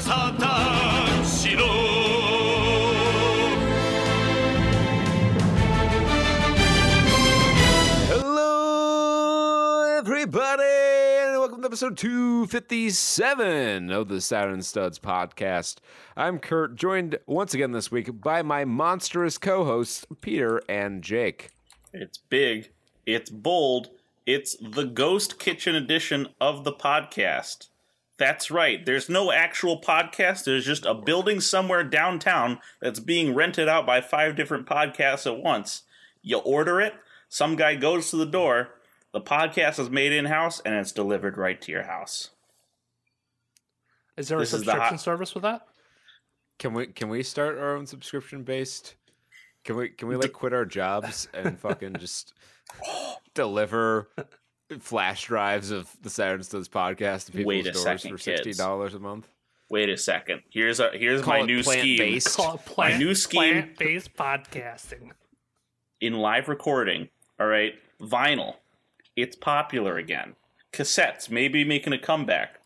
さたしろ Hello, everybody, and welcome to episode 257 of the Saturn Studs podcast. I'm Kurt, joined once again this week by my monstrous co hosts, Peter and Jake. It's big. It's bold. It's the Ghost Kitchen edition of the podcast. That's right. There's no actual podcast. There's just a building somewhere downtown that's being rented out by five different podcasts at once. You order it, some guy goes to the door, the podcast is made in house, and it's delivered right to your house. Is there This a subscription hot- service with that? Can we can we start our own subscription based? Can we can we like quit our jobs and fucking just deliver flash drives of the Saturn Studs podcast to people's Wait a stores second, for sixty dollars a month? Wait a second. Here's a here's Call my it new scheme. plant-based. Call it plant, new scheme- plant-based podcasting. in live recording, all right, vinyl, it's popular again. Cassettes, maybe making a comeback.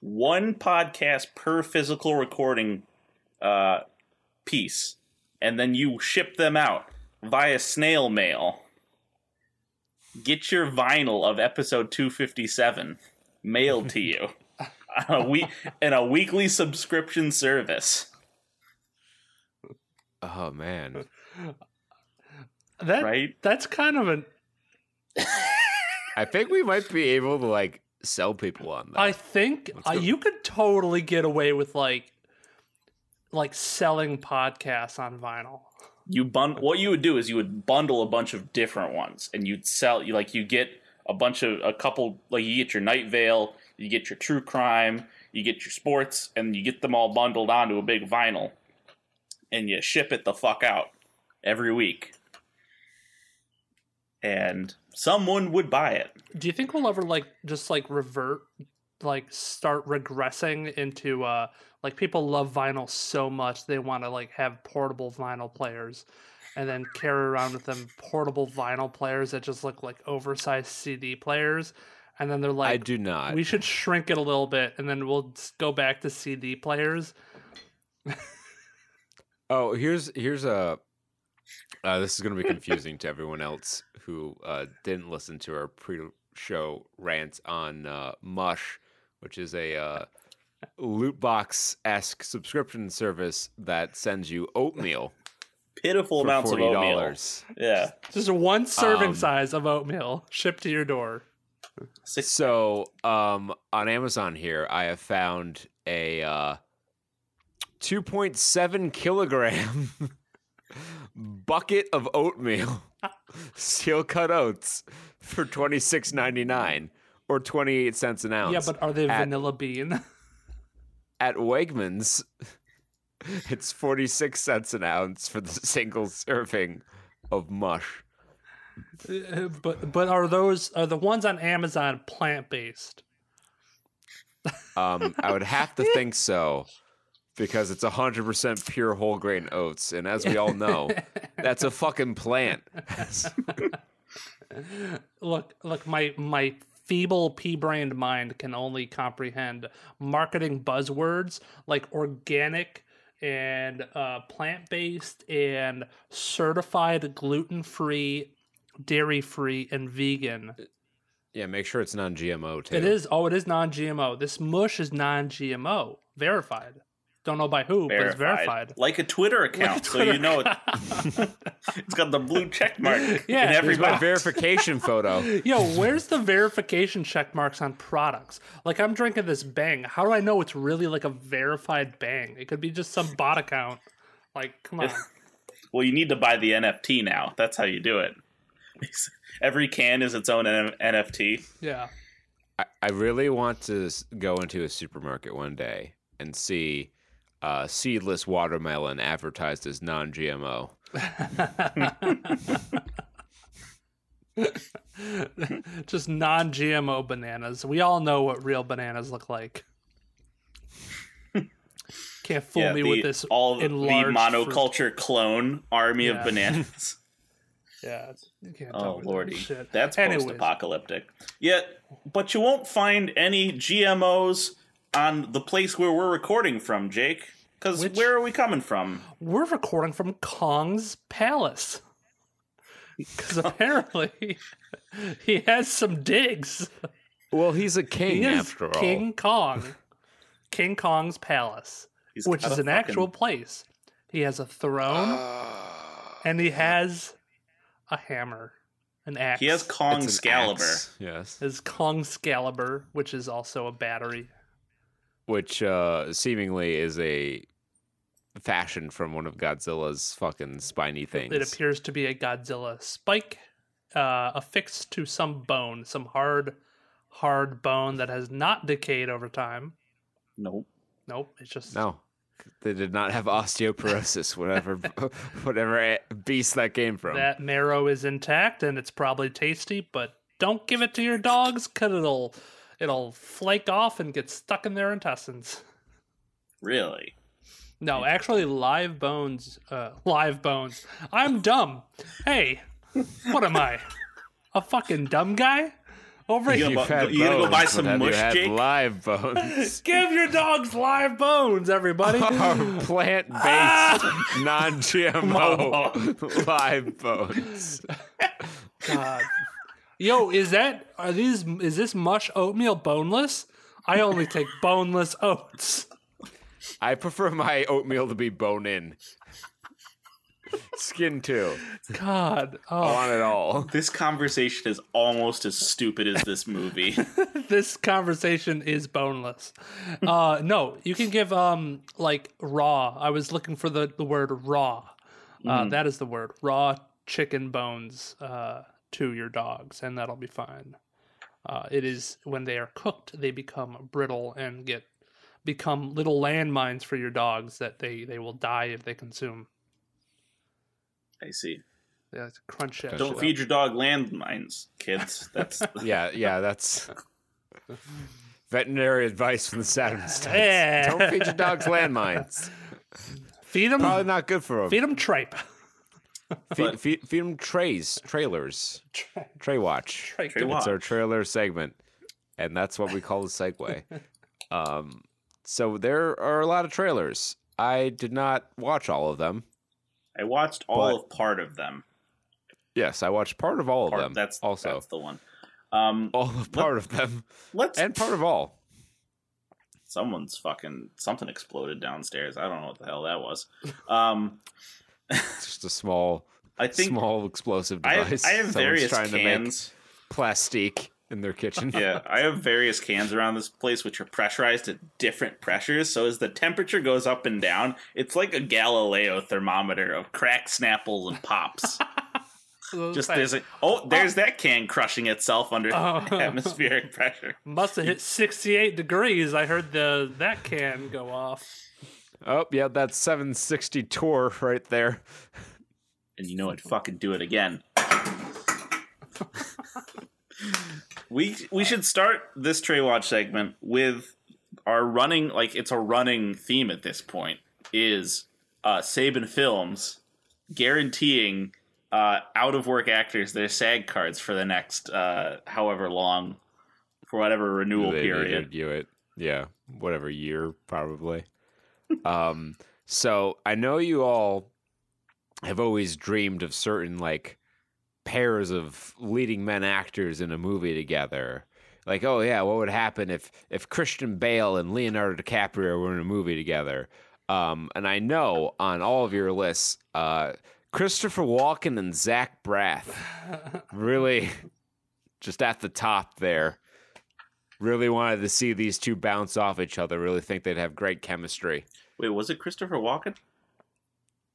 One podcast per physical recording uh, piece, and then you ship them out via snail mail. Get your vinyl of episode 257 mailed to you on a week in a weekly subscription service. Oh man. That Right? That's kind of an. I think we might be able to like sell people on that. I think uh, you could totally get away with like, like selling podcasts on vinyl. You bun what you would do is you would bundle a bunch of different ones and you'd sell you like you get a bunch of a couple like you get your night vale you get your true crime you get your sports and you get them all bundled onto a big vinyl and you ship it the fuck out every week. And someone would buy it. Do you think we'll ever like just like revert, like start regressing into uh like people love vinyl so much they want to like have portable vinyl players, and then carry around with them portable vinyl players that just look like oversized CD players, and then they're like, I do not. we should shrink it a little bit, and then we'll go back to CD players. Oh, here's here's a. Uh, this is going to be confusing to everyone else who uh, didn't listen to our pre-show rant on uh, Mush, which is a uh, loot box esque subscription service that sends you oatmeal pitiful for amounts of oatmeal yeah Just one serving Um, size of oatmeal shipped to your door. So, um, on Amazon here, I have found a uh, 2.7 kilogram bucket of oatmeal, steel cut oats, for 26.99 or 28 cents an ounce. Yeah, but are they at- vanilla bean? At Wegmans, it's 46 cents an ounce for the single serving of mush. Uh, but but are those are the ones on Amazon plant based? Um, I would have to think so because it's 100% pure whole grain oats. And as we all know, that's a fucking plant. Look, look, my my feeble pea-brained mind can only comprehend marketing buzzwords like organic and uh, plant-based and certified gluten-free, dairy-free, and vegan. yeah, make sure it's non GMO too. It is. Oh, it is non-GMO. This mush is non-GMO, verified. Don't know by who, but it's verified. like a Twitter account, so you know it, it's got the blue check mark Yeah, in every my verification photo. Yo, where's the verification check marks on products? Like I'm drinking this bang. How do I know it's really like a verified bang? It could be just some bot account. Like, come on. Well, you need to buy the NFT now. That's how you do it. Every can is its own N- NFT. Yeah. I, I really want to go into a supermarket one day and see uh, seedless watermelon advertised as non GMO. just non-GMO bananas. We all know what real bananas look like. Can't fool Yeah, me the, with this all the enlarged fruit. monoculture clone army Yeah. of bananas. Yeah, you can't Oh me that lordy, that's post-apocalyptic. Yet, but you won't find any GMOs, on the place where we're recording from, Jake. Because where are we coming from? We're recording from Kong's palace. Because apparently he has some digs. Well, he's a king He is after all. King Kong. King Kong's palace, He's which is an fucking- actual place. He has a throne ah. and he has a hammer, an axe. He has Kong's It's an Scalibur. axe, Yes. his Kong Scalibur, which is also a battery. Which uh, seemingly is a fashion from one of Godzilla's fucking spiny things. It appears to be a Godzilla spike uh, affixed to some bone, some hard, hard bone that has not decayed over time. Nope. Nope, it's just No. They did not have osteoporosis, whatever whatever beast that came from. that marrow is intact and it's probably tasty, but don't give it to your dogs because it'll it'll flake off and get stuck in their intestines. Really? No, actually, live bones. Uh, live bones. I'm dumb. Hey, what am I? A fucking dumb guy? Over You here. gonna You've had you gonna go buy but some have you mush, had Jake? live bones. Give your dogs live bones, everybody. Are plant-based, non-GMO live bones. God. Yo, is that are these is this mush oatmeal boneless? I only take boneless oats. I prefer my oatmeal to be bone-in. Skin too. God. I Oh, want it all. This conversation is almost as stupid as this movie. this conversation is boneless. Uh no, you can give um like raw. I was looking for the the word raw. Uh Mhm. that is the word. Raw chicken bones uh to your dogs and that'll be fine. Uh it is when they are cooked they become brittle and get become little landmines for your dogs that they they will die if they consume. I see. Yeah, it's crunch that. Don't shit feed up. your dog landmines, kids. That's Yeah, yeah, that's veterinary advice from the Saturn Studs. Yeah. Don't feed your dogs landmines. feed them Probably not good for them. feed them tripe. Them trays, trailers, tray watch. Tripe. Tray It's our trailer segment, and that's what we call the segue. um, so there are a lot of trailers. I did not watch all of them. I watched all But- of part of them. Yes, I watched part of all of them. that's also that's the one. Um, all of part of them let's and part of all. someone's fucking something exploded downstairs. I don't know what the hell that was. Um, It's just a small, I think small explosive I device. have, I have Someone's various trying to make cans. plastique in their kitchen. yeah, I have various cans around this place which are pressurized at different pressures. So as the temperature goes up and down, it's like a Galileo thermometer of crack snapples and pops. Just there's a oh, oh, there's that can crushing itself under Oh. atmospheric pressure. Must have hit 68 degrees. I heard the that can go off. Oh, yeah, that's 760 torr right there. and you know I'd fucking do it again. we we should start this Trey Watch segment with our running like it's a running theme at this point is uh Saban Films guaranteeing uh out of work actors their SAG cards for the next uh however long for whatever renewal They- they period. review it. Yeah, whatever year, probably. Um, so I know you all have always dreamed of certain like pairs of leading men actors in a movie together. Like, oh yeah, what would happen if if Christian Bale and Leonardo DiCaprio were in a movie together? Um, and I know on all of your lists, uh, Christopher Walken and Zach Braff really just at the top there. Really wanted to see these two bounce off each other. Really think they'd have great chemistry. Wait, was it Christopher Walken?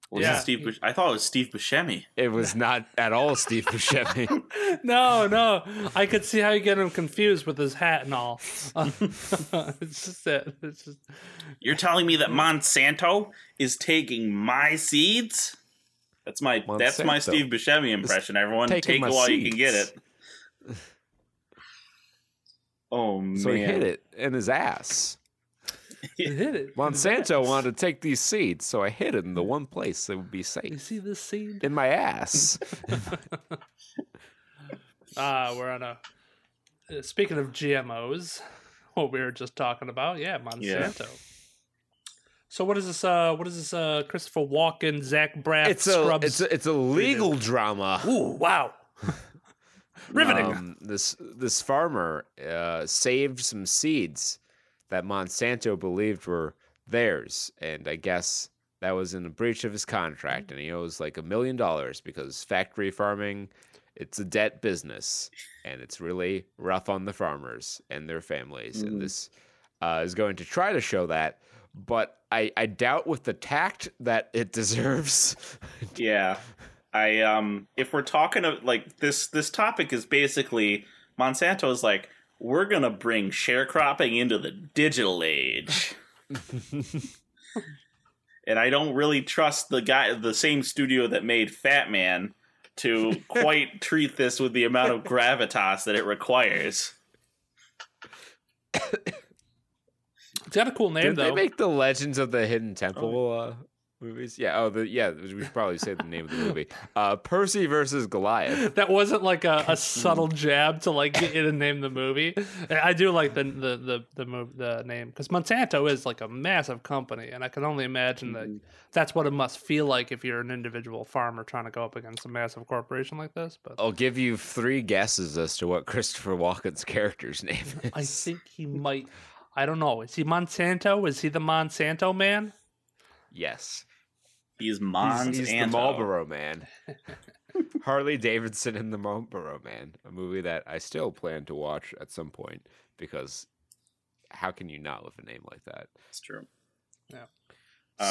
Was Yeah. it Steve Bush- I thought it was Steve Buscemi. It was not at all Steve Buscemi. No, no. I could see how you get him confused with his hat and all. it's just that. It's just, You're telling me that Monsanto is taking my seeds? That's my that's my Steve Buscemi impression. Everyone, take my it while you can get it. Oh man! so he hit it in his ass. it hit it. Monsanto wanted to take these seeds, so I hid it in the one place that would be safe. You see this seed? In my ass. Ah, we're on a. uh, Speaking of GMOs, what we were just talking about. Yeah, Monsanto. So what is this? Uh, what is this? Uh, Christopher Walken, Zach Braff, It's a Scrubs. it's a, it's a legal drama. Ooh, wow. Riveting. Um, this this farmer uh, saved some seeds that Monsanto believed were theirs, and I guess that was in a breach of his contract, and he owes like a million dollars because factory farming, it's a debt business, and it's really rough on the farmers and their families, Mhm. and this uh, is going to try to show that, but I I doubt with the tact that it deserves. Yeah. I um if we're talking of like this this topic is basically Monsanto is like we're going to bring sharecropping into the digital age. and I don't really trust the guy the same studio that made Fat Man to quite treat this with the amount of gravitas that it requires. it's got a cool name Did though. they make the Legends of the Hidden Temple uh, movies? Yeah. Oh, the yeah. We should probably say the name of the movie. Uh, Percy versus Goliath. that wasn't like a, a subtle jab to like get you to name the movie. I do like the the the the, mov- the name because Monsanto is like a massive company, and I can only imagine that that's what it must feel like if you're an individual farmer trying to go up against a massive corporation like this. But I'll give you three guesses as to what Christopher Walken's character's name is. I think he might. I don't know. Is he Monsanto? Is he the Monsanto man? yes. He's He's, Monsanto. he's the Marlboro Man. Harley Davidson and the Marlboro Man, a movie that I still plan to watch at some point because how can you not with a name like that? It's true. Yeah.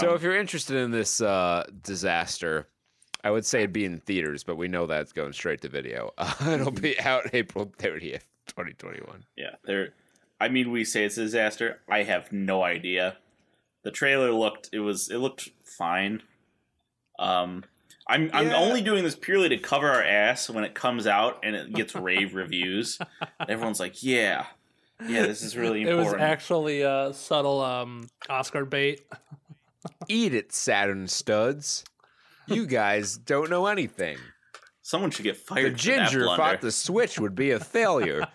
so Um, if you're interested in this uh, disaster, I would say it'd be in theaters, but we know that's going straight to video. Uh, it'll be out April 30th, 2021. Yeah, there. I mean, we say it's a disaster. I have no idea. The trailer looked. It was. It looked fine. Um, I'm. I'm only doing this purely to cover our ass when it comes out and it gets rave reviews. Everyone's like, "Yeah, yeah, this is really important." It was actually a subtle um, Oscar bait. Eat it, Saturn studs. You guys don't know anything. Someone should get fired. for that ginger blunder. thought the Switch would be a failure.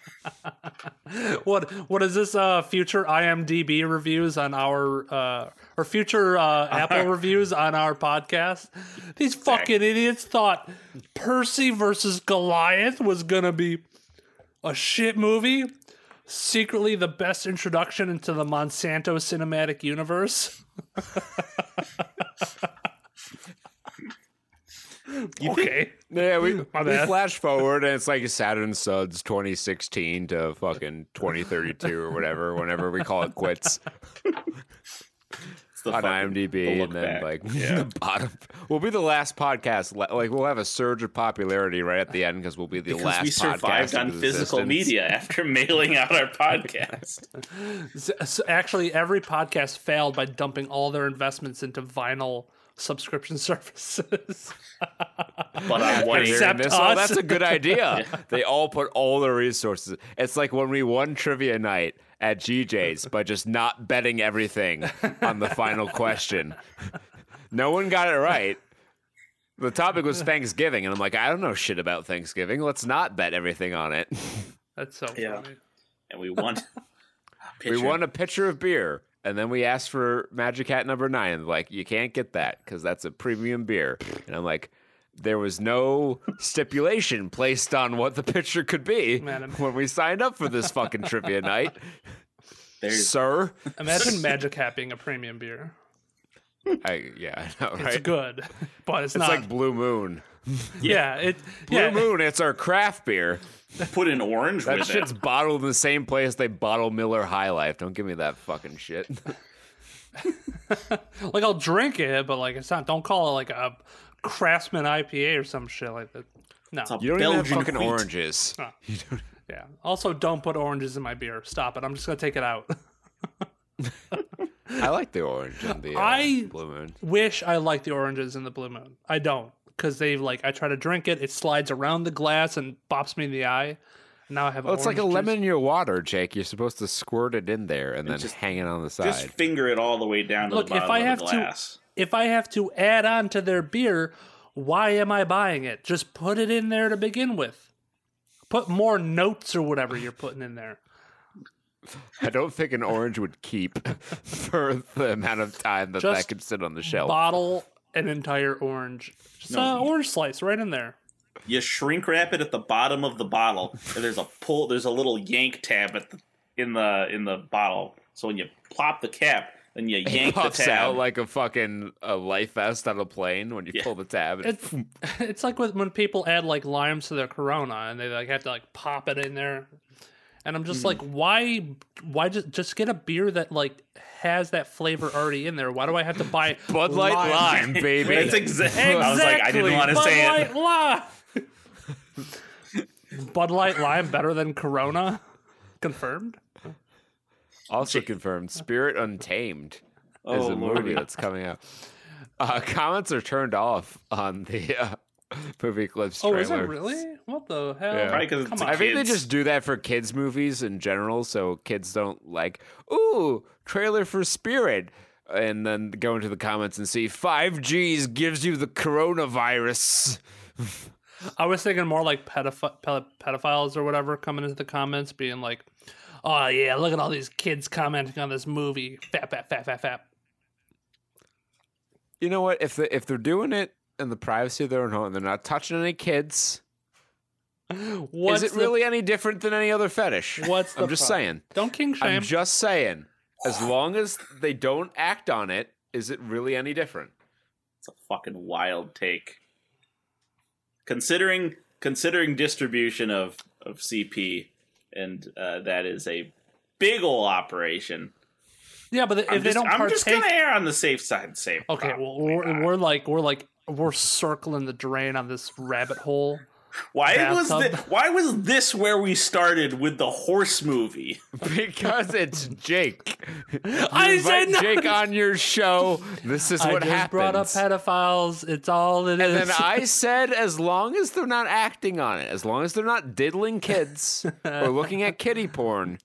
what what is this uh future IMDb reviews on our uh or future uh Apple reviews on our podcast? These fucking idiots thought Percy versus Goliath was gonna be a shit movie. Secretly the best introduction into the Monsanto cinematic universe. okay. Yeah, we, we flash forward and it's like Saturn Studs 2016 to fucking 2032 or whatever, whenever we call it quits It's the on fucking- the IMDb. And then, back. like, Yeah. the bottom. We'll be the last podcast. Like, we'll have a surge of popularity right at the end because we'll be the because last we survived podcast on physical existence. media after mailing out our podcast. S- s- Actually, every podcast failed by dumping all their investments into vinyl subscription services. But on one Hearing Except this, oh, that's a good idea. They all put all their resources. It's like when we won trivia night at GJ's by just not betting everything on the final question. No one got it right. The topic was Thanksgiving, and I'm like, I don't know shit about Thanksgiving. Let's not bet everything on it. That's so Yeah. funny. and we won. We won a pitcher of beer, and then we asked for Magic Hat number nine. Like, you can't get that because that's a premium beer. And I'm like, there was no stipulation placed on what the pitcher could be Man, when we signed up for this fucking trivia night, There's sir. Imagine Magic Hat being a premium beer. I, yeah, I know, It's good, but it's, not It's not. like Blue Moon. yeah, it. Blue yeah, Moon, it's our craft beer. put an orange That with shit's it. bottled in the same place they bottle Miller High Life. Don't give me that fucking shit. like I'll drink it, but like it's not. Don't call it like a Craftsman IPA or some shit like that. No. It's a You don't even have fucking wheat. oranges. Oh. Yeah. Also, don't put oranges in my beer. Stop it. I'm just gonna take it out. I like the orange and the uh, I- Blue Moon. Wish I liked the oranges in the Blue Moon. I don't because they like. I try to drink it. It slides around the glass and bops me in the eye. Now I have. Well, it's like a juice. lemon in your water, Jake. You're supposed to squirt it in there and then just- hang it on the side. Just finger it all the way down to Look, the if bottom I of have the to- glass. If I have to add on to their beer, why am I buying it? Just put it in there to begin with. Put more notes or whatever you're putting in there. I don't think an orange would keep for the amount of time that that could sit on the shelf. Bottle an entire orange. Just No. an orange slice right in there. You shrink wrap it at the bottom of the bottle, and there's a pull. There's a little yank tab at the, in the in the bottle. So when you plop the cap, then you It yank the puffs tab. out like a fucking a life vest on a plane when you Yeah. pull the tab. and It's it's like when people add like limes to their Corona and they like have to like pop it in there, and I'm just Hmm. like, why why just just get a beer that like has that flavor already in there? Why do I have to buy Bud Light Lime, baby. That's exactly. I was like, I didn't want to Bud say Light it. Lime. Bud Light Lime better than Corona? Confirmed. Also confirmed, Spirit Untamed is Oh, a Lordy. movie that's coming out. Uh, comments are turned off on the uh, movie clips Oh, trailer. is it really? What the hell? Yeah. Probably 'cause it's Come a. I think they just do that for kids movies in general, so kids don't like, ooh, trailer for Spirit, and then go into the comments and see five Gs gives you the coronavirus. I was thinking more like pedoph- pedophiles or whatever coming into the comments, being like, "Oh yeah, look at all these kids commenting on this movie, fat, fat, fat, fat, fat." You know what? If they, if they're doing it in the privacy of their own home, and they're not touching any kids. What's is it the- really any different than any other fetish? What's I'm just problem? saying. Don't king shame. I'm just saying. As long as they don't act on it, is it really any different? It's a fucking wild take. Considering considering distribution of of CP, and uh, that is a big ol' operation. yeah, but if I'm they just, don't I'm just gonna err on the safe side. and Say okay, well, we're, we're like we're like we're circling the drain on this rabbit hole. Why was this, why was this where we started with the horse movie? Because it's Jake. You I said no. Jake on your show. This is I what just happens. brought up pedophiles. It's all it is. and then I said, as long as they're not acting on it, as long as they're not diddling kids or looking at kitty porn,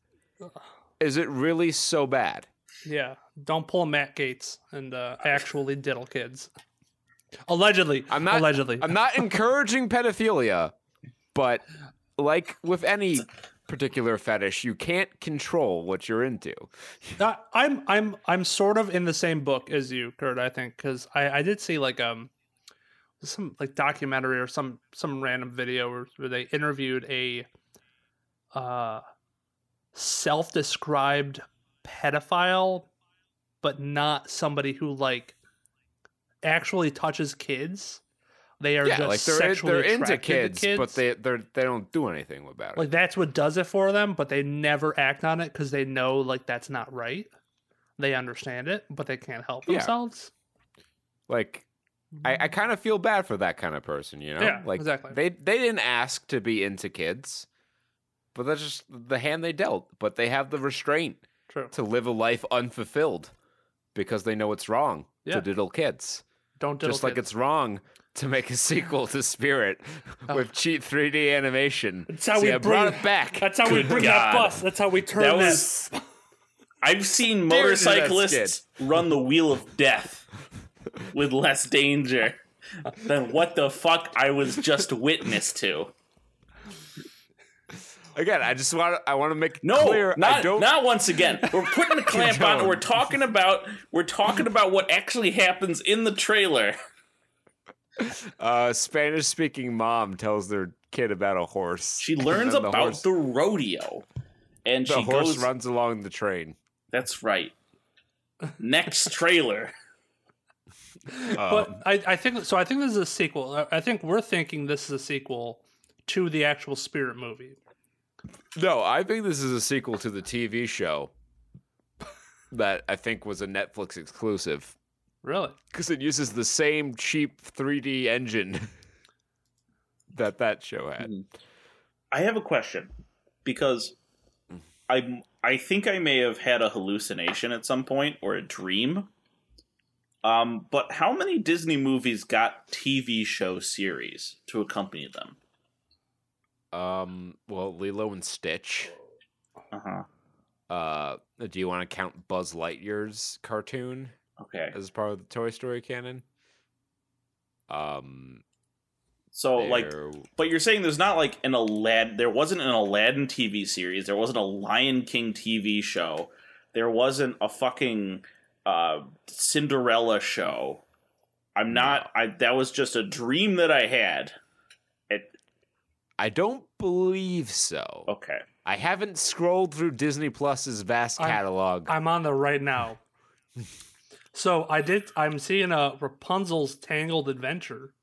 is it really so bad? yeah, don't pull Matt Gaetz and uh, actually diddle kids. Allegedly, I'm not allegedly. I'm not encouraging pedophilia, but like with any particular fetish, you can't control what you're into. Uh, I'm I'm I'm sort of in the same book as you, Kurt. I think because I I did see like um some like documentary or some some random video where, where they interviewed a uh self-described pedophile, but not somebody who like actually touches kids. They are yeah, just like they're sexually they're into attracted to kids, kids, but they they they don't do anything about it. like that's what does it for them but they never act on it because they know like that's not right they understand it but they can't help Yeah. themselves Like, I, I kind of feel bad for that kind of person, you know? Yeah, like exactly. They they didn't ask to be into kids, but that's just the hand they dealt. But they have the restraint true to live a life unfulfilled because they know it's wrong Yeah. to diddle kids. Don't diddle just like kids. it's wrong to make a sequel to Spirit oh. with cheap 3D animation. That's how See, we I brought it back. that's how we bring God. that bus that's how we turn That that, was. I've seen motorcyclists run the wheel of death with less danger than what the fuck I was just witness to. Again, I just want to I want to make No, clear I not don't not once again. We're putting the clamp on. and We're talking about we're talking about what actually happens in the trailer. uh Spanish speaking mom tells their kid about a horse. She learns then the about horse, the rodeo, and the she horse goes. runs along the train. That's right. Next trailer. Um, but I, I think so i think this is a sequel I- i think we're thinking this is a sequel to the actual spirit movie No, I think this is a sequel to the TV show that I think was a Netflix exclusive really because it uses the same cheap 3D engine that that show had. I have a question because I I think I may have had a hallucination at some point or a dream. Um, but how many Disney movies got TV show series to accompany them? Um, well, Lilo and Stitch. Uh huh. Uh, do you want to count Buzz Lightyear's cartoon Okay. as part of the Toy Story canon? Um, So like, but you're saying there's not like an Aladdin. There wasn't an Aladdin TV series. There wasn't a Lion King TV show. There wasn't a fucking uh, Cinderella show. I'm not. I that was just a dream that I had. It I don't believe so. okay. I haven't scrolled through Disney Plus's vast I'm- catalog. I'm on there right now. so I did. I'm seeing a Rapunzel's Tangled Adventure.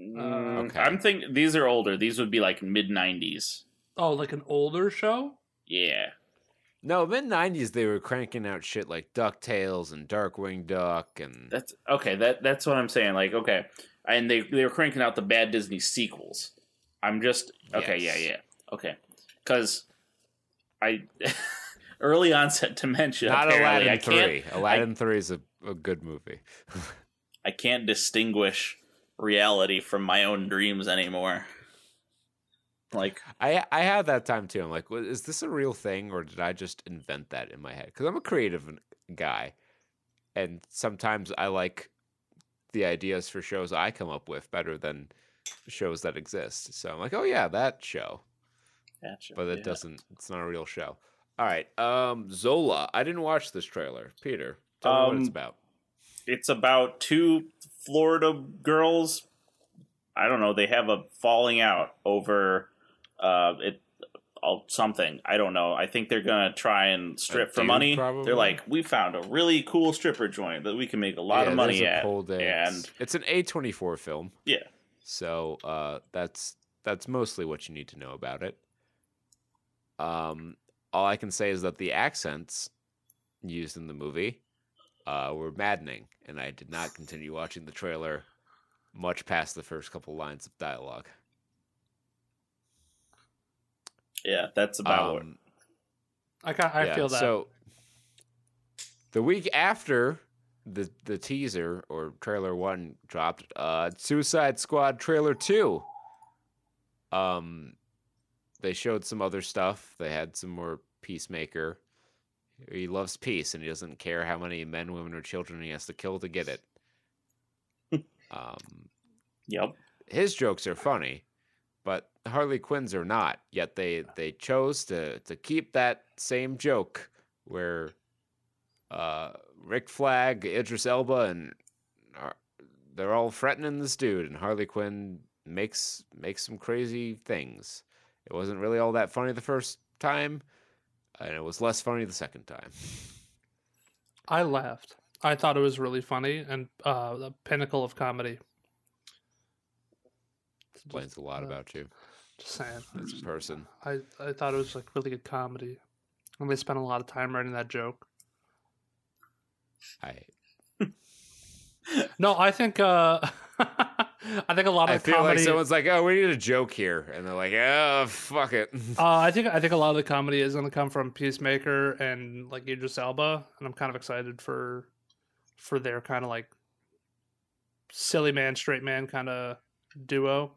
Mm, Okay. I'm thinking these are older. These would be like mid '90s. Oh, like an older show. Yeah. no, mid '90s they were cranking out shit like Ducktales and Darkwing Duck, and That's okay. That that's what I'm saying. Like, okay, and they they were cranking out the bad Disney sequels. I'm just okay. Yes. Yeah, yeah. Okay, because I early onset dementia. not Aladdin I. Three. Aladdin Three is a, a good movie. I can't distinguish reality from my own dreams anymore. Like, I I had that time too. I'm like, "Well, is this a real thing, or did I just invent that in my head? Because I'm a creative guy, and sometimes I like the ideas for shows I come up with better than shows that exist. So I'm like, oh yeah, that show, gotcha. but it yeah. doesn't. It's not a real show. All right, um, Zola. I didn't watch this trailer. Peter, tell me what it's Um, about. It's about two Florida girls. I don't know. They have a falling out over uh, it. all- Something I don't know. I think they're gonna try and strip for money. probably? They're like, we found a really cool stripper joint that we can make a lot Yeah, of money a at. and- it's an A24 film. Yeah, So uh, that's that's mostly what you need to know about it. Um, all I can say is that the accents used in the movie uh, were maddening, and I did not continue watching the trailer much past the first couple lines of dialogue. yeah, that's about it. Um, I I yeah, feel that. So the week after the the teaser or trailer one dropped, uh, Suicide Squad trailer two. Um, they showed some other stuff. They had some more Peacemaker. He loves peace, and he doesn't care how many men, women, or children he has to kill to get it. um, Yep. his jokes are funny, but Harley Quinn's are not. Yet they they chose to to keep that same joke where uh, Rick Flag, Idris Elba, and are, they're all threatening this dude, and Harley Quinn makes makes some crazy things. It wasn't really all that funny the first time, and it was less funny the second time. I laughed. I thought it was really funny and uh, the pinnacle of comedy. Explains a lot uh, about you Just saying. as a person. I, I thought it was like really good comedy. And they spent a lot of time writing that joke. I No, I think uh I think a lot of I feel comedy like someone's like, "Oh, we need a joke here," and they're like, "Oh, fuck it." uh, I think I think a lot of the comedy is gonna come from Peacemaker and like Idris Elba, and I'm kind of excited for for their kind of like silly man, straight man kind of duo.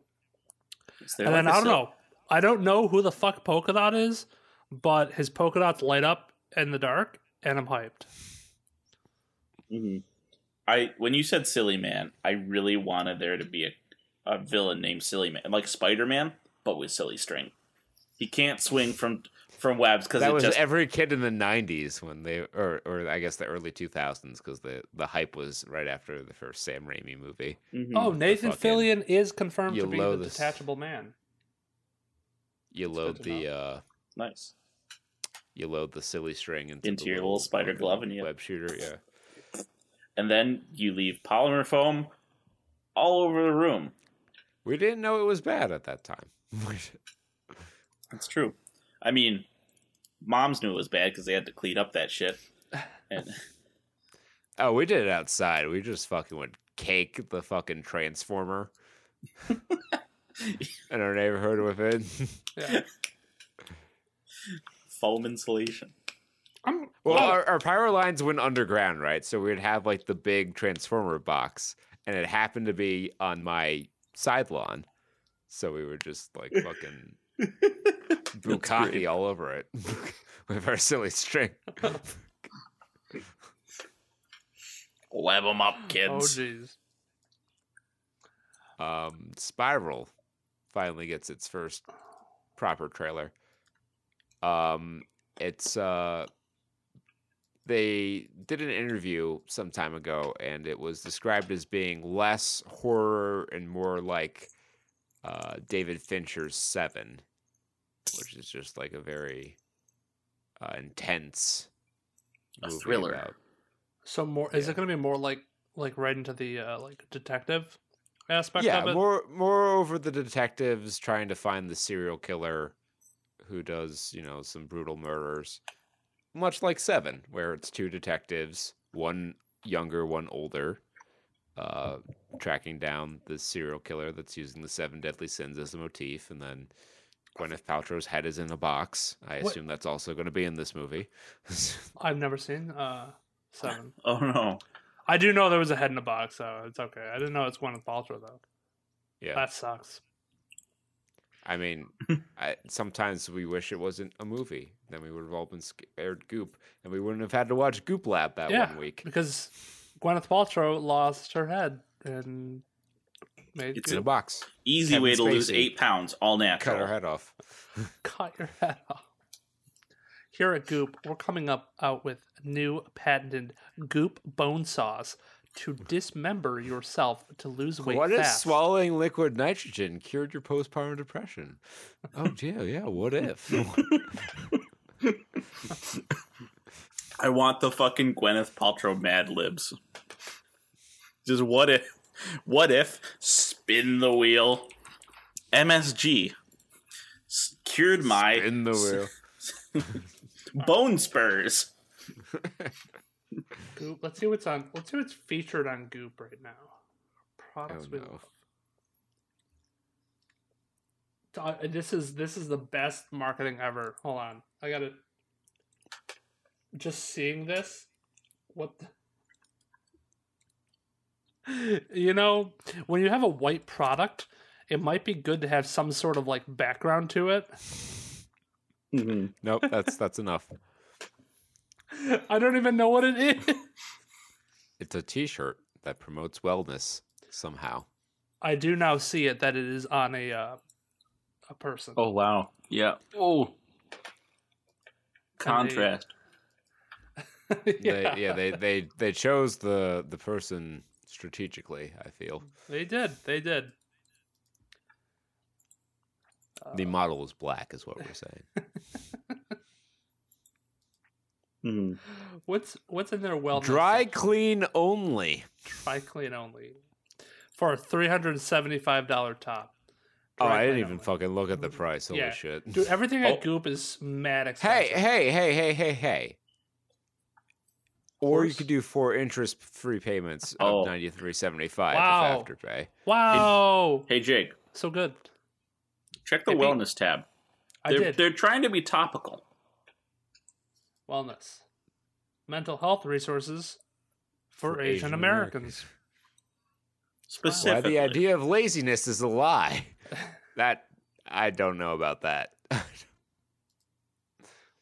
Is there And then I don't know. I don't know who the fuck Polka Dot is, but his polka dots light up in the dark, and I'm hyped. Mhm. I when you said Silly Man, I really wanted there to be a, a villain named Silly Man, like Spider Man, but with silly string. He can't swing from from webs because that it was just every kid in the '90s when they, or or I guess the early 2000s, because the the hype was right after the first Sam Raimi movie. Mhm. Oh, Nathan fucking- Fillion is confirmed to you be low the this- detachable man. You That's load the uh, nice. you load the silly string into, Into the your little spider glove and you- web shooter. Yeah, And then you leave polymer foam all over the room. we didn't know it was bad at that time. That's true. I mean, moms knew it was bad because they had to clean up that shit. And oh, we did it outside. We just fucking would cake the fucking transformer in our neighborhood with it. Yeah. foam insulation. I'm Well, oh, our, our power lines went underground, right? So we'd have like the big transformer box, and it happened to be on my side lawn. So we were just like fucking bukkake all over it with our silly string. Web them up, oh kids. jeez. um, Spiral finally gets its first proper trailer. Um, it's uh, they did an interview some time ago, and it was described as being less horror and more like uh, David Fincher's Seven, which is just like a very uh, intense A movie thriller. about- So more is it going to be more like like right into the uh, like detective aspect yeah, of it? more moreover the detectives trying to find the serial killer who does, you know, some brutal murders. Much like Seven, where it's two detectives, one younger, one older, uh, tracking down the serial killer that's using the seven deadly sins as a motif, and then Gwyneth Paltrow's head is in a box. I What- assume that's also going to be in this movie. I've never seen uh seven. Oh no. I do know there was a head in a box, so it's okay. I didn't know it's Gwyneth Paltrow though. yeah, That sucks. I mean, I, sometimes we wish it wasn't a movie. Then we would have all been scared Goop, and we wouldn't have had to watch Goop Lab that yeah, one week. because Gwyneth Paltrow lost her head and made It's in a box. Easy Kevin way to lose eight pounds, all natural. Cut natural. her head off. cut your head off. Here at Goop, we're coming up out with new patented Goop bone saws to dismember yourself to lose weight what if swallowing liquid nitrogen cured your postpartum depression? Oh, yeah, yeah. What if? I want the fucking Gwyneth Paltrow Mad Libs. Just what if? What if? Spin the wheel. MSG S- cured my in the wheel. bone spurs. Goop. Let's see what's on. Let's see what's featured on Goop right now. Products Oh, we no. love. Uh, This is this is the best marketing ever. Hold on, I got to Just seeing this, what? The... You know, when you have a white product, it might be good to have some sort of like background to it. Mhm. Nope, that's that's enough. I don't even know what it is. It's a T-shirt that promotes wellness somehow. I do now see it that it is on a uh, a person. Oh wow. Yeah. Oh. Contrast. They, yeah, they, they they chose the the person strategically. I feel They did. They did. the model is black, is what we're saying. Mhm. What's what's in their wellness? Dry section? clean only. dry clean only for a three hundred and seventy five dollar top. Oh, I didn't even only. fucking look at the price. Holy Yeah. shit! Dude, everything at Oh. Goop is mad expensive. hey, hey, hey, hey, hey! Hey. Or you could do four interest-free payments Oh. of ninety-three seventy-five Wow. with afterpay. Wow, Hey Jake, so good. check the Hey, Pete. wellness tab. I They're, did they're trying to be topical. Wellness, mental health resources for, For Asian, Asian Americans. Why Specifically. the idea of laziness is a lie? that I don't know about that.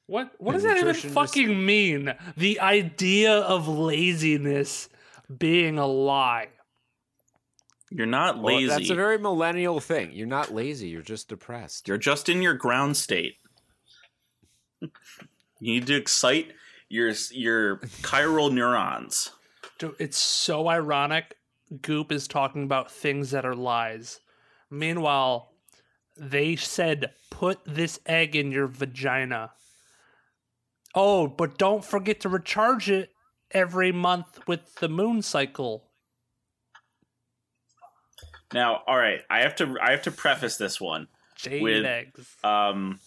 What what The does that even fucking mean? The idea of laziness being a lie. You're not Well, lazy. that's a very millennial thing. You're not lazy. You're just depressed. You're just in your ground state. you need to excite your your chiral neurons. Dude, it's so ironic. Goop is talking about things that are lies. Meanwhile, they said, put this egg in your vagina. Oh, but don't forget to recharge it every month with the moon cycle. Now, all right, I have to I have to preface this one. Jade With- eggs. Um,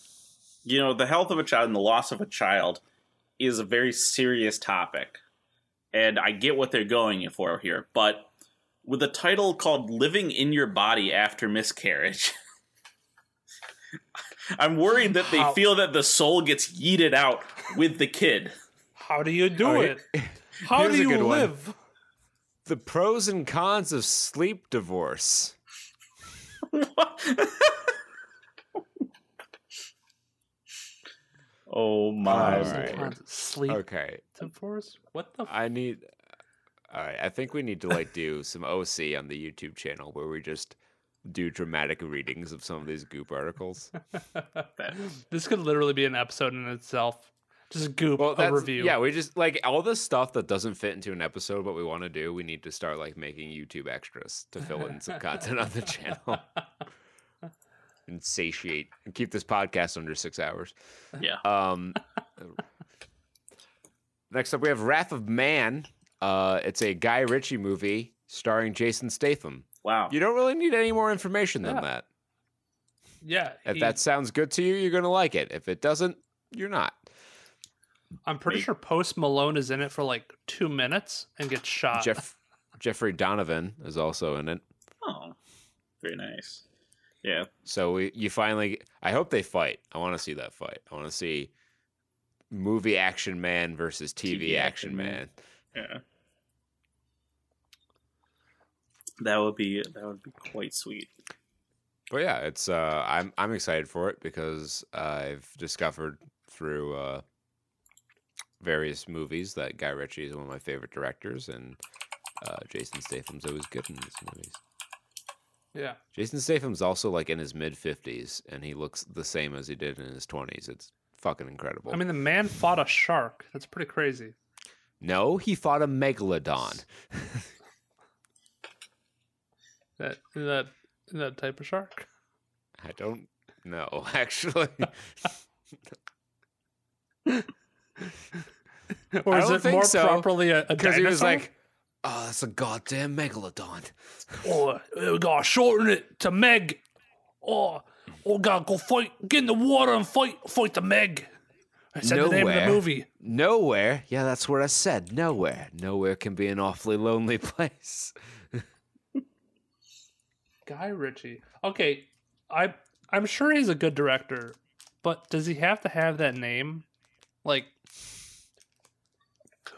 you know, the health of a child and the loss of a child is a very serious topic, and I get what they're going for here. But with a title called "Living in Your Body After Miscarriage," I'm worried that they How- feel that the soul gets yeeted out with the kid. How do you do Oh, it? How here's do you good one. live? The pros and cons of sleep divorce. oh my! All right. Sleep Okay, divorce? What the? F- I need. All right, I think we need to like do some OC on the YouTube channel where we just do dramatic readings of some of these goop articles. this could literally be an episode in itself. Just goop Well, a review. yeah, we just like all the stuff that doesn't fit into an episode, but we want to do. We need to start like making YouTube extras to fill in some content on the channel and satiate and keep this podcast under six hours. Yeah. Um, next up, we have Wrath of Man. Uh, it's a Guy Ritchie movie starring Jason Statham. Wow. You don't really need any more information than Yeah. that. yeah. If he- that sounds good to you, you're gonna like it. If it doesn't, you're not. I'm pretty Maybe. sure Post Malone is in it for like two minutes and gets shot. Jeff Jeffrey Donovan is also in it. Oh, very nice. Yeah. So we, you finally. I hope they fight. I want to see that fight. I want to see movie action man versus TV, TV action, action man. man. Yeah. That would be that would be quite sweet. But yeah, it's. Uh, I'm I'm excited for it because I've discovered through uh, various movies that Guy Ritchie is one of my favorite directors, and uh, Jason Statham's always good in these movies. Yeah. Jason Statham's also like in his mid fifties, and he looks the same as he did in his twenties. It's fucking incredible. I mean, the man fought a shark. That's pretty crazy. no, he fought a megalodon. That that that type of shark. I don't know actually. Or I is don't it think more so, properly a, a Because he was like, "Oh, that's a goddamn megalodon." oh, uh, we gotta shorten it to Meg. Oh, oh, gotta go fight, get in the water and fight, fight the Meg. I said the name of the Nowhere. movie. Nowhere. Yeah, that's what I said. Nowhere. Nowhere can be an awfully lonely place. Guy Ritchie. Okay, I I'm sure he's a good director, but does he have to have that name? Like,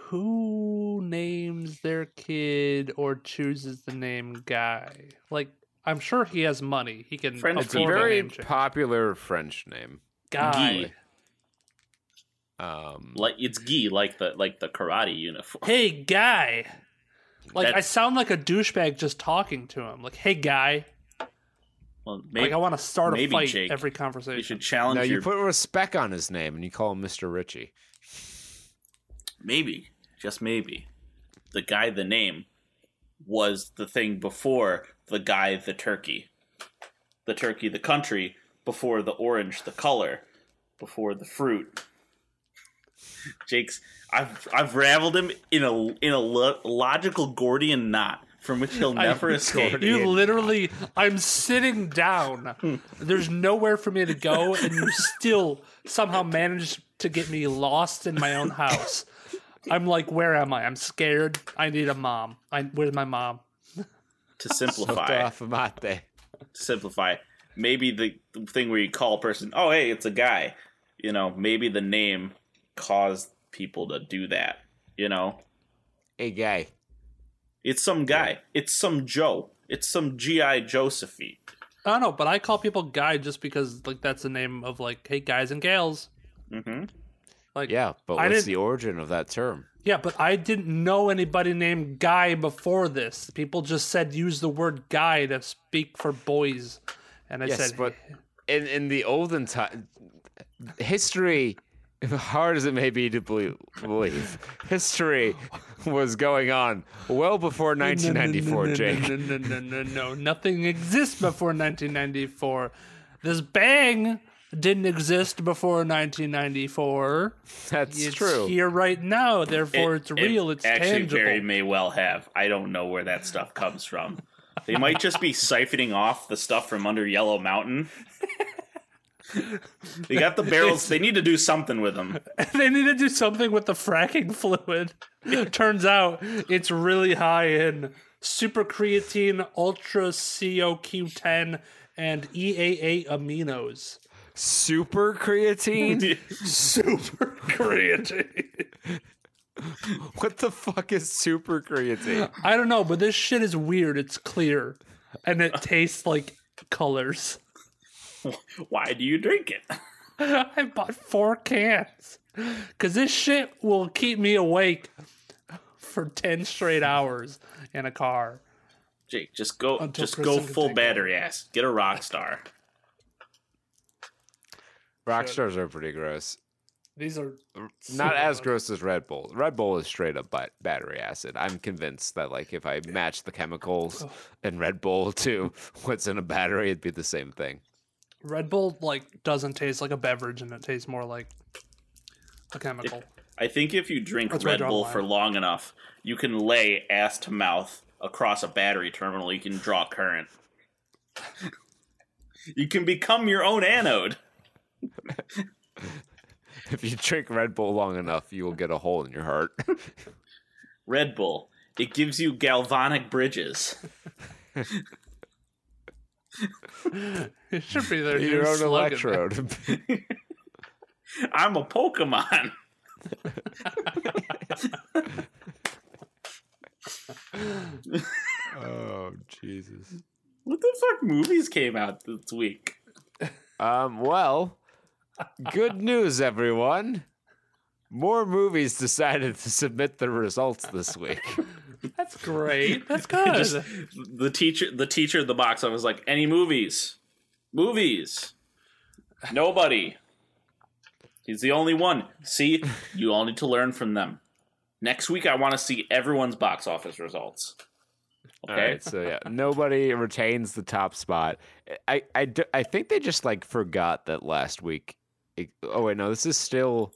who names their kid or chooses the name Guy? Like, I'm sure he has money. He can French It's a afford a very name popular French name. Guy. Guy. Um, Like it's gi, like the like the karate uniform. Hey, Guy. Like, I sound like a douchebag just talking to him. Like, hey, Guy. Well, maybe, Like, I want to start a fight Jake, every conversation. you should challenge no, you your put respect on his name and you call him Mr. Ritchie. maybe just maybe. The guy the name was the thing before the guy the turkey. The turkey the country before the orange the color before the fruit. Jake's i've i've raveled him in a in a lo- logical gordian knot from which he'll I- never escape. You literally, I'm sitting down. There's nowhere for me to go, and you still somehow managed to get me lost in my own house. I'm like, where am I? I'm scared. I need a mom. I, where's my mom? to simplify to simplify maybe the, the thing where you call a person oh hey it's a guy you know maybe the name caused people to do that you know a guy. it's some guy it's some joe it's some gi josephine I don't know, but I call people guy just because like that's the name of like, hey guys and gals. mm-hmm. Like, Yeah, but I what's the origin of that term? Yeah, but I didn't know anybody named Guy before this. People just said use the word guy to speak for boys. And I Yes, said, but in in the olden time, history, hard as it may be to believe, history was going on well before 1994, no, no, Jake. No, no, no, no, no. Nothing exists before 1994. This bang didn't exist before 1994. That's It's true. here right now, therefore it's real. it's actually tangible. very may well have i don't know where that stuff comes from they might just be siphoning off the stuff from under yellow mountain they got the barrels they need to do something with them they need to do something with the fracking fluid. Turns out it's really high in super creatine, ultra CoQ10, and EAA aminos. Super creatine? Super creatine. what the fuck is super creatine? I don't know, but this shit is weird. It's clear, and it tastes like colors. why do you drink it I bought four cans because this shit will keep me awake for ten straight hours in a car. Jake, just go, Until just Kristen go full take battery ass. Get a rock star. Rock Should. stars are pretty gross. These are Not as super- gross as Red Bull. Red Bull is straight up ba- battery acid. I'm convinced that like if I match the chemicals in Red Bull to what's in a battery, it'd be the same thing. Red Bull like doesn't taste like a beverage, and it tastes more like a chemical. I think if you drink That's Red Bull for long enough, you can lay ass to mouth across a battery terminal. You can draw current. you can become your own anode. If you drink Red Bull long enough, you will get a hole in your heart. Red Bull. It gives you galvanic bridges. it should be their your new own slogan. electrode. I'm a Pokemon. oh Jesus. What the fuck movies came out this week? Um. Well, good news, everyone. More movies decided to submit their results this week. That's great. That's good. Just the teacher, the teacher at the box. I was like, any movies? Movies? Nobody. He's the only one. See, you all need to learn from them. Next week, I want to see everyone's box office results. Okay. right, so yeah, nobody retains the top spot. I, I, I think they just like forgot that last week. Oh wait, no, this is still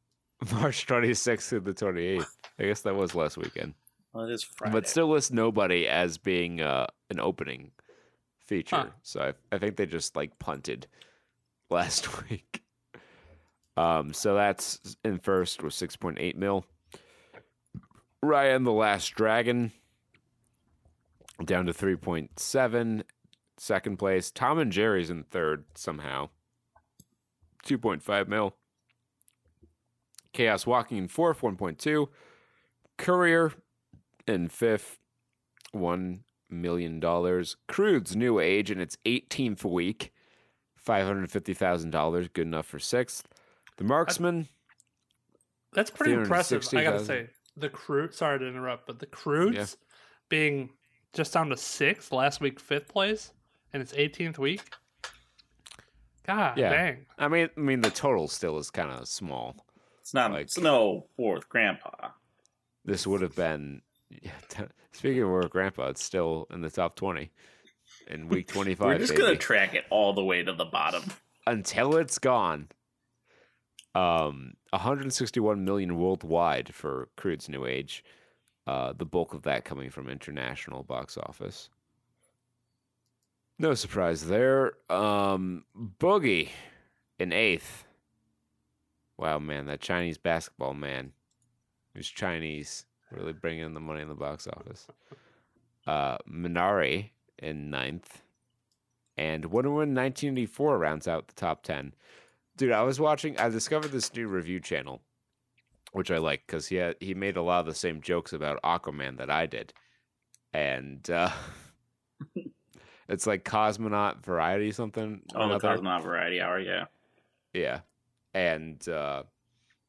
March 26th to the 28th. I guess that was last weekend, Well, it is Friday. but still lists nobody as being uh, an opening feature. Huh. So I, I think they just like punted last week. Um, so that's in first with 6.8 mil. Raya and the Last Dragon down to 3.7 second place tom and jerry's in third somehow 2.5 mil chaos walking in fourth 1.2 courier in fifth $1 million Croods new age in its 18th week $550000 good enough for sixth the marksman That's pretty impressive. I gotta 360,000. say, the crew. Sorry to interrupt, but the Croods being just down to sixth last week, fifth place, and it's 18th week. God Yeah. dang. i mean i mean the total still is kind of small it's not. like- it's no fourth grandpa. this would have been yeah, t- speaking of our grandpa it's still in the top 20 in week 25 We're just baby. gonna track it all the way to the bottom. until it's gone um 161 million worldwide for Croods new age uh the bulk of that coming from international box office no surprise there um boogie in eighth wow man that chinese basketball man who's chinese really bringing in the money in the box office uh minari in ninth and Wonder Woman 1984 rounds out the top 10. Dude, I was watching, I discovered this new review channel, which I like because he, he made a lot of the same jokes about Aquaman that I did. And uh, it's like Cosmonaut Variety something. Oh, the another. Cosmonaut Variety Hour. Yeah. Yeah. And uh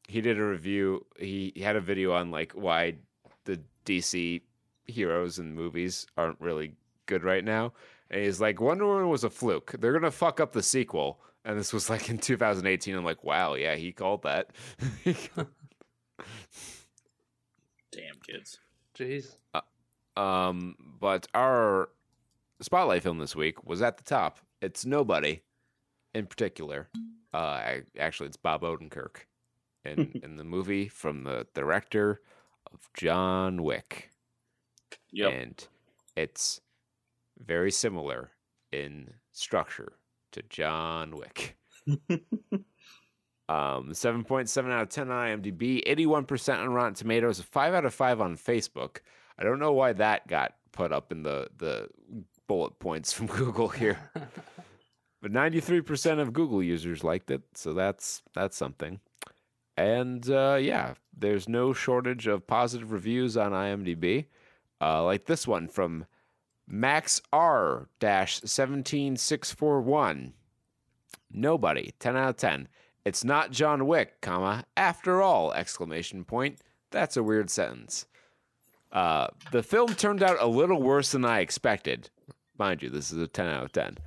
he did a review. He, he had a video on like why the DC heroes and movies aren't really good right now. And he's like, Wonder Woman was a fluke. They're gonna fuck up the sequel. And this was like in 2018. I'm like, wow, yeah, he called that. Damn kids. Jeez. um, but our spotlight film this week was at the top. It's nobody in particular. Uh, I, actually, it's Bob Odenkirk in in the movie from the director of John Wick, Yep. and it's very similar in structure to John Wick. um, seven point seven out of ten on IMDb, eighty-one percent on Rotten Tomatoes, five out of five on Facebook. I don't know why that got put up in the the bullet points from Google here. But 93% of Google users liked it, so that's that's something. And uh, yeah, there's no shortage of positive reviews on IMDb, uh, like this one from Max R 17641. Nobody, 10 out of 10. It's not John Wick, comma, after all, exclamation point. That's a weird sentence. Uh, the film turned out a little worse than I expected. Mind you, this is a 10 out of 10.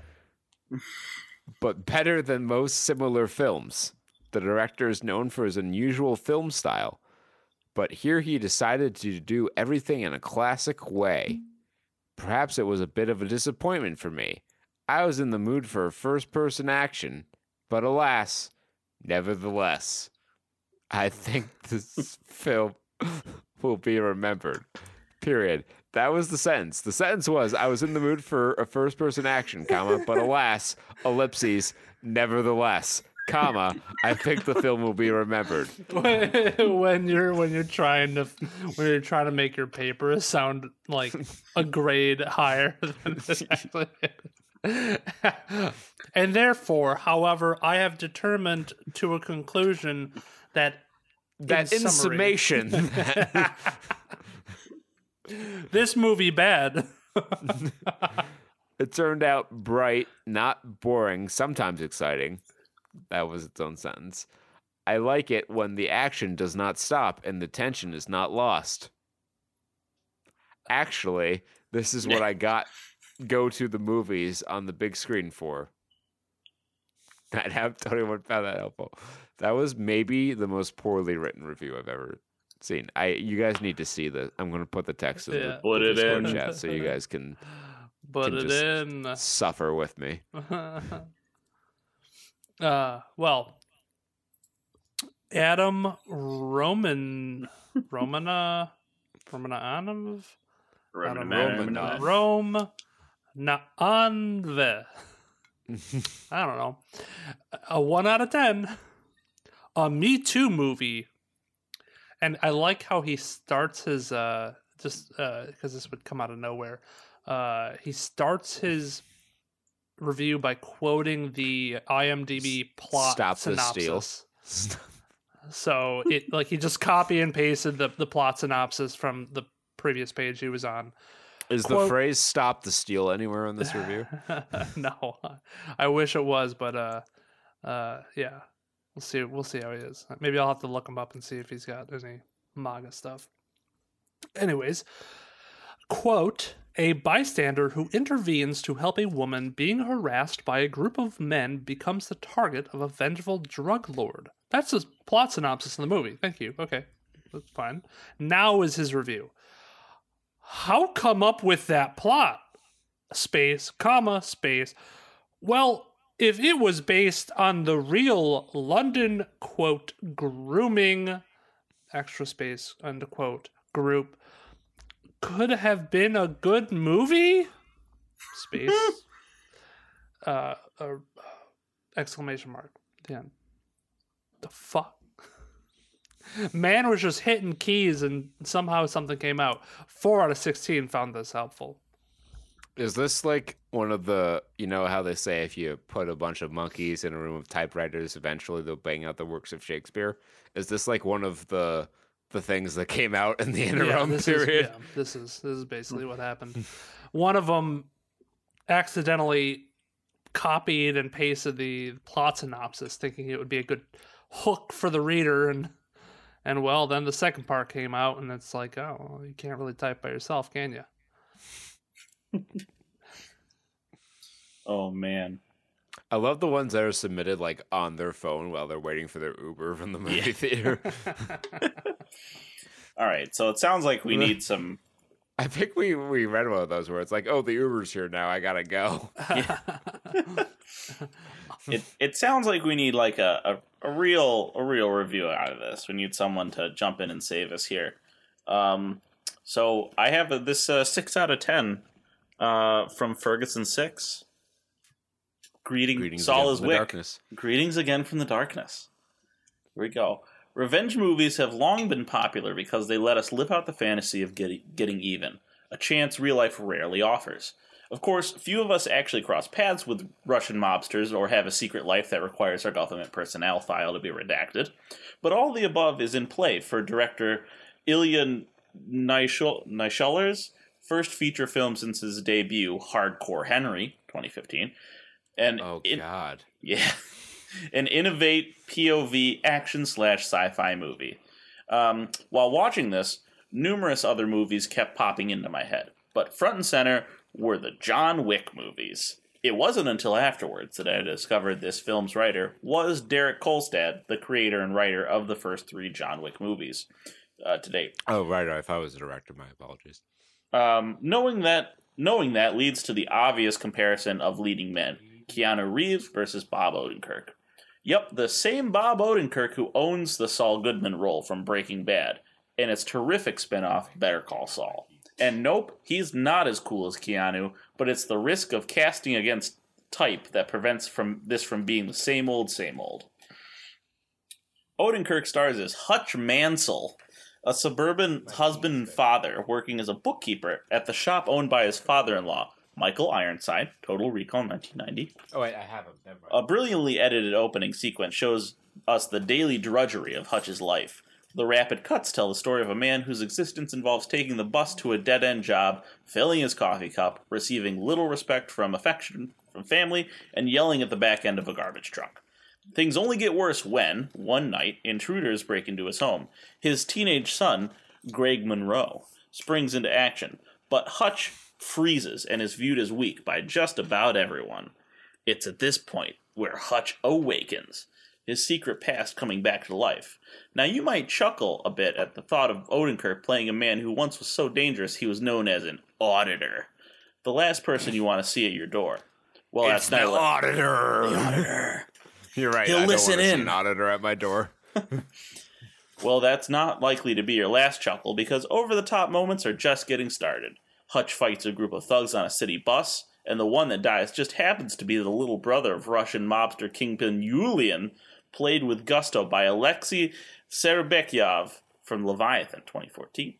but better than most similar films. The director is known for his unusual film style, but here he decided to do everything in a classic way. Perhaps it was a bit of a disappointment for me. I was in the mood for a first person action, but alas, nevertheless, I think this film will be remembered. Period. That was the sentence. The sentence was I was in the mood for a first person action, comma, but alas, ellipses, nevertheless, comma, I think the film will be remembered. when you're when you're trying to when you're trying to make your paper sound like a grade higher than it actually is. and therefore, however, I have determined to a conclusion that That in, summary- summation, this movie bad. it turned out bright, not boring, sometimes exciting. That was its own sentence. I like it when the action does not stop and the tension is not lost. Actually, this is what I got go to the movies on the big screen for. I have anyone found that helpful. That was maybe the most poorly written review I've ever seen. I you guys need to see the. I'm going to put the text in Yeah. the, Put the it Discord in. chat so you guys can Put Can it just- in. suffer with me. uh, well, Adam Roman Romana Romanov Adam Romanov. Rome Naanve. I don't know. A one out of ten. A Me Too movie. And I like how he starts his uh just uh because this would come out of nowhere. Uh he starts his review by quoting the IMDb plot Stop synopsis. So it like he just copy and pasted the, the plot synopsis from the previous page he was on. Is the phrase "stop the steal" anywhere in this review? no, I wish it was, but uh, uh, yeah, we'll see. We'll see how he is. Maybe I'll have to look him up and see if he's got any MAGA stuff. Anyways, quote: A bystander who intervenes to help a woman being harassed by a group of men becomes the target of a vengeful drug lord. That's the plot synopsis in the movie. Thank you. Okay, that's fine. Now is his review. How come up with that plot? space, comma, space. Well, if it was based on the real London, quote, grooming, extra space, end quote, group, could have been a good movie? Space. uh, uh, exclamation mark. at The fuck? Man was just hitting keys and somehow something came out. Four out of 16 found this helpful. Is this like one of the you know how they say if you put a bunch of monkeys in a room of typewriters, eventually they'll bang out the works of Shakespeare? Is this like one of the the things that came out in the interim this period? Is, yeah, this is this is basically what happened. One of them accidentally copied and pasted the plot synopsis, thinking it would be a good hook for the reader, and and well, then the second part came out, and it's like, oh, you can't really type by yourself, can you? Oh man. I love the ones that are submitted like on their phone while they're waiting for their Uber from the movie theater. All right. So it sounds like we need some. I think we we read one of those where it's like, oh, the Uber's here now. I gotta go. It it sounds like we need like a, a, a real a real review out of this. We need someone to jump in and save us here. Um, so I have a, this uh, six out of ten uh, from Ferguson six. Greeting, Greetings Saul again is from the Wick. darkness. Greetings again from the darkness. Here we go. Revenge movies have long been popular because they let us live out the fantasy of getting, getting even, a chance real life rarely offers. Of course, few of us actually cross paths with Russian mobsters or have a secret life that requires our government personnel file to be redacted, but all the above is in play for director Ilya Naishuller's first feature film since his debut, Hardcore Henry, 2015. And Oh in- God. yeah. An innovate POV action slash sci fi movie. Um, while watching this, numerous other movies kept popping into my head, but front and center were the John Wick movies. It wasn't until afterwards that I discovered this film's writer was Derek Kolstad, the creator and writer of the first three John Wick movies uh, to date. Oh, right. If I was a director, my apologies. Um, knowing that knowing that leads to the obvious comparison of leading men: Keanu Reeves versus Bob Odenkirk. Yep, the same Bob Odenkirk who owns the Saul Goodman role from Breaking Bad and its terrific spinoff Better Call Saul. And nope, he's not as cool as Keanu, but it's the risk of casting against type that prevents from this from being the same old, same old. Odenkirk stars as Hutch Mansell, a suburban husband and father working as a bookkeeper at the shop owned by his father-in-law, Michael Ironside. Total Recall, 1990. Oh, wait, I have him. Never mind. A brilliantly edited opening sequence shows us the daily drudgery of Hutch's life. The rapid cuts tell the story of a man whose existence involves taking the bus to a dead end job, filling his coffee cup, receiving little respect from affection from family, and yelling at the back end of a garbage truck. Things only get worse when, one night, intruders break into his home. His teenage son, Greg Monroe, springs into action, but Hutch freezes and is viewed as weak by just about everyone. It's at this point where Hutch awakens, his secret past coming back to life. Now, you might chuckle a bit at the thought of Odenkirk playing a man who once was so dangerous he was known as an auditor, the last person you want to see at your door. Well, it's that's the not li- auditor. auditor. You're right. He'll I don't listen wanna see in. An auditor at my door. Well, that's not likely to be your last chuckle because over the top moments are just getting started. Hutch fights a group of thugs on a city bus, and the one that dies just happens to be the little brother of Russian mobster kingpin Yulian, played with gusto by Alexei Serebryakov from Leviathan 2014.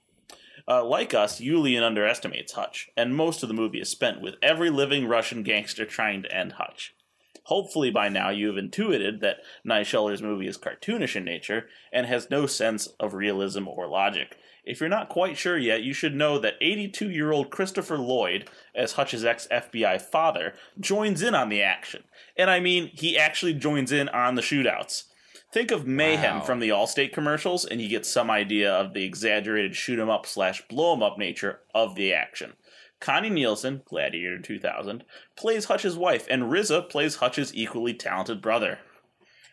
Uh, like us, Yulian underestimates Hutch, and most of the movie is spent with every living Russian gangster trying to end Hutch. Hopefully, by now you have intuited that Naishuller's movie is cartoonish in nature and has no sense of realism or logic. If you're not quite sure yet, you should know that 82 year old Christopher Lloyd, as Hutch's ex FBI father, joins in on the action. And I mean, he actually joins in on the shootouts. Think of Mayhem Wow. from the Allstate commercials, and you get some idea of the exaggerated shoot 'em up slash blow 'em up nature of the action. Connie Nielsen, Gladiator 2000, plays Hutch's wife, and RZA plays Hutch's equally talented brother.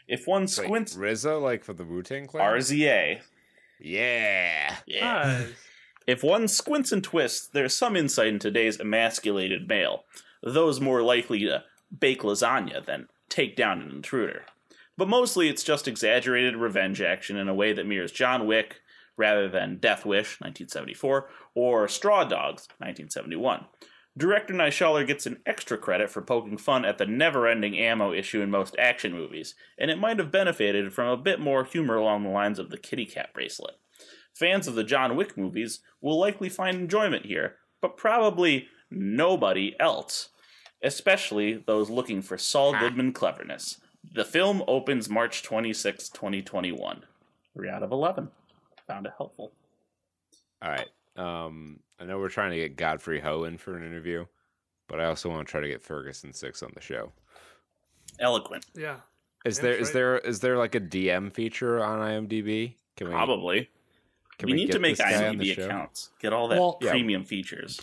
If one Wait, squints, RZA, like for the Wu Tang Clan. RZA. Yeah. Yeah. Nice. If one squints and twists, there's some insight in today's emasculated male, those more likely to bake lasagna than take down an intruder. But mostly it's just exaggerated revenge action in a way that mirrors John Wick rather than Death Wish, 1974, or Straw Dogs, 1971. Director Naishuller gets an extra credit for poking fun at the never ending ammo issue in most action movies, and it might have benefited from a bit more humor along the lines of the kitty cat bracelet. Fans of the John Wick movies will likely find enjoyment here, but probably nobody else, especially those looking for Saul Goodman cleverness. The film opens March 26, 2021. Three out of 11. Found it helpful. All right. Um, I know we're trying to get Godfrey Ho in for an interview, but I also want to try to get Ferguson Six on the show. Eloquent. Yeah. Is Yeah, there that's is right. there is there like a DM feature on IMDb? Can we Probably. Can we, need get to make this guy on the IMDb accounts. Get all that Well- Yeah. premium features.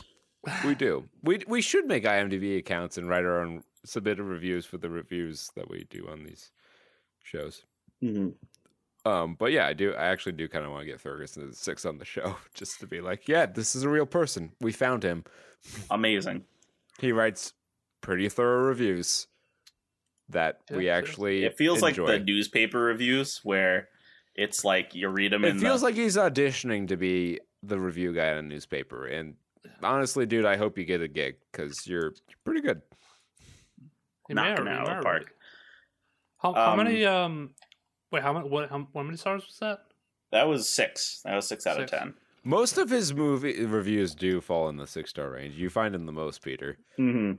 We do. We we should make IMDb accounts and write our own submitted reviews for the reviews that we do on these shows. Mm-hmm. Um, but yeah, I do. I actually do kind of want to get Ferguson Six on the show, just to be like, yeah, this is a real person. We found him. Amazing. He writes pretty thorough reviews that we actually. It feels enjoy. like the newspaper reviews where it's like you read them It in feels the, like he's auditioning to be the review guy in a newspaper. And honestly, dude, I hope you get a gig because you're, you're pretty good. You may knocking or- it you out of the park. How, how Um, many? Um, wait, how many? What? How, how many stars was that? That was six. That was six out Six. of ten. Most of his movie reviews do fall in the six star range. You find him the most, Peter. Mm-hmm.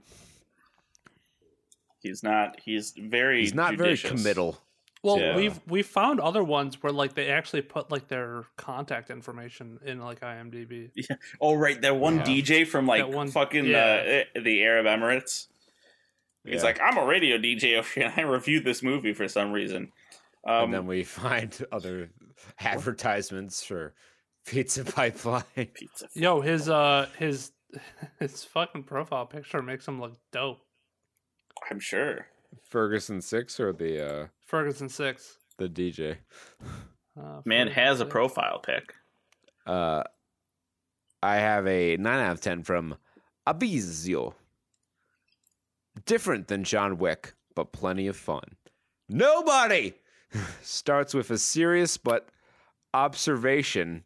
He's not. He's very. He's not judicious. very committal. Well, Yeah. we've we found other ones where like they actually put like their contact information in like IMDb. Yeah. Oh right, that one Yeah. DJ from like That one- fucking yeah. uh, the Arab Emirates. He's Yeah. like, I'm a radio DJ over here, and I reviewed this movie for some reason. Um, and then we find other advertisements for Pizza pipeline. Pizza. Yo, his uh his his fucking profile picture makes him look dope. I'm sure. Ferguson six or the uh Ferguson six. the DJ. Uh, Man has a profile pic. Uh, I have a nine out of ten from Abizio. Different than John Wick, but plenty of fun. Nobody starts with a serious but observation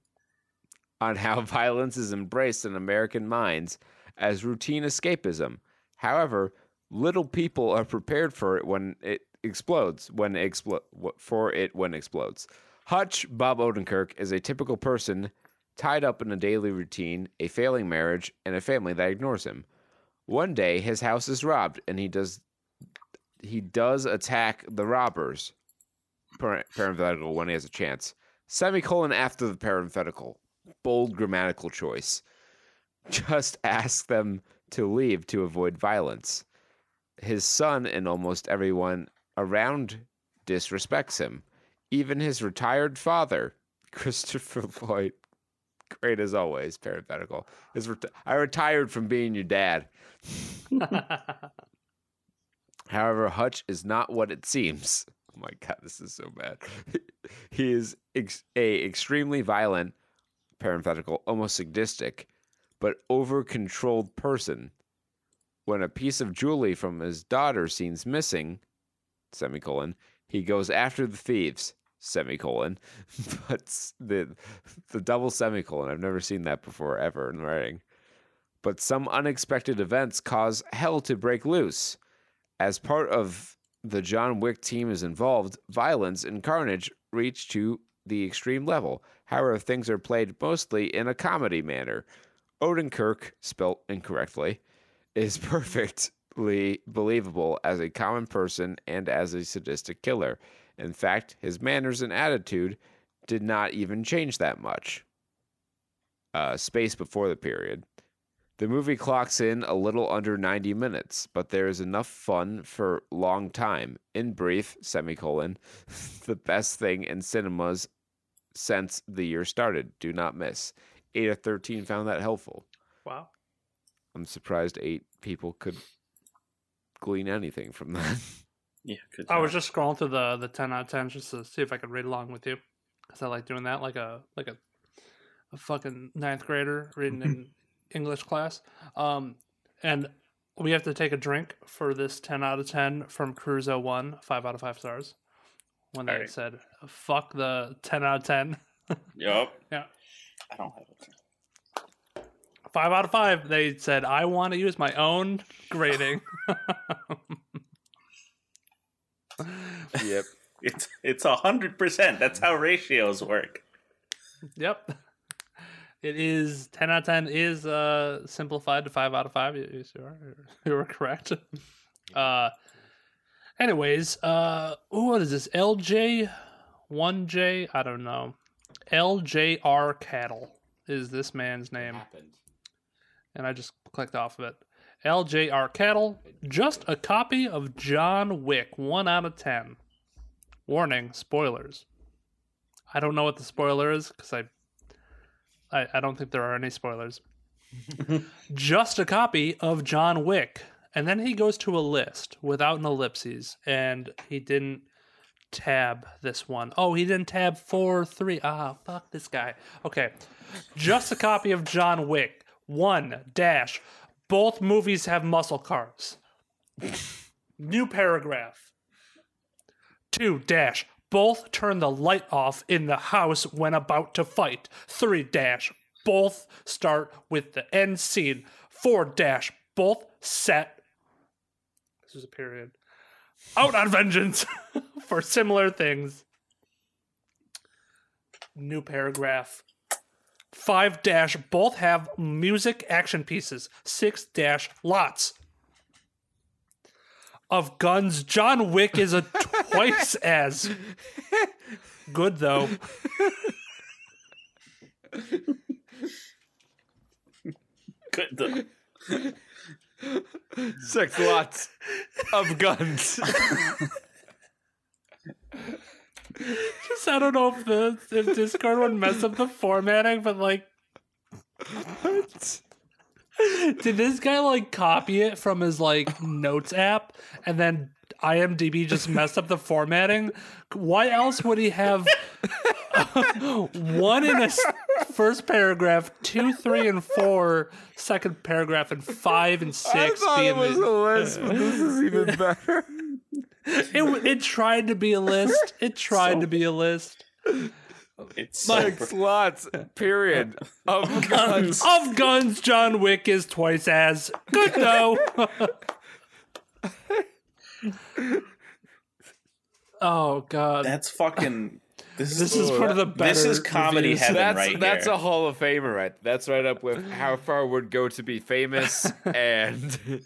on how violence is embraced in American minds as routine escapism. However, little people are prepared for it when it explodes. When it explo- for it when it explodes. Hutch Bob Odenkirk is a typical person tied up in a daily routine, a failing marriage, and a family that ignores him. One day, his house is robbed, and he does he does attack the robbers. Par- parenthetical when he has a chance. Semicolon after the parenthetical. Bold grammatical choice. Just ask them to leave to avoid violence. His son and almost everyone around disrespects him. Even his retired father, Christopher Lloyd, great as always, parenthetical, is reti- I retired from being your dad. However, Hutch is not what it seems. My god, this is so bad. he is ex- a extremely violent, parenthetical, almost sadistic, but over-controlled person. When a piece of jewelry from his daughter seems missing, semicolon, he goes after the thieves, semicolon. But the the double semicolon, I've never seen that before ever in writing. But some unexpected events cause hell to break loose. As part of the John Wick team is involved, violence and carnage reach to the extreme level. However, things are played mostly in a comedy manner. Odenkirk, spelt incorrectly, is perfectly believable as a common person and as a sadistic killer. In fact, his manners and attitude did not even change that much. Uh, space before the period. The movie clocks in a little under 90 minutes, but there is enough fun for long time. In brief, semicolon, the best thing in cinemas since the year started. Do not miss. 8 of 13 found that helpful. wow. I'm surprised 8 people could glean anything from that. Yeah. I was just scrolling through the the ten out of ten just to see if I could read along with you, because I like doing that, like a like a a fucking ninth grader reading in English class. Um, and we have to take a drink for this ten out of ten from Cruiso One, five out of five stars. When they Alright. said "fuck the ten out of ten, Yep. Yeah. I don't have it. five out of five, they said I want to use my own grading. yep. It's it's a hundred percent. That's how ratios work. Yep. It is ten out of ten is uh simplified to five out of five. You, you sure you were correct. Uh anyways, uh what is this? LJ one J? I don't know. LJR Cattle is this man's name. And I just clicked off of it. LJR Cattle, just a copy of John Wick, one out of ten. Warning, spoilers. I don't know what the spoiler is because I, I I don't think there are any spoilers. Just a copy of John Wick, and then he goes to a list without an ellipses, and he didn't tab this one. Oh, he didn't tab four three. Ah, fuck this guy. Okay, just a copy of John Wick. One dash. Both movies have muscle cars. New paragraph. Two dash. Both turn the light off in the house when about to fight. Three dash. Both start with the end scene. Four dash. Both set. This is a period. Out on vengeance for similar things. New paragraph. Five dash. Both have music action pieces. Six dash. Lots of guns. John Wick is a twice as good though. Good. though. Six lots of guns. Just. I don't know if the if Discord would mess up the formatting, but like, did this guy like copy it from his like notes app and then IMDb just messed up the formatting? Why else would he have uh, one in a first paragraph, two, three, and four second paragraph, and five and I six thought being it was the- a list, but this is even better. It, it tried to be a list. It tried So- to be a list. It's so Six slots, period. Of guns. Of guns, John Wick is twice as good though. oh god, that's fucking. This, this is is one of the better. This is comedy reviews. heaven. That's right that's here. a Hall of Famer, right? That's right up with how far would go to be famous and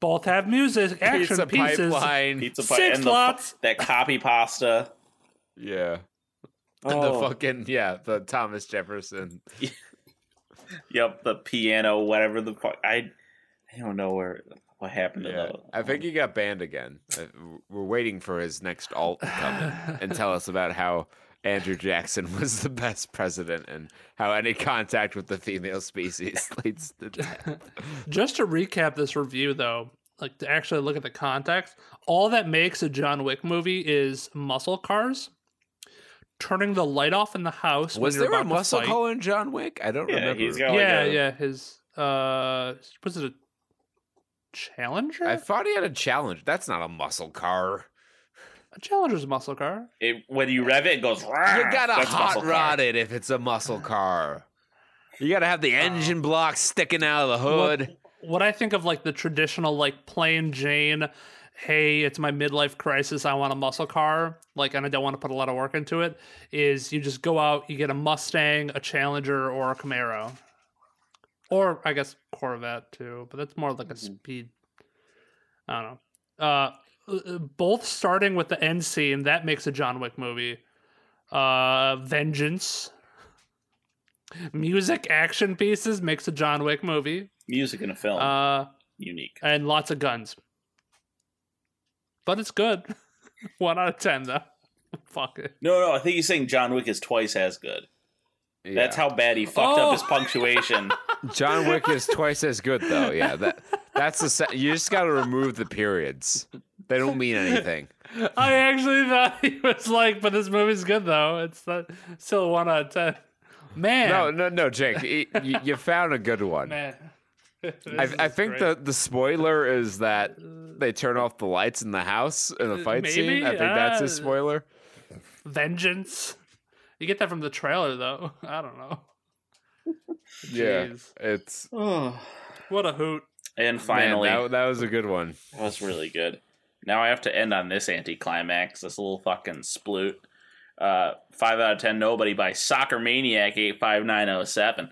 Both have music, action pizza pieces. pipeline. pizza pie Six and the, slots. that copy pasta. Yeah. And Oh. the fucking yeah, the Thomas Jefferson. Yep, the piano, whatever the fuck. I, I don't know where what happened to Yeah, the. I think he got banned again. Uh, We're waiting for his next alt to come and tell us about how Andrew Jackson was the best president and how any contact with the female species leads to death. Just to recap this review, though, like to actually look at the context, all that makes a John Wick movie is muscle cars. Turning the light off in the house. Was when you're there a to muscle fight. car in John Wick? I don't Yeah, remember. he's got like yeah, a, yeah. His uh, was it a Challenger? I thought he had a challenge. That's not a muscle car. a Challenger's a muscle car. It, when you rev it, it goes. You gotta hot rod it if it's a muscle car. You gotta have the engine block sticking out of the hood. What I think of like the traditional like plain Jane, hey, it's my midlife crisis. I want a muscle car, like, and I don't want to put a lot of work into it. Is you just go out, you get a Mustang, a Challenger, or a Camaro, or I guess Corvette too, but that's more like a speed. I don't know. Uh, uh, both starting with the end scene that makes a John Wick movie. Uh, Vengeance. Music action pieces makes a John Wick movie. Music in a film, Uh, unique. and lots of guns. But it's good. One out of ten though. Fuck it. No, no, I think he's saying John Wick is twice as good. That's how bad he fucked Oh. up his oh! punctuation. John Wick is twice as good though. Yeah, that that's the se- you just got to remove the periods. They don't mean anything. I actually thought he was like, but this movie's good though. It's not, still one out of ten. Man, No, no, no, Jake. You, you found a good one. man. I, I think the the spoiler is that they turn off the lights in the house in the fight scene. I think that's his Uh, spoiler. vengeance. You get that from the trailer though. I don't know. Yeah, Jeez. it's What a hoot. and man, finally, that, that was a good one. that was really good. Now I have to end on this anticlimax, this little fucking sploot. Uh, five out of ten, nobody by Soccer Maniac eight five nine zero seven.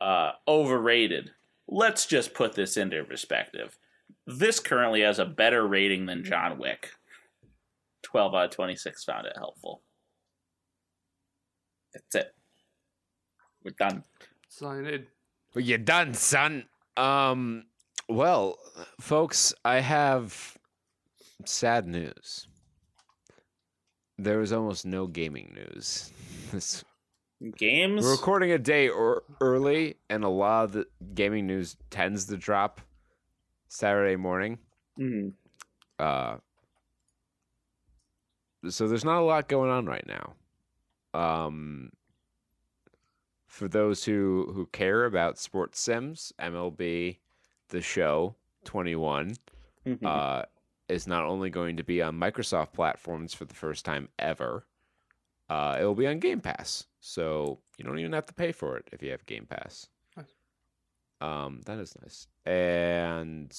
Uh, overrated. Let's just put this into perspective. This currently has a better rating than John Wick. Twelve out of twenty six found it helpful. That's it. We're done. Signed. all you need. Well, you done, son. Um, well, folks, I have sad news. There was almost no gaming news. This Games. We're recording a day or early, and a lot of the gaming news tends to drop Saturday morning. Mhm. Uh, so there's not a lot going on right now. Um, for those who who care about sports sims, MLB, the show 21 Mhm. uh, is not only going to be on Microsoft platforms for the first time ever, uh, it will be on Game Pass. So you don't even have to pay for it if you have Game Pass. Nice. Um, that is nice. And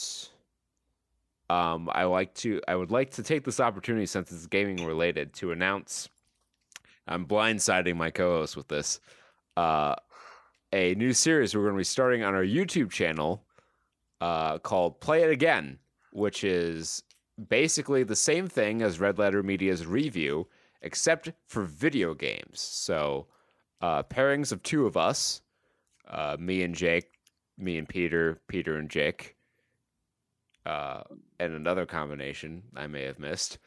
um, I like to. I would like to take this opportunity, since it's gaming related, to announce. I'm blindsiding my co-host with this. Uh, a new series we're going to be starting on our YouTube channel uh, called Play It Again, which is basically the same thing as Red Letter Media's review, except for video games. So, uh, pairings of two of us, uh, me and Jake, me and Peter, Peter and Jake, uh, and another combination I may have missed,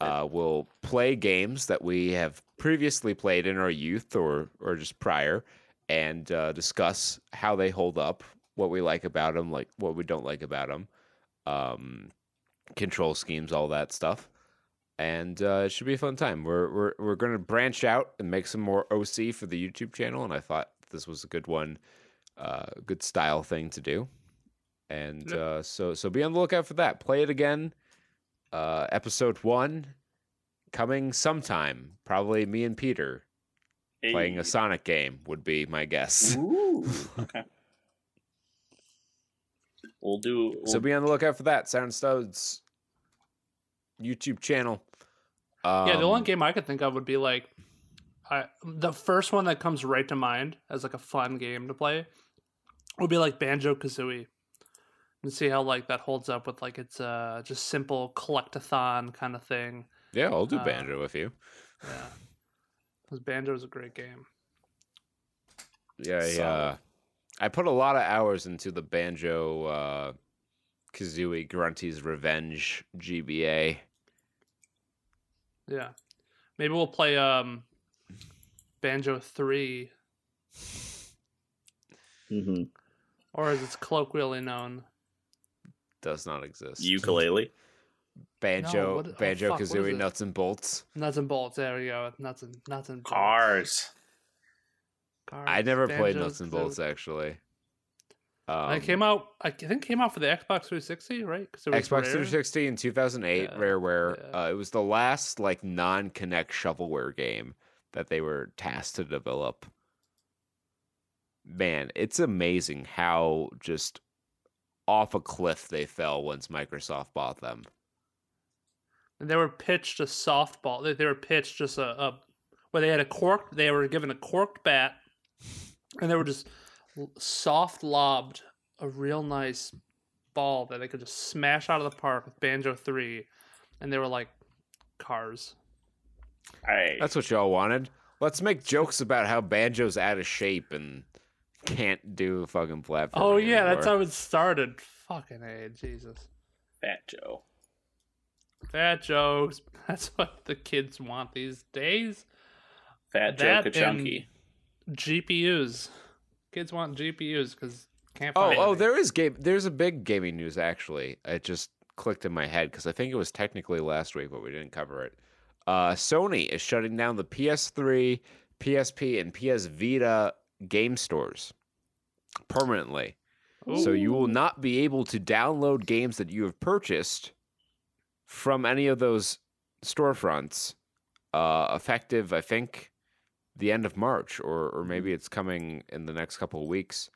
uh, will play games that we have previously played in our youth or or just prior, and uh, discuss how they hold up, what we like about them, like what we don't like about them, um, control schemes, all that stuff. And uh, it should be a fun time. We're we're we're going to branch out and make some more OC for the YouTube channel, and I thought this was a good one, uh, good style thing to do. And Yep. uh, so so be on the lookout for that. Play it again. Uh, episode one coming sometime. Probably me and Peter playing a Sonic game would be my guess. Ooh, okay. We'll do. We'll, So be on the lookout for that. Saturn Studs YouTube channel. Um, yeah, the only game I could think of would be like, I the first one that comes right to mind as like a fun game to play would be like Banjo Kazooie, and see how like that holds up with like it's uh just simple collectathon kind of thing. Yeah, I'll do uh, banjo with you. Yeah, because Banjo is a great game. Yeah, yeah. I put a lot of hours into the banjo uh, Kazooie Grunty's Revenge GBA. Yeah, maybe we'll play um Banjo Three, Mhm. or as it's colloquially known, Does not exist. ukulele. banjo, what- oh, banjo fuck, Kazooie nuts and bolts. nuts and bolts. There we go. Nuts and nuts and bolts. Cars. Cars, I never played nuts and bolts actually. Um, it came out. I think it came out for the Xbox 360, right? 'Cause it was Xbox rare. 360 in 2008, Yeah, Rareware. yeah. Uh, it was the last like non-Kinect shovelware game that they were tasked to develop. Man, it's amazing how just off a cliff they fell once Microsoft bought them. And they were pitched a softball. They, they were pitched just a, a where they had a corked. They were given a corked bat, and they were just soft lobbed a real nice ball that they could just smash out of the park with Banjo Three, and they were like cars. I That's what y'all wanted. Let's make jokes about how Banjo's out of shape and can't do fucking platform. Oh yeah, that's how it started. Fucking a Jesus. Fat Joe. Fat jokes. That's what the kids want these days. Fat Joe That Kachunky. GPUs. Kids want GPUs because can't Oh, oh, any. there is game. There's a big gaming news actually. It just clicked in my head because I think it was technically last week, but we didn't cover it. Uh, Sony is shutting down the PS3, PSP, and PS Vita game stores permanently. So you will not be able to download games that you have purchased from any of those storefronts. Uh, effective, I think, the end of March, or or maybe it's coming in the next couple of weeks.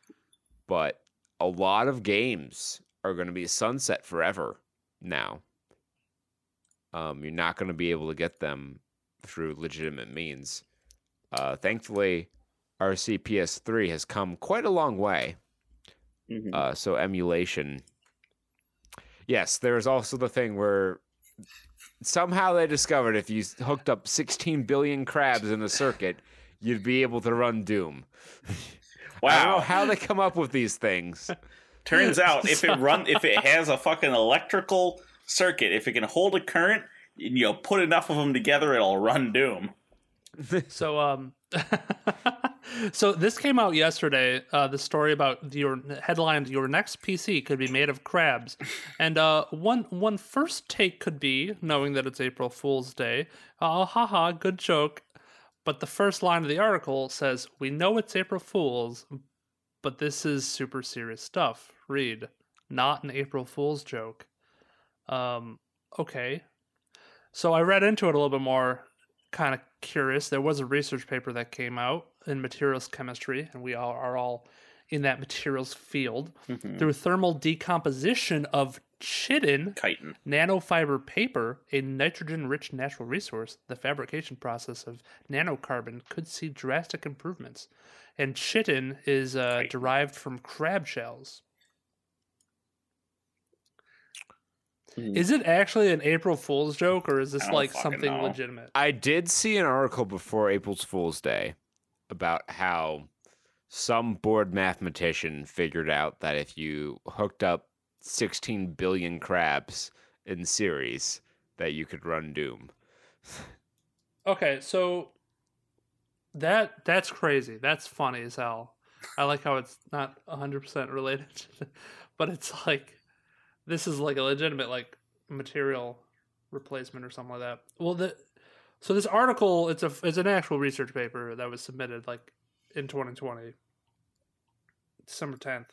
But a lot of games are going to be sunset forever now. Um, you're not going to be able to get them through legitimate means. Uh, thankfully, RCPS3 has come quite a long way. Mhm. Uh, so emulation. Yes, there is also the thing where somehow they discovered if you hooked up 16 billion crabs in a circuit, you'd be able to run Doom. I don't know wow. how they come up with these things. Turns out if it run if it has a fucking electrical circuit, if it can hold a current, and you know, put enough of them together, it'll run Doom. So um, so this came out yesterday. Uh, the story about your headline: "Your next PC could be made of crabs," and uh, one one first take could be knowing that it's April Fool's Day. Oh, haha, good joke. But the first line of the article says, "We know it's April Fool's, but this is super serious stuff." Read, not an April Fool's joke. Um, okay. So I read into it a little bit more, kind of curious. There was a research paper that came out in materials chemistry, and we all are all in that materials field. Mhm. Through thermal decomposition of chitin, Chitin. nanofiber paper, a nitrogen rich natural resource, the fabrication process of nanocarbon could see drastic improvements. And chitin is uh, derived from crab shells. Mhm. Is it actually an April Fool's joke, or is this like something know. legitimate? I did see an article before April's Fool's Day about how some bored mathematician figured out that if you hooked up 16 billion crabs in series, that you could run Doom. Okay, so That that's crazy. That's funny as hell. I like how it's not hundred percent related, but it's like this is like a legitimate like material replacement or something like that. Well, the so this article it's a it's an actual research paper that was submitted like in 2020, December 10th,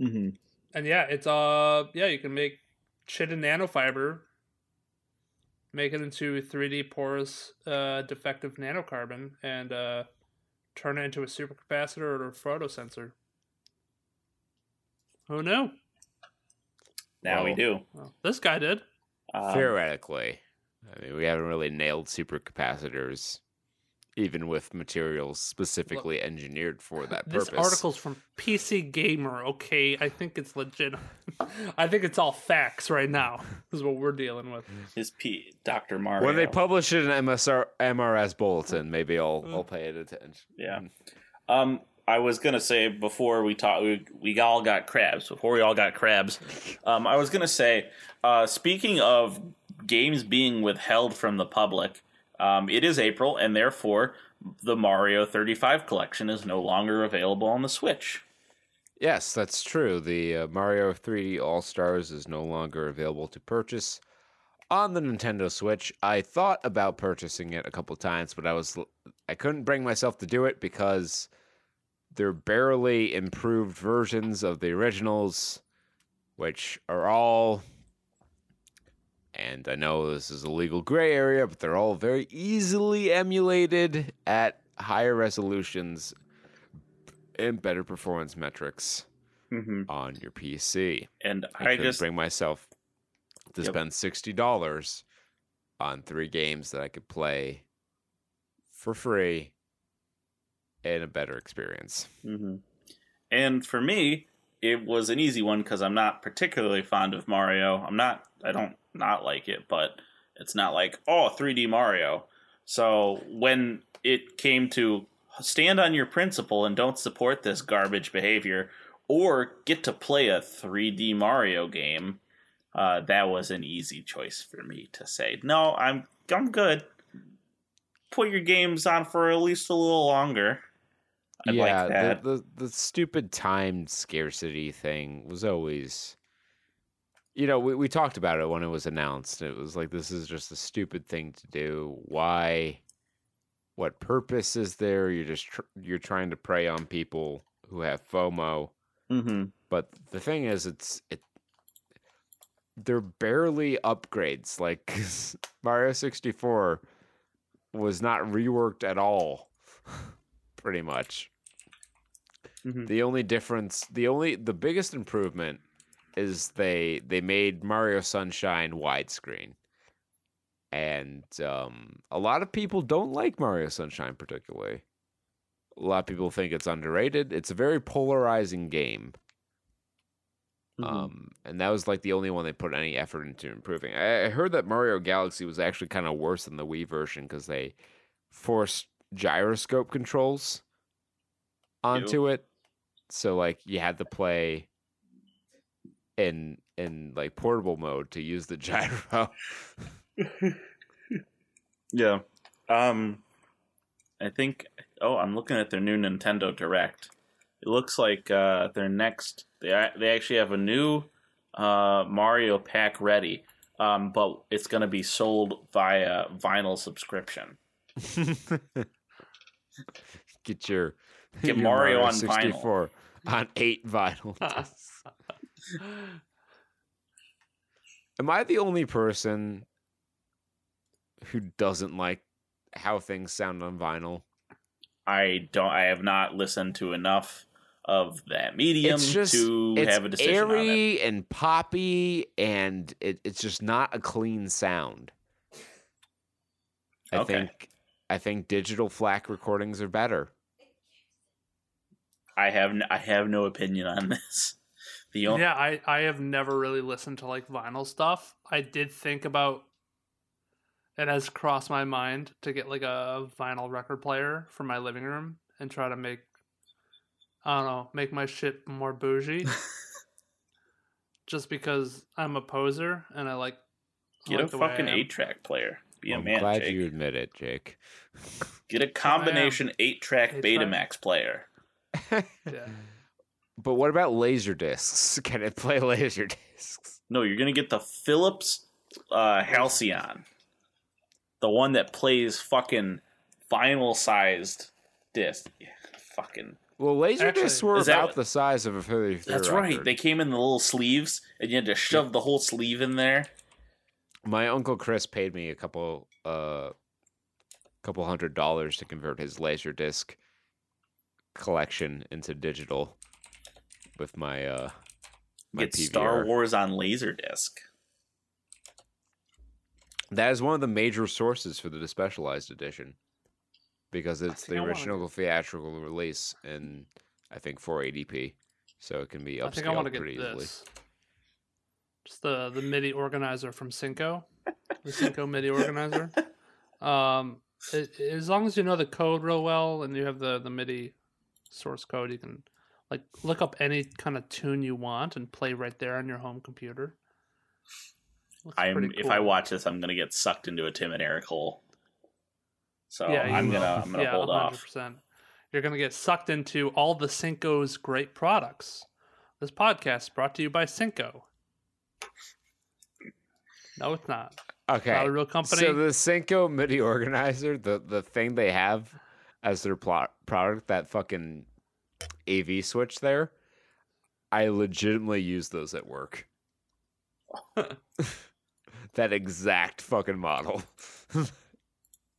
Mm-hmm. and yeah, it's uh yeah you can make shit in nanofiber, make it into 3D porous uh, defective nanocarbon, and uh, turn it into a supercapacitor or a photosensor. Oh knew? Now we do. Well, this guy did. Um, Theoretically, I mean, we haven't really nailed supercapacitors, even with materials specifically engineered for that This purpose. article's from PC Gamer. Okay, I think it's legit. I think it's all facts right now. This is what we're dealing with. his P, Doctor Mario. when they publish it in MSR, MRS bulletin, maybe I'll I'll pay it attention. Yeah. Um, I was gonna say before we talk, we, we all got crabs. Before we all got crabs, um, I was gonna say, uh, speaking of games being withheld from the public, um, it is April, and therefore the Mario 35 collection is no longer available on the Switch. Yes, that's true. The uh, Mario 3D All Stars is no longer available to purchase on the Nintendo Switch. I thought about purchasing it a couple times, but I was I couldn't bring myself to do it because they're barely improved versions of the originals, which are all and I know this is a legal gray area, but they're all very easily emulated at higher resolutions and better performance metrics Mm-hmm. on your PC. And I, I, just bring myself to Yep. spend sixty dollars on three games that I could play for free and a better experience. hmm And for me, it was an easy one because I'm not particularly fond of Mario. I'm not. I don't not like it, but it's not like oh 3D Mario. So when it came to stand on your principle and don't support this garbage behavior, or get to play a 3D Mario game, uh, that was an easy choice for me to say no. I'm I'm good. Put your games on for at least a little longer. I'd yeah, like. The, the the stupid time scarcity thing was always you know, we, we talked about it when it was announced. It was like this is just a stupid thing to do. Why what purpose is there? You're just tr- you're trying to prey on people who have FOMO. Mm-hmm. But the thing is it's it they're barely upgrades. Like Mario 64 was not reworked at all. Pretty much. Mhm. The only difference, the only the biggest improvement is they they made Mario Sunshine widescreen. And um, a lot of people don't like Mario Sunshine particularly. A lot of people think it's underrated. It's a very polarizing game. Mm-hmm. Um, and that was like the only one they put any effort into improving. I, I heard that Mario Galaxy was actually kind of worse than the Wii version because they forced gyroscope controls onto it. So like you had to play in in like portable mode to use the gyro. Yeah. Um I think oh, I'm looking at their new Nintendo Direct. It looks like uh their next they they actually have a new uh Mario pack ready. Um but it's going to be sold via vinyl subscription. Get your Get your Mario on vinyl. on eight vinyl. Am I the only person who doesn't like how things sound on vinyl? I don't I have not listened to enough of that medium just to have a decision on it. airy and poppy, and it, it's just not a clean sound. I Okay. think I think digital FLAC recordings are better. I have n- I have no opinion on this. The only yeah, I I have never really listened to like vinyl stuff. I did think about it has crossed my mind to get like a vinyl record player for my living room and try to make I don't know, make my shit more bougie. Just because I'm a poser and I like I get like a the fucking eight track player. Be a I'm man, glad Jake. you admit it, Jake. Get a combination eight track Eight-track? Betamax player. Yeah. But what about laser discs? Can it play laser discs? No, you're gonna get the Philips uh, Halcyon, the one that plays fucking vinyl sized disc. Yeah, fucking. Well, laser Actually, discs were about what- the size of a Philly That's right. They came in the little sleeves, and you had to shove the whole sleeve in there. My uncle Chris paid me a couple uh couple hundred dollars to convert his laser disc collection into digital with my uh my Get PVR. Star Wars on Laserdisc. That is one of the major sources for the specialized edition because it's the I wanna original theatrical release in I think 480p, so it can be I think I want to upscaled pretty easily. this. Just the the MIDI organizer from Cinco, the Cinco MIDI organizer. Um, it, as long as you know the code real well and you have the the MIDI source code, you can like look up any kind of tune you want and play right there on your home computer. Looks I'm pretty if I watch this, I'm gonna get sucked into a Tim and Eric hole. So Yeah, I'm will. gonna I'm gonna yeah, hold off. 100%. You're gonna get sucked into all the Cinco's great products. This podcast is brought to you by Cinco. No, it's not. Okay. Not a real company. So the Cinco MIDI organizer, the the thing they have as their plot product, that fucking AV switch there, I legitimately use those at work. that exact fucking model.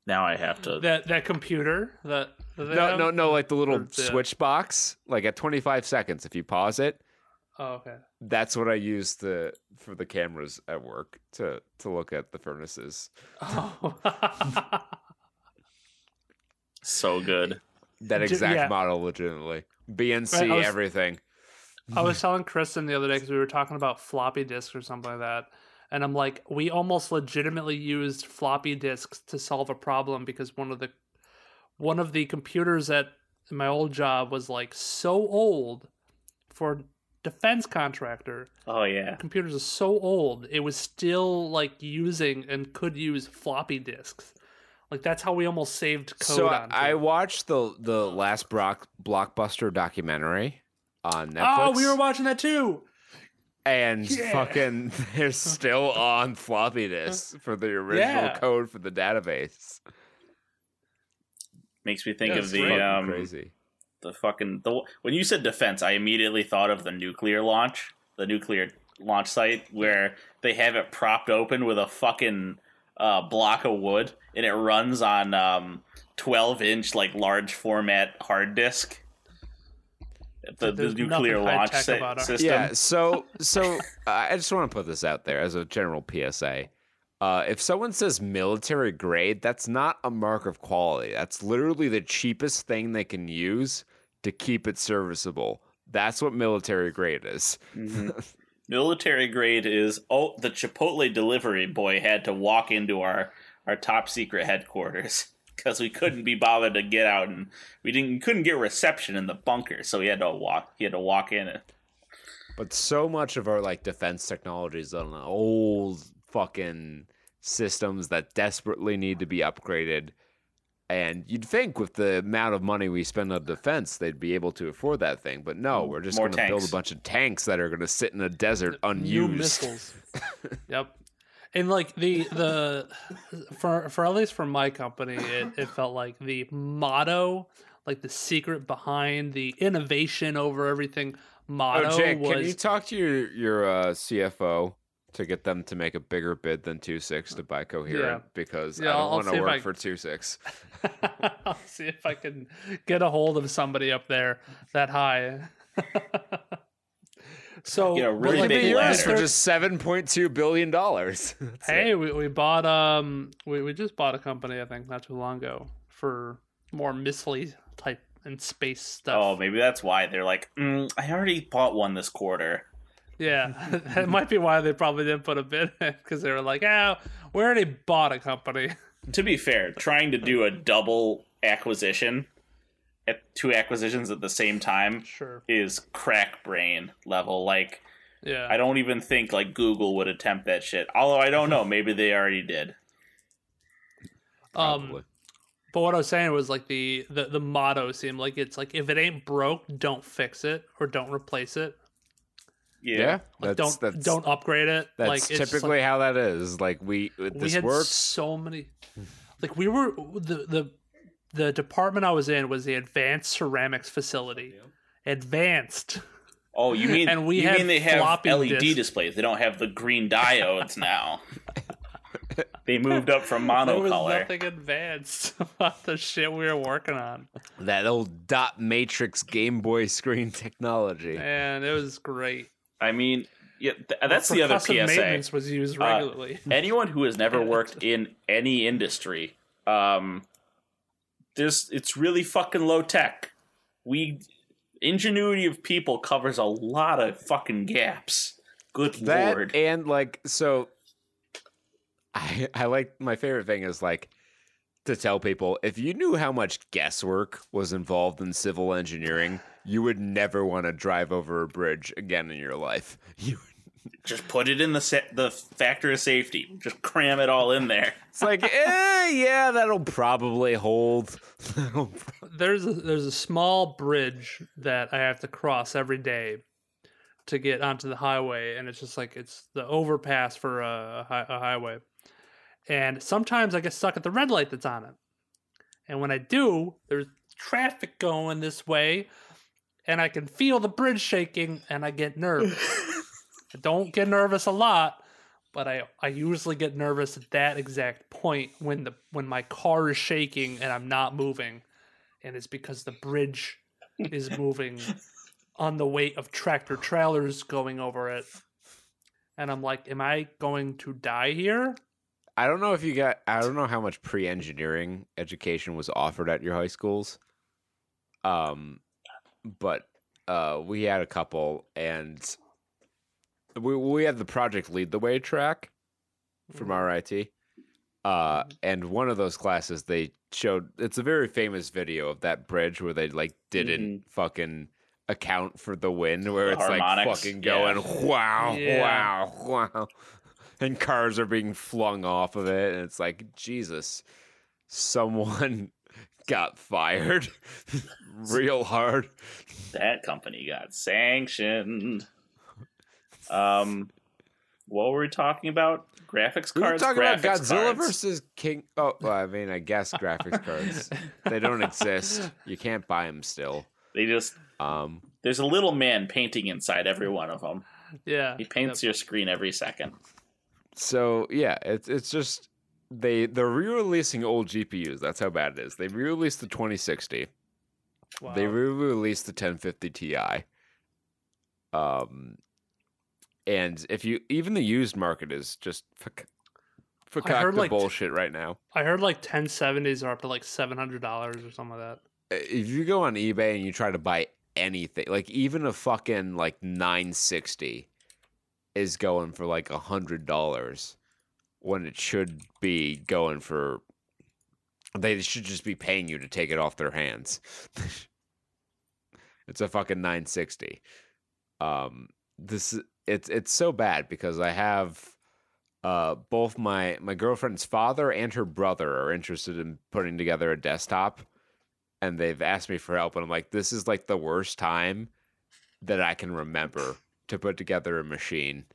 Now I have to. that that computer that, that no, have? no, no, like the little the- switch box, like at 25 seconds, if you pause it, Oh, okay. that's what I use to for the cameras at work to to look at the furnaces. Oh. So good. That exact yeah. model, legitimately. BNC, Right, I was- everything. I was telling Kristen the other day because we were talking about floppy disks or something like that, and I'm like, we almost legitimately used floppy disks to solve a problem because one of the one of the computers at my old job was like so old for a defense contractor. Oh yeah. Computers are so old, it was still like using and could use floppy disks. Like that's how we almost saved code So on. I watched the the last Brock, blockbuster documentary on Netflix. oh, we were watching that too. and Yeah. fucking they're still on floppy disks for the original Yeah. code for the database. Makes me think Yeah, of the fucking um crazy. The fucking the when you said defense, I immediately thought of the nuclear launch, the nuclear launch site where they have it propped open with a fucking uh, block of wood, and it runs on um, twelve inch like large format hard disk. The, the nuclear launch high-tech si- about our- system. Yeah, so so I just want to put this out there as a general PSA. Uh, if someone says military grade, that's not a mark of quality. That's literally the cheapest thing they can use to keep it serviceable. That's what military grade is. Mhm. Military grade is oh the Chipotle delivery boy had to walk into our our top secret headquarters because we couldn't be bothered to get out and we didn't couldn't get reception in the bunker, so he had to walk he had to walk in it. But so much of our like defense technology is on old fucking systems that desperately need to be upgraded. And you'd think with the amount of money we spend on defense, they'd be able to afford that thing. But no, we're just going to build a bunch of tanks that are going to sit in a desert new unused. missiles. yep. And like the the for for at least for my company, it, it felt like the motto, like the secret behind the innovation over everything motto Oh, Jake, was can you talk to your your uh, CFO to get them to make a bigger bid than two six to buy Coherent? Yeah. Because Yeah, I don't want to work I- for two six. I'll see if I can get a hold of somebody up there that high. so Get a but, really like, big the- ladder. for just seven point two billion dollars. Hey, we, we bought um we, we just bought a company I think not too long ago for more missile type and space stuff. Oh, maybe that's why they're like, mm, I already bought one this quarter. Yeah, that might be why they probably didn't put a bid because they were like, "Ah, we already bought a company." To be fair, trying to do a double acquisition at two acquisitions at the same time Sure. is crack brain level. Like Yeah. I don't even think like Google would attempt that shit. Although I don't know, maybe they already did. um, But what I was saying was like the, the the motto seemed like it's like if it ain't broke, don't fix it or don't replace it. Yeah, Like that's don't that's don't upgrade it. that's like typically like, how that is. Like we we had works. so many. Like we were the the the department I was in was the advanced ceramics facility. Advanced. Oh, you mean And we you had mean they have floppy LED disks. displays? They don't have the green diodes now. they moved up from There was nothing advanced about the shit we were working on, That old dot matrix Game Boy screen technology. and it was great. I mean, yeah, th- that's the other Percussive PSA. maintenance was used Uh, regularly. Anyone who has never worked in any industry, um, there's it's really fucking low tech. We ingenuity of people covers a lot of fucking gaps. Good That lord. and like so I I like my favorite thing is like to tell people if you knew how much guesswork was involved in civil engineering, you would never want to drive over a bridge again in your life. You Just put it in the sa- the factor of safety. Just cram it all in there. it's like, eh, yeah, that'll probably hold. That'll there's a, there's a small bridge that I have to cross every day to get onto the highway, and it's just like it's the overpass for a, a highway. And sometimes I get stuck at the red light that's on it, and when I do, there's traffic going this way, and I can feel the bridge shaking, and I get nervous. I don't get nervous a lot, but I I usually get nervous at that exact point when the when my car is shaking and I'm not moving, and it's because the bridge is moving on the weight of tractor trailers going over it. And I'm like, am I going to die here? I don't know if you got I don't know how much pre-engineering education was offered at your high schools. Um but uh we had a couple and we we had the project lead the way track from Mhm. RIT. Uh and one of those classes they showed it's a very famous video of that bridge where they like didn't fucking account for the wind where The it's like harmonics, fucking yeah. going wow Yeah. wow wow and cars are being flung off of it and it's like jesus someone got fired real hard That company got sanctioned. Um, what were we talking about? Graphics cards. we were cards. talking about graphics godzilla cards. versus king oh well, i mean i guess graphics cards they don't exist you can't buy them still They just um there's a little man painting inside every one of them. Yeah. He paints your screen every second. so yeah it's it's just they they're re-releasing old gpus that's how bad it is they re-released the 2060 Wow. They re-released the 1050 Ti. Um, and if you even the used market is just fuck, fuck I the like, bullshit right now. I heard like 1070s are up to like $700 or something like that. If you go on eBay and you try to buy anything, like even a fucking like 960 is going for like a hundred dollars when it should be going for they should just be paying you to take it off their hands. it's a fucking 960. Um this is- it's it's so bad because I have uh both my my girlfriend's father and her brother are interested in putting together a desktop and they've asked me for help and I'm like this is like the worst time that I can remember to put together a machine.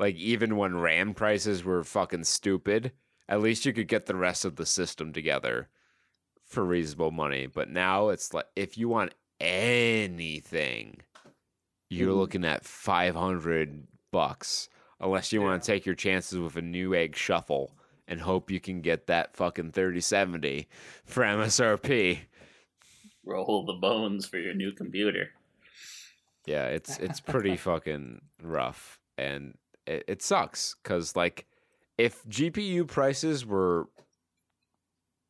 Like even when RAM prices were fucking stupid, at least you could get the rest of the system together for reasonable money. But now it's like if you want anything, you're Mhm. looking at 500 bucks unless you want to take your chances with a Newegg shuffle and hope you can get that fucking 3070 for MSRP. Roll the bones for your new computer. Yeah, it's it's pretty fucking rough, and it, it sucks because like if GPU prices were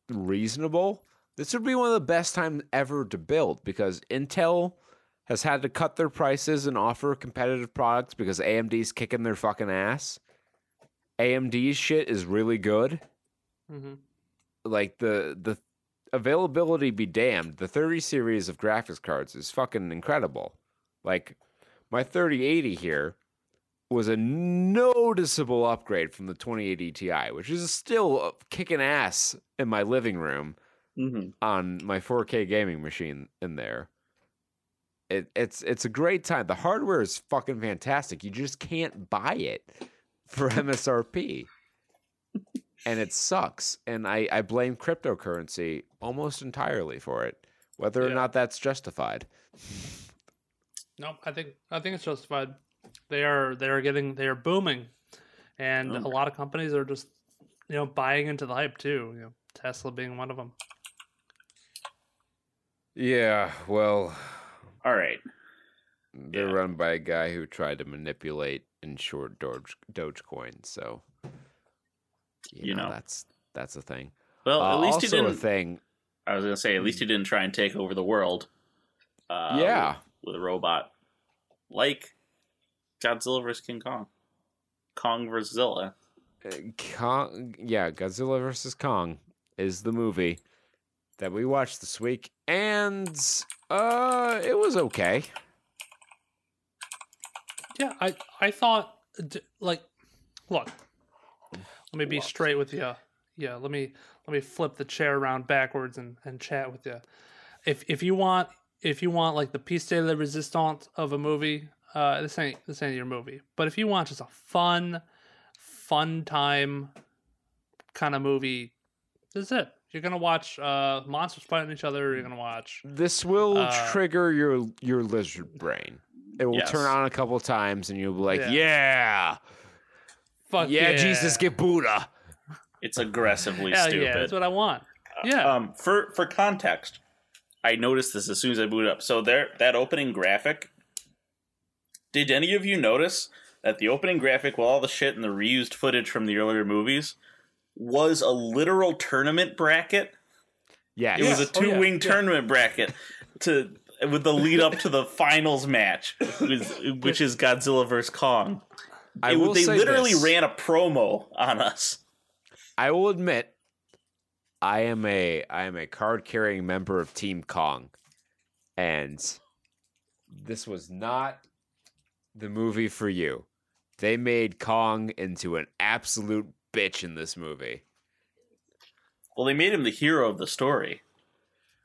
reasonable, this would be one of the best times ever to build because Intel has had to cut their prices and offer competitive products because AMD's kicking their fucking ass. AMD's shit is really good. hmm Like the the availability be damned. The 30 series of graphics cards is fucking incredible. Like my 3080 here was a noticeable upgrade from the 2080 Ti, which is still kicking ass in my living room, hmm on my 4K gaming machine in there. It, it's it's a great time. The hardware is fucking fantastic. You just can't buy it for MSRP. and it sucks. And I, I blame cryptocurrency almost entirely for it, whether or not that's justified. No, I think I think it's justified. They are they are getting they are booming, and Oh. a lot of companies are just you know buying into the hype too. You know, Tesla being one of them. Yeah, well, All right. they're Yeah. run by a guy who tried to manipulate and short Doge Dogecoin, so you, You know, know. that's that's a thing. Well, Uh, at least he also a didn't. thing. I was gonna say, at least he didn't try and take over the world. Uh, Yeah. with, with a robot, like Godzilla vs King Kong, Kong vs Zilla. Uh, Kong, yeah, Godzilla versus Kong is the movie that we watched this week, and uh, it was okay. Yeah, I I thought like, look, let me be What? straight with you. Yeah, let me let me flip the chair around backwards and, and chat with you. If if you want if you want like the piece de la resistance of a movie, uh, this ain't this ain't your movie. But if you want just a fun, fun time kind of movie, this is it. You're gonna watch uh, monsters fighting each other. You're gonna watch This will Uh, trigger your your lizard brain. It will Yes. turn on a couple times, and you'll be like, Yeah. "Yeah, fuck yeah, Jesus, get Buddha." It's aggressively Hell stupid. yeah, that's what I want. Yeah, Um, for for context, I noticed this as soon as I booted up. So there, that opening graphic. Did any of you notice that the opening graphic, with all the shit and the reused footage from the earlier movies, was a literal tournament bracket? Yeah, It was a Oh, two wing yeah. tournament bracket to with the lead up to the finals match, which is, which is Godzilla vs Kong. I It- will they say literally this. ran a promo on us. I will admit, I am a I am a card carrying member of Team Kong, and this was not the movie for you. They made Kong into an absolute bitch in this movie. Well, they made him the hero of the story.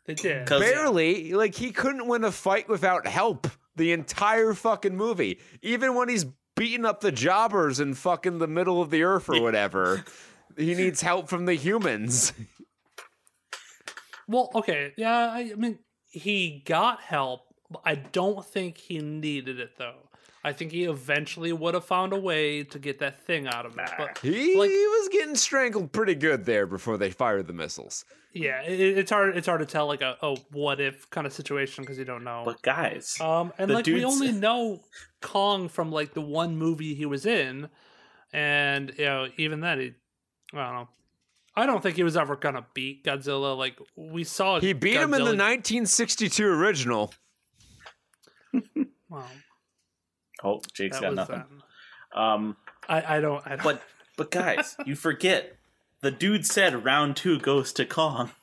they did. Barely, like he couldn't win a fight without help the entire fucking movie. Even when he's beating up the jobbers in fucking the middle of the earth or whatever, he needs help from the humans. Well, okay, yeah. I, I mean, he got help. but I don't think he needed it though. I think he eventually would have found a way to get that thing out of him. But He Like- was getting strangled pretty good there before they fired the missiles. yeah, it, it's hard. It's hard to tell like a, a what if kind of situation because you don't know. But guys, Um, and The like we only know Kong from like the one movie he was in, and you know even then he, I don't know. I don't think he was ever gonna beat Godzilla. Like we saw, He beat him in the 1962 original. Wow, oh, Jake's that got nothing. that. Um, I, I don't. I don't. but but guys, you forget the dude said round two goes to Kong.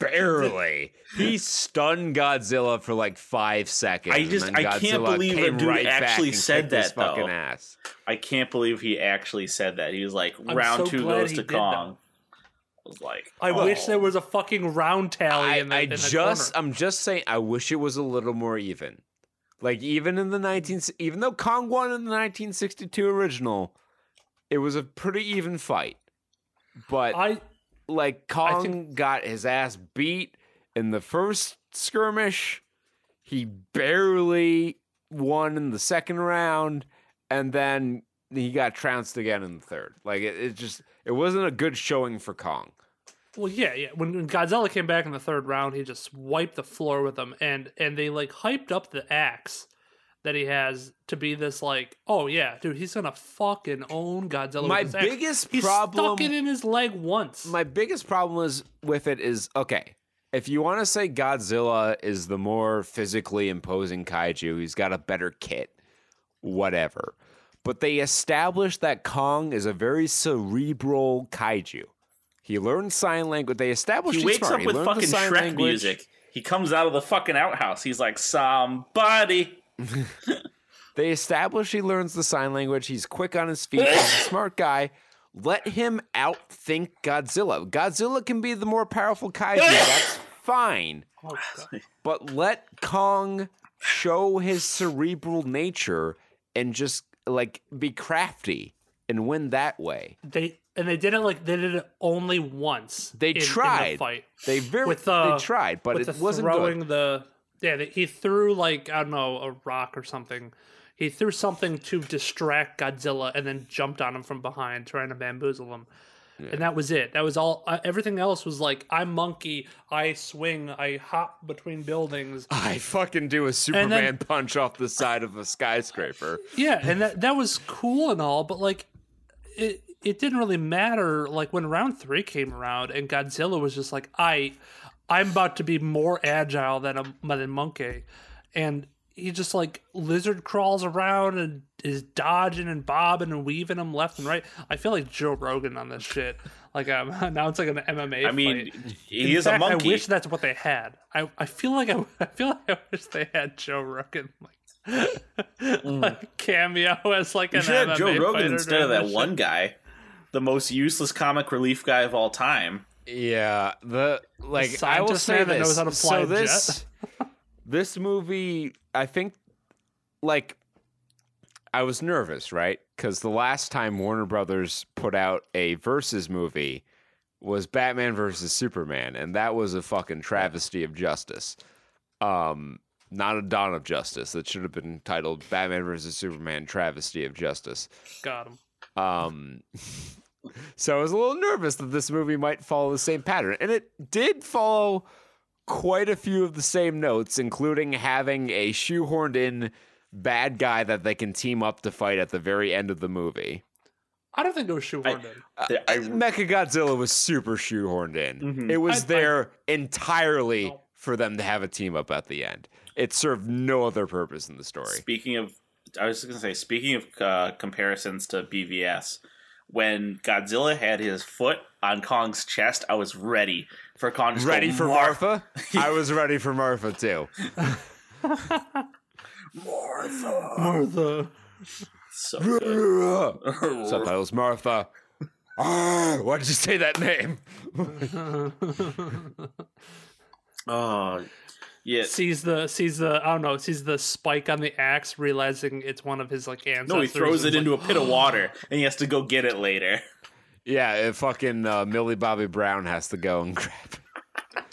Barely. he stunned Godzilla for like five seconds. I and just- then I can't believe the dude right actually said that, though. fucking ass. I can't believe he actually said that. He was like, I'm round so two goes to Kong. I was like, I oh. wish there was a fucking round tally I, in the, I in just, corner. I'm just saying, I wish it was a little more even. Like even in the 19, even though Kong won in the 1962 original, it was a pretty even fight. But I like I Kong think- got his ass beat in the first skirmish. He barely won in the second round, and then he got trounced again in the third. Like it, it just it wasn't a good showing for Kong. Well, yeah, yeah. When, when Godzilla came back in the third round, he just wiped the floor with them, and and they like hyped up the axe that he has to be this like, oh yeah, dude, he's gonna fucking own Godzilla. My with this axe. biggest he problem- stuck it in his leg once. My biggest problem is with it is okay. If you want to say Godzilla is the more physically imposing kaiju, he's got a better kit, whatever. But they established that Kong is a very cerebral kaiju. He learns sign language. They established he he's wakes smart. up He with learned the fucking sign Shrek language. music. He comes out of the fucking outhouse. He's like, somebody. They establish he learns the sign language. He's quick on his feet. He's a smart guy. let him outthink Godzilla. Godzilla can be the more powerful kaiju. That's fine. Oh, But let Kong show his cerebral nature and just like be crafty and win that way. They and they did it like they did it only once. They in- in the tried. fight They very With, uh, they tried, but it the wasn't throwing good. the yeah. They, he threw like I don't know a rock or something. He threw something to distract Godzilla and then jumped on him from behind, trying to bamboozle him. And that was it. That was all. Uh, everything else was like I'm monkey. I swing. I hop between buildings. I fucking do a Superman punch off the side of a skyscraper. Yeah, and that that was cool and all, but like it it didn't really matter like when round 3 came around and Godzilla was just like I I'm about to be more agile than a than monkey and he just like lizard crawls around and is dodging and bobbing and weaving him left and right. I feel like Joe Rogan on this shit. Like um, now it's like an MMA. I mean, fight. he In is fact, a monkey. I wish that's what they had. I, I feel like I, I feel like I wish they had Joe Rogan like, like cameo as like you an should have Joe Rogan instead of that this one shit. guy, the most useless comic relief guy of all time. Yeah, the like I will scientist say that this. knows how to fly so this this movie, I think, like I was nervous, right? Because the last time Warner Brothers put out a versus movie was Batman versus Superman, and that was a fucking travesty of justice. Um, not a dawn of justice. That should have been titled Batman versus Superman: Travesty of Justice. Got him. Um, so I was a little nervous that this movie might follow the same pattern, and it did follow quite a few of the same notes, including having a shoehorned in bad guy that they can team up to fight at the very end of the movie. I don't think it was shoehorned in. There- I, Mecha Godzilla was super shoehorned in. Mhm. It was I- I- there entirely No. for them to have a team up at the end. It served no other purpose in the story. Speaking of, I was going to say, speaking of uh, comparisons to BVS, when Godzilla had his foot on Kong's chest, I was ready for Kong. to just go, Ready for Martha? I was ready for Martha too. Martha. Martha. So good. Subtitles Martha. Ah, why did you say that name? oh, yeah. sees the sees the I don't know sees the spike on the axe, realizing it's one of his like ancestors. No, he throws it into like, a pit of water, and he has to go get it later. Yeah, it fucking uh, Millie Bobby Brown has to go and grab. it.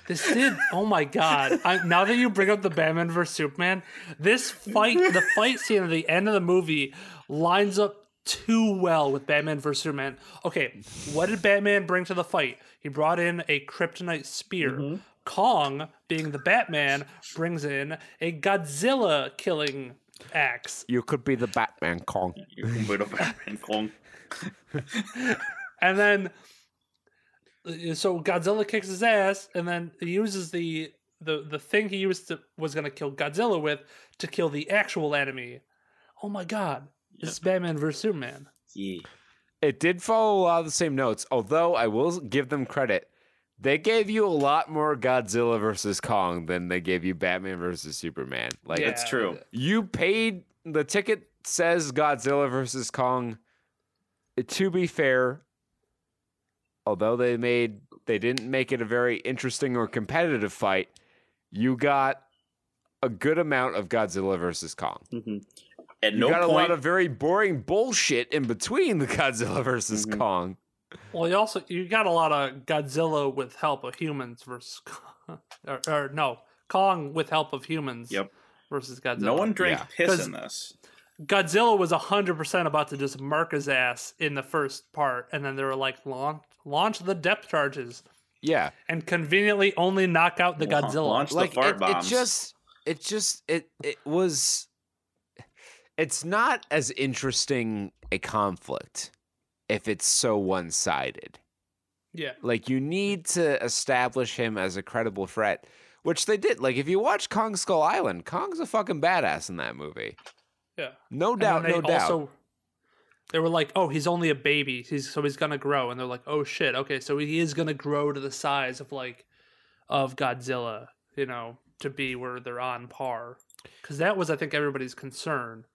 This did. Oh my god! I, now that you bring up the Batman vs Superman, this fight, the fight scene at the end of the movie, lines up too well with Batman vs Superman. Okay, what did Batman bring to the fight? He brought in a kryptonite spear. Kong, being the Batman, brings in a Godzilla killing axe. You could be the Batman Kong. Little Batman Kong. And then, so Godzilla kicks his ass, and then he uses the the the thing he used to was gonna kill Godzilla with to kill the actual enemy. Oh my god! This is Batman vs Superman. Yeah. It did follow a lot of the same notes, although I will give them credit. They gave you a lot more Godzilla versus Kong than they gave you Batman versus Superman. Like Yeah. It's true. you paid the ticket says Godzilla versus Kong. To be fair, although they made they didn't make it a very interesting or competitive fight, you got a good amount of Godzilla versus Kong. hmm At You no got a lot of very boring bullshit in between the Godzilla versus Mhm. Kong. Well, you also you got a lot of Godzilla with help of humans versus, or, or no Kong with help of humans. Yep. Versus Godzilla. no one drank Yeah. piss 'Cause- in this. Godzilla was hundred percent about to just mark his ass in the first part, and then they were like launch launch the depth charges, Yeah, and conveniently only knock out the Godzilla. launch the like fart it, it just it just it it was it's not as interesting a conflict if it's so one-sided Yeah, like you need to establish him as a credible threat which they did like if you watch kong skull island kong's a fucking badass in that movie yeah. no doubt no they doubt also they were like, "Oh, he's only a baby. He's so he's gonna grow." And they're like, "Oh shit, okay, so he is gonna grow to the size of like of Godzilla, you know, to be where they're on par." Because that was, I think, everybody's concern.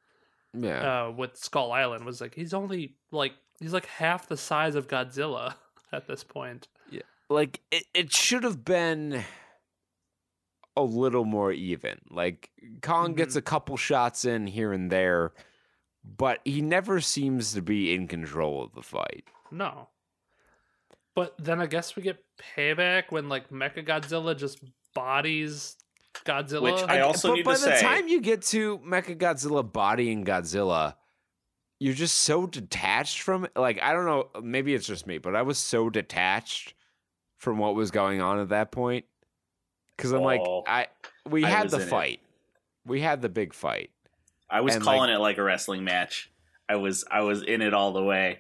Yeah. uh, with Skull Island was like he's only like he's like half the size of Godzilla at this point. Yeah. Like it, it should have been a little more even. Like Kong mm-hmm. gets a couple shots in here and there, but he never seems to be in control of the fight. No. But then I guess we get payback when like Mecha Godzilla just bodies Godzilla. Which I also but need by to the say- time you get to Mecha Godzilla bodying Godzilla, you're just so detached from it. Like I don't know, maybe it's just me, but I was so detached from what was going on at that point because I'm like, Oh, I we I had the in it. fight, we had the big fight. I was And, calling it like a wrestling match. I was I was in it all the way.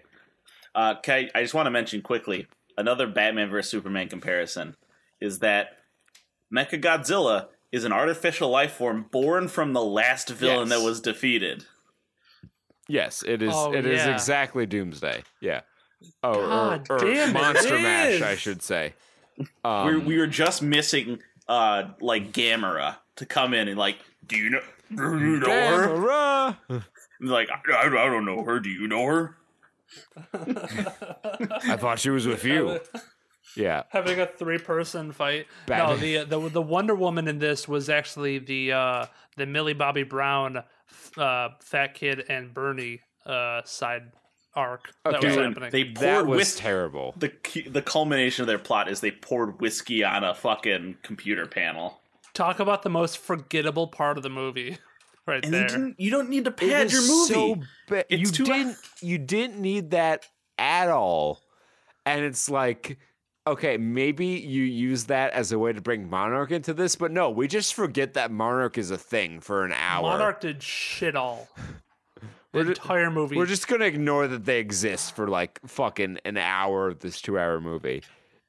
Uh, okay, I just want to mention quickly another Batman vs Superman comparison is that Mecha Godzilla is an artificial life form born from the last villain Yes. that was defeated. Yes, it is. Oh, it is yeah. exactly Doomsday. Yeah. Oh, God or, or damn Monster it Mash, I should say. we, Um, we were just missing uh like Gamera to come in and like, do you know? Do you know her? Gamera! And like, I, I don't know her. Do you know her? I thought she was with you. Yeah. having a three person fight. No, the the the Wonder Woman in this was actually the uh the Millie Bobby Brown uh Fat Kid and Bernie uh side arc that was Okay. happening. They That poured was whiskey. terrible. the the culmination of their plot is they poured whiskey on a fucking computer panel. Talk about the most forgettable part of the movie right And you, there. didn't, you don't need to It pad your movie. So ba- It's you too- didn't. You didn't need that at all. And it's like, okay, maybe you use that as a way to bring Monarch into this, but no, we just forget that Monarch is a thing for an hour. Monarch did shit all. We're The ju- entire movie. We're just gonna ignore that they exist for like fucking an hour of this two-hour movie.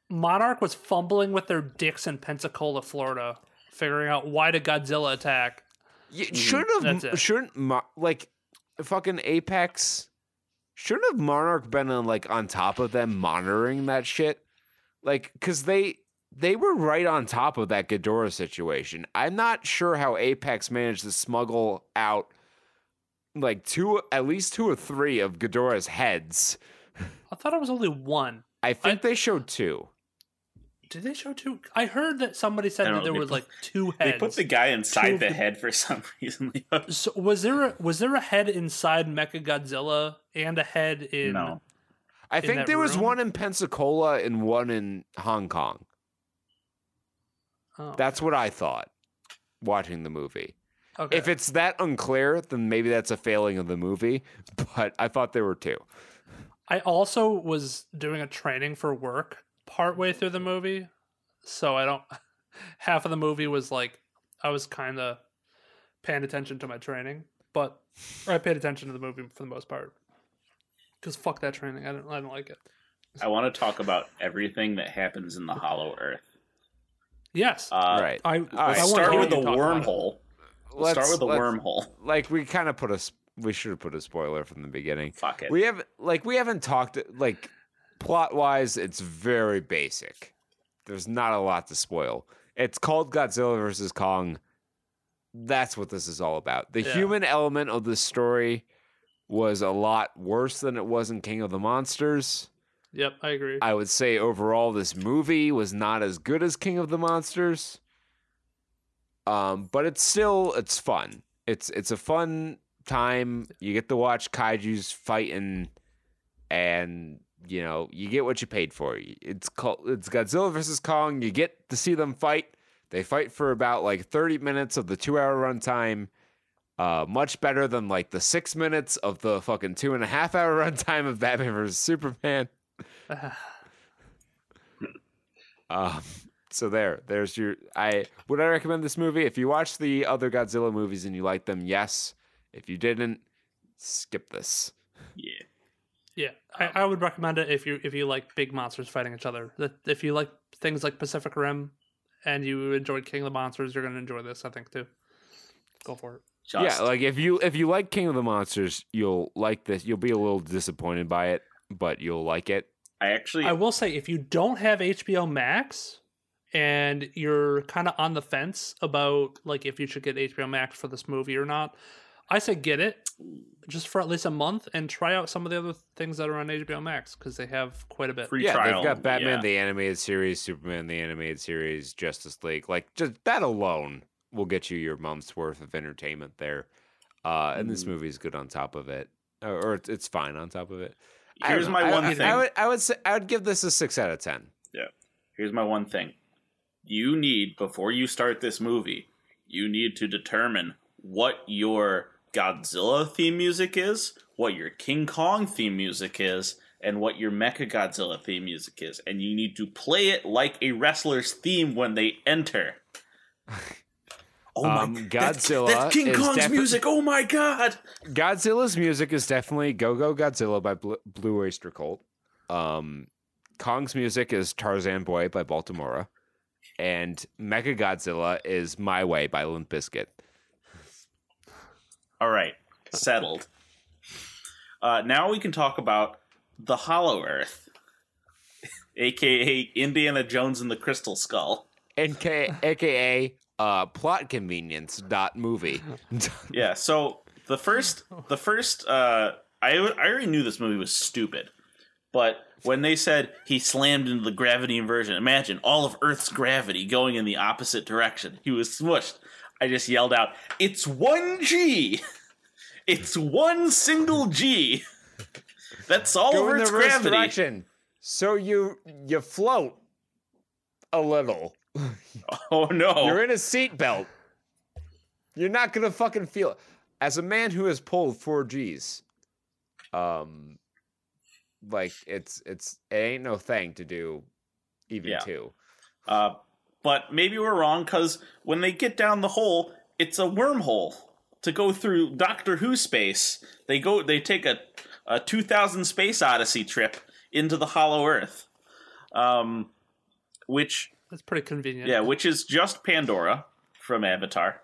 Monarch was fumbling with their dicks in Pensacola, Florida, figuring out why did Godzilla attack. You mm, shouldn't have. Shouldn't like fucking Apex? Shouldn't have Monarch been on like on top of them monitoring that shit? Like, cause they they were right on top of that Ghidorah situation. I'm not sure how Apex managed to smuggle out like two, at least two or three of Ghidorah's heads. I thought it was only one. I think they showed two. Did they show two? I heard that somebody said that know, there they was put- like two heads. They put the guy inside the the- head for some reason. So was there a, was there a head inside Mecha Godzilla and a head in? no, I think there was one in Pensacola and one in Hong Kong. Oh, That's what I thought watching the movie. okay. If it's that unclear, then maybe that's a failing of the movie. But I thought there were two. I also was doing a training for work partway through the movie, so I don't. Half of the movie was like I was kind of paying attention to my training, but I paid attention to the movie for the most part. Because fuck that training, I don't. I don't like it. I want to talk about everything that happens in the Hollow Earth. Yes, Uh, right. I. right, I start with you the talk about it. wormhole. Let's start with the let's- wormhole. Like we kind of put a. s- We should have put a spoiler from the beginning. Fuck it. We have like we haven't talked like plot wise. It's very basic. There's not a lot to spoil. It's called Godzilla versus Kong. That's what this is all about. The Yeah. human element of the story was a lot worse than it was in King of the Monsters. Yep, I agree. I would say overall this movie was not as good as King of the Monsters. Um, but it's still it's fun. It's it's a fun time. You get to watch kaiju's fighting and you know, you get what you paid for. It's called it's Godzilla versus Kong. You get to see them fight. They fight for about like 30 minutes of the 2-hour runtime. Uh, much better than like the six minutes of the fucking two and a half hour runtime of Batman vs Superman. Um, so there, there's your. I would I recommend this movie if you watch the other Godzilla movies and you like them. Yes, if you didn't, skip this. Yeah. Yeah, I, I would recommend it if you if you like big monsters fighting each other. That if you like things like Pacific Rim, and you enjoyed King of the Monsters, you're gonna enjoy this. I think too. Go for it. Just, Yeah, like if you if you like King of the Monsters, you'll like this. You'll be a little disappointed by it, but you'll like it. I actually I will say if you don't have HBO Max and you're kind of on the fence about like if you should get HBO Max for this movie or not, I say get it just for at least a month and try out some of the other things that are on HBO Max because they have quite a bit. Free yeah, trial. they've got Batman yeah. the animated series, Superman the animated series, Justice League. Like just that alone will get you your month's worth of entertainment there. Uh, and this Mm. movie is good on top of it, or, or it's, it's fine on top of it. Here's my I- one I, thing. I would, I would say I would give this a six out of ten. Yeah. Here's my one thing. You need before you start this movie, you need to determine what your Godzilla theme music is, what your King Kong theme music is, and what your Mecha Godzilla theme music is, and you need to play it like a wrestler's theme when they enter. Oh Um, that's- Godzilla That's, King is Kong's defi- music. Oh my god! Godzilla's music is definitely "Go Go Godzilla" by Bl- Blue Oyster Cult. Um, Kong's music is "Tarzan Boy" by Baltimora, and Mecha Godzilla is "My Way" by Limp Bizkit. All right, settled. Uh, now we can talk about the Hollow Earth, aka Indiana Jones and the Crystal Skull. NK, aka uh, plot convenience dot movie. Yeah, so the first, the first, uh, I I already knew this movie was stupid, but when they said he slammed into the gravity inversion, imagine all of Earth's gravity going in the opposite direction. He was smushed. I just yelled out, "It's one G! It's one single G! That's all Go of Earth's gravity." direction, so you you float a little. Oh no! You're in a seatbelt. You're not gonna fucking feel it. As a man who has pulled four Gs, um, like it's it's it ain't no thing to do, even Yeah. two. Uh, but maybe we're wrong because when they get down the hole, it's a wormhole to go through Doctor Who space. They go, they take a a 2000 Space Odyssey trip into the Hollow Earth, um, which That's pretty convenient. yeah, which is just Pandora from Avatar.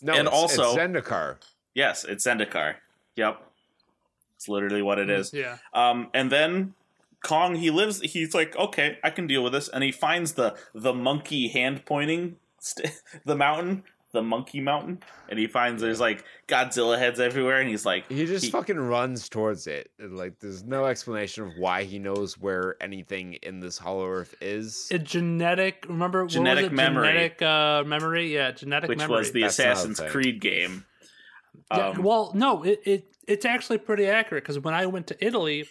No, And it's, also- it's Zendikar. Yes, it's Zendikar. Yep, it's literally what it is. Yeah. Um, and then Kong, he lives. He's like, okay, I can deal with this, and he finds the the monkey hand pointing st- the mountain, the monkey mountain, and he finds there's like Godzilla heads everywhere, and he's like, He just he- fucking runs towards it. and, Like, there's no explanation of why he knows where anything in this Hollow Earth is. A genetic. Remember what was Genetic it? memory. Genetic uh, memory. Yeah, genetic which memory. was the That's Assassin's. Creed game. Yeah, Um, well, no, it, it it's actually pretty accurate because when I went to Italy,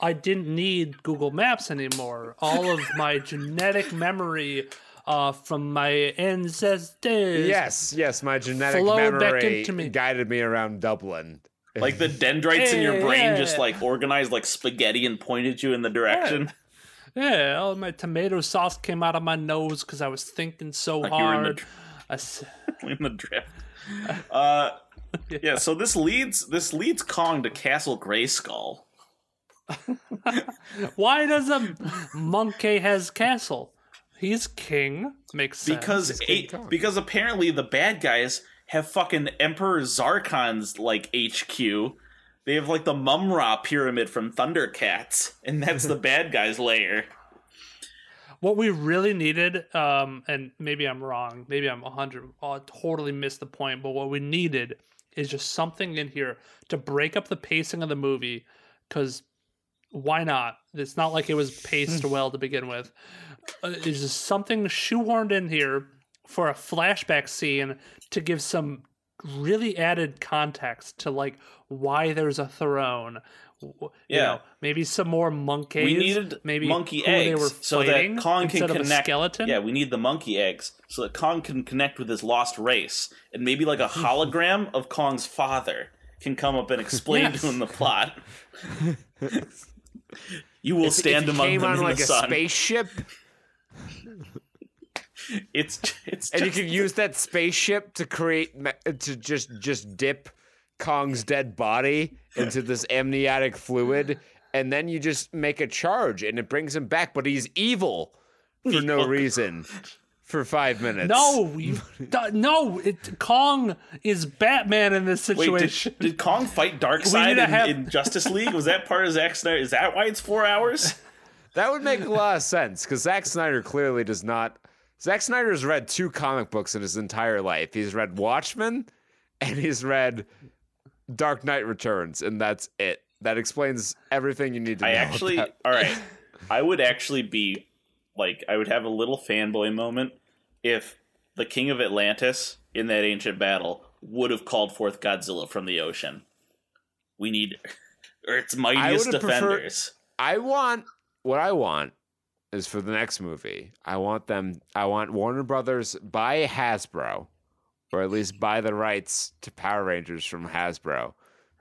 I didn't need Google Maps anymore. All of my genetic memory uh, from my ancestors. yes, yes, my genetic Flowed memory me. guided me around Dublin. like the dendrites in your brain yeah. just like organized like spaghetti and pointed you in the direction. Yeah, all my tomato sauce came out of my nose because I was thinking so Like you were in the hard. dr- I s- in the drift. Uh, yeah. So this leads this leads Kong to Castle Grayskull. Why does a monkey has castle? He's king. Makes sense. because Kong. because apparently the bad guys have fucking Emperor Zarkon's like HQ. They have like the Mumm-Ra pyramid from Thundercats, and that's the bad guys' lair. what we really needed, um, and maybe I'm wrong, maybe I'm 100, I totally missed the point, but what we needed is just something in here to break up the pacing of the movie, because why not? It's not like it was paced well to begin with. Uh, it's something shoehorned in here for a flashback scene to give some really added context to like why there's a throne. You Yeah. know, maybe some more monkeys. We needed maybe monkey who they eggs were so fighting that Kong can instead of a connect. skeleton. Yeah, we need the monkey eggs so that Kong can connect with his lost race, and maybe like a hologram of Kong's father can come up and explain Yes. to him the plot. you will If- stand if he among came them on in like the a sun. spaceship, It's it's and you can use that spaceship to create to just just dip Kong's dead body into this amniotic fluid, and then you just make a charge, and it brings him back. But he's evil for no reason for five minutes. No, you, d- no. It, Kong is Batman in this Wait, did, situation. did Kong fight need Darkseid in, have- in Justice League? Was that part of Zack Snyder? Is that why it's four hours? That would make a lot of sense because Zack Snyder clearly does not. Zack Snyder's read two comic books in his entire life. He's read Watchmen, and he's read Dark Knight Returns, and that's it. That explains everything you need to I know. actually, about- all right. I would actually be like, I would have a little fanboy moment if the king of Atlantis in that ancient battle would have called forth Godzilla from the ocean. We need Earth's mightiest defenders. I want what I want is for the next movie. I want them. I want Warner Brothers buy Hasbro, or at least buy the rights to Power Rangers from Hasbro,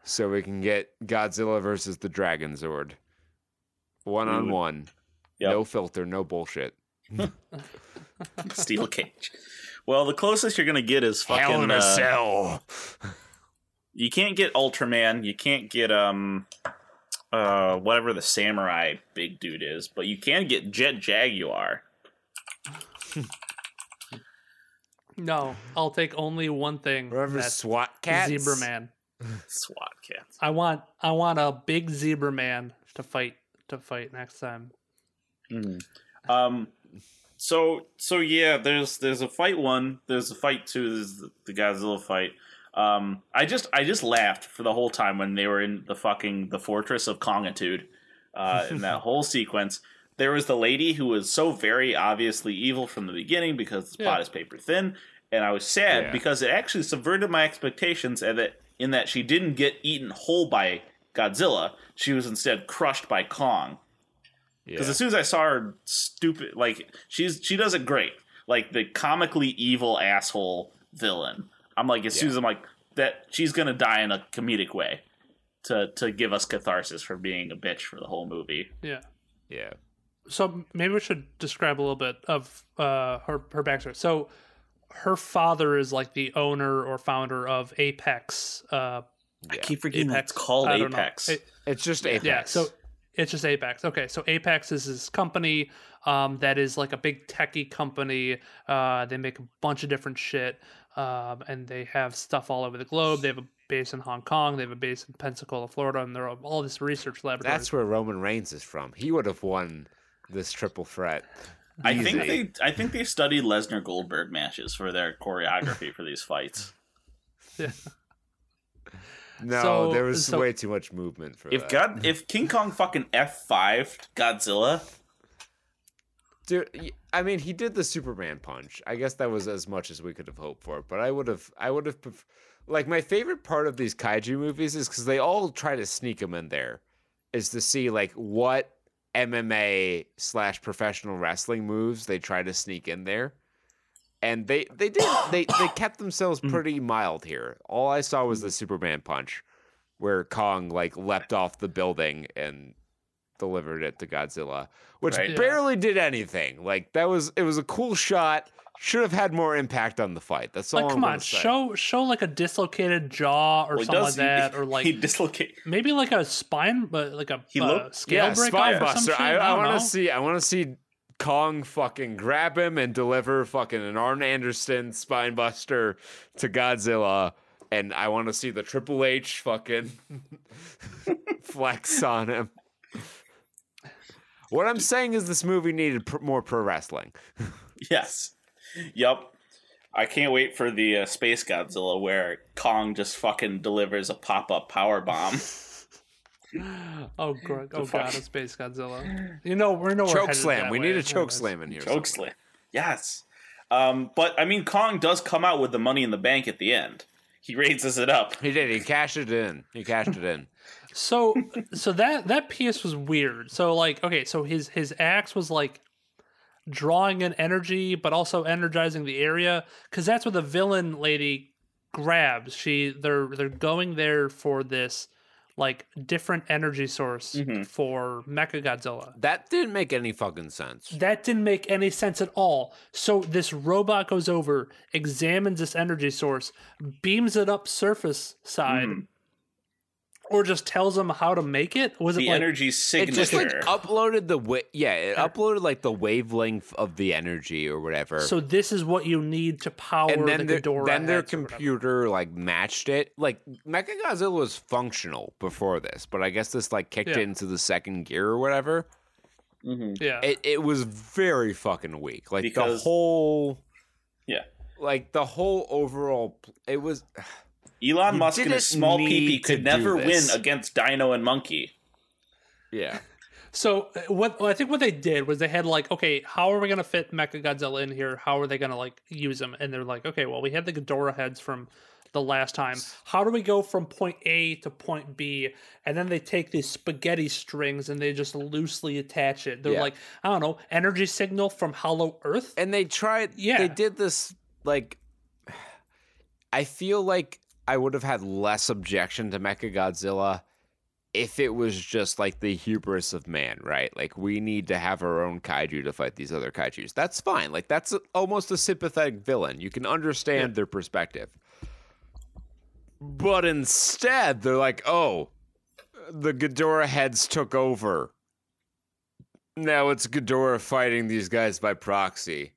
so we can get Godzilla versus the Dragon Zord, one on one, no filter, no bullshit. Steel cage. Well, the closest you're gonna get is fucking Hell in a uh, cell. you can't get Ultraman. You can't get um, uh, whatever the samurai big dude is, but you can get Jet Jaguar. No, I'll take only one thing. Remember that's SWAT cat Zebra Man. SWAT cats. I want I want a big zebra man to fight to fight next time. Um, so so yeah, there's there's a fight one, there's a fight two, there's the, the Godzilla fight. Um, I just I just laughed for the whole time when they were in the fucking the fortress of Kongitude, uh, in that whole sequence. There was the lady who was so very obviously evil from the beginning because the plot Yeah. is paper thin, and I was sad Yeah. because it actually subverted my expectations, and that in that she didn't get eaten whole by Godzilla, she was instead crushed by Kong. Because Yeah. as soon as I saw her stupid, like she's she does it great, like the comically evil asshole villain. I'm like, as soon as I'm like that, she's gonna die in a comedic way to to give us catharsis for being a bitch for the whole movie. Yeah. yeah. So maybe we should describe a little bit of uh, her her backstory. So her father is like the owner or founder of Apex. Uh, I keep forgetting Apex. it's called I don't know. Apex. A- It's just Apex. Yeah, so it's just Apex. Okay, so Apex is this company um, that is like a big techie company. Uh, they make a bunch of different shit, um, and they have stuff all over the globe. They have a base in Hong Kong. They have a base in Pensacola, Florida, and they're all this research laboratory. That's where Roman Reigns is from. He would have won this triple threat. I think they I think they studied Lesnar Goldberg matches for their choreography for these fights. Yeah. No, So- there was so- way too much movement for If that. God if King Kong fucking F five Godzilla, Dude, I mean, he did the Superman punch. I guess that was as much as we could have hoped for. But I would have, I would have, pref- like my favorite part of these kaiju movies is because they all try to sneak them in there, is to see like what MMA slash professional wrestling moves they try to sneak in there, and they they did they they kept themselves mm. pretty mild here. All I saw was the Superman punch, where Kong like leapt off the building and delivered it to Godzilla, which Right. Yeah. barely did anything. Like that was it was a cool shot. Should have had more impact on the fight. That's all. like, I'm come on, say. show show like a dislocated jaw or well, he something like does- he- that, or like he dislocate. maybe like a spine, but like a He uh, looked- scale Yeah, break spine off or some buster. shit. I, I want to see. I want to see Kong fucking grab him and deliver fucking an Arn Anderson spine buster to Godzilla, and I want to see the Triple H fucking flex on him. What I'm saying is, this movie needed pr- more pro wrestling. Yes. Yup. I can't wait for the uh, Space Godzilla where Kong just fucking delivers a pop up power bomb. Oh, gr- oh god, a space Godzilla. You know, we're nowhere. Choke slam. We way. need a choke Anyways. slam in here. Choke slam. Yes. Um, but I mean, Kong does come out with the money in the bank at the end. He raises it up. He did. He cashed it in. He cashed it in. So, so that that piece was weird. So, like, okay, so his his axe was like drawing in energy, but also energizing the area, because that's what the villain lady grabs. She they're they're going there for this like different energy source Mhm. for Mecha Godzilla. That didn't make any fucking sense. That didn't make any sense at all. So this robot goes over, examines this energy source, beams it up surface side, Mhm. Or just tells them how to make it. Was The it like energy signature? It just like uploaded the wa- yeah, it uploaded like the wavelength of the energy or whatever. so? This is what you need to power and then the their, Ghidorah then their heads or whatever. computer like matched it. Like Mechagodzilla was functional before this, but I guess this like kicked Yeah. it into the second gear or whatever. Mhm. Yeah, It it was very fucking weak. Like the whole Yeah. like the whole overall it was Elon You Musk and his small need PP could never win against Dino and Monkey. Yeah. So uh, what I think what they did was they had like, okay, how are we gonna fit Mecha Godzilla in here? How are they gonna like use him? And they're like, okay, well, we had the Ghidorah heads from the last time. How do we go from point A to point B? And then they take these spaghetti strings and they just loosely attach it. They're Yeah. like, I don't know, energy signal from Hollow Earth. and they tried Yeah. they did this like i feel like i would have had less objection to mecha godzilla if it was just like the hubris of man right? Like we need to have our own kaiju to fight these other kaijus. That's fine. Like that's a, almost a sympathetic villain. You can understand their perspective. But instead they're like oh the Ghidorah heads took over. Now it's Ghidorah fighting these guys by proxy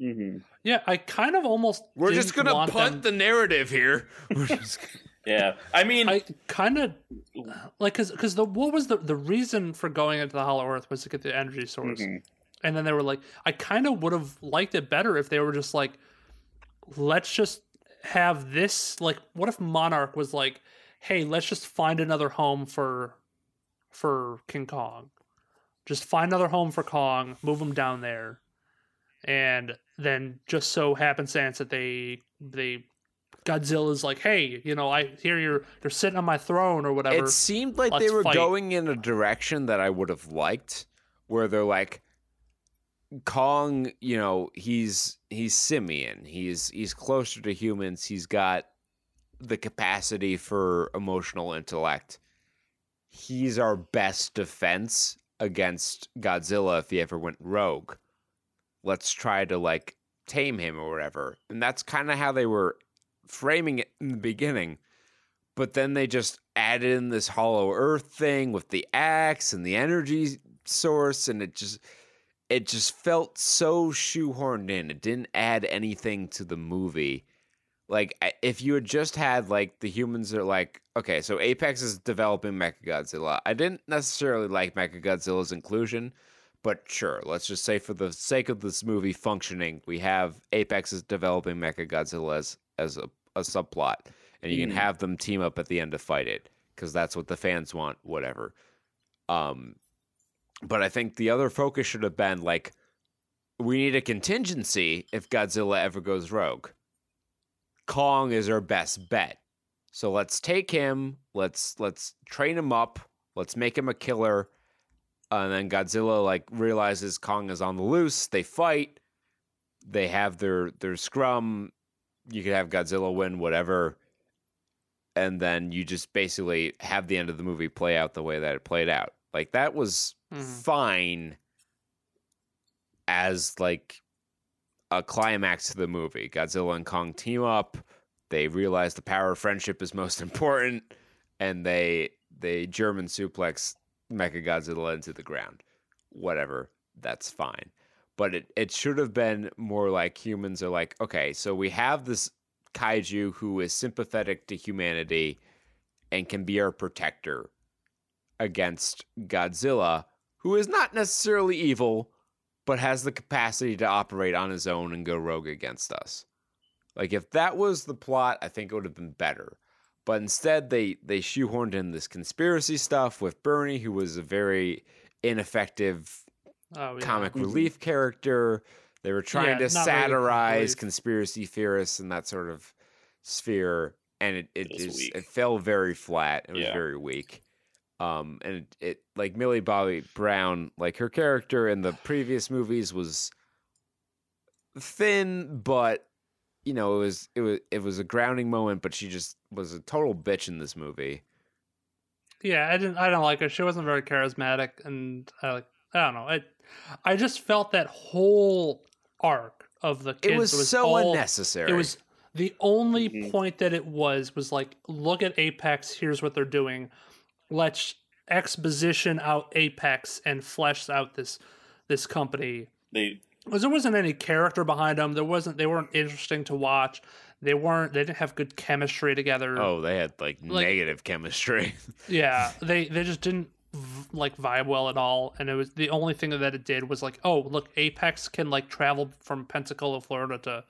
Mm-hmm. Yeah, I kind of almost We're just gonna punt them- the narrative here. We're just Yeah, I mean, I kind of like because because the what was the the reason for going into the Hollow Earth was to get the energy source, Mhm. and then they were like, I kind of would have liked it better if they were just like, let's just have this like, what if Monarch was like, hey, let's just find another home for for King Kong, just find another home for Kong, move him down there, and then just so happenstance that they they Godzilla's like, hey, you know, I hear you're you're sitting on my throne or whatever. it seemed like they Let's were fight. going in a direction that I would have liked, where they're like, Kong, you know, he's he's simian. He's he's closer to humans. He's got the capacity for emotional intellect. He's our best defense against Godzilla if he ever went rogue. Let's try to like tame him or whatever. And that's kind of how they were framing it in the beginning. But then they just added in this hollow earth thing with the axe and the energy source and it just it just felt so shoehorned in. It didn't add anything to the movie. Like if you had just had like the humans are like okay, so Apex is developing Mechagodzilla. I didn't necessarily like Mechagodzilla's inclusion, but sure, let's just say for the sake of this movie functioning, we have Apex is developing Mechagodzilla as as a, a subplot, and you Mhm. can have them team up at the end to fight it because that's what the fans want. Whatever. Um, but I think the other focus should have been like, we need a contingency if Godzilla ever goes rogue. Kong is our best bet. So let's take him, let's let's train him up, let's make him a killer. And then Godzilla like realizes Kong is on the loose, they fight, they have their their scrum, you could have Godzilla win whatever. And then you just basically have the end of the movie play out the way that it played out. Like that was Mhm. fine as like a climax to the movie. Godzilla and Kong team up. They realize the power of friendship is most important, and they they German suplex Mecha Godzilla into the ground. Whatever, that's fine. But it, it should have been more like humans are like, okay, so we have this kaiju who is sympathetic to humanity and can be our protector against Godzilla, who is not necessarily evil, but has the capacity to operate on his own and go rogue against us. Like if that was the plot, I think it would have been better. But instead they they shoehorned in this conspiracy stuff with Bernie, who was a very ineffective Oh, yeah. comic Mhm. relief character. They were trying Yeah, to not really satirize conspiracy theorists and that sort of sphere, and it it It was just weak. it fell very flat. It was Yeah. very weak. Um, and it, it like Millie Bobby Brown, like her character in the previous movies was thin, but you know it was it was it was a grounding moment. But she just was a total bitch in this movie. Yeah, I didn't. I don't like her. She wasn't very charismatic, and I like. I don't know. I, I just felt that whole arc of the kids It was, so all, unnecessary. It was the only Mhm. point that it was was like, look at Apex. Here's what they're doing. Let's exposition out Apex and flesh out this this company they because there wasn't any character behind them. There wasn't. They weren't interesting to watch. They weren't. They didn't have good chemistry together. Oh, they had like, Like- negative chemistry. Yeah, they they just didn't like vibe well at all, and it was the only thing that it did was like, oh, look, Apex can like travel from Pensacola, Florida to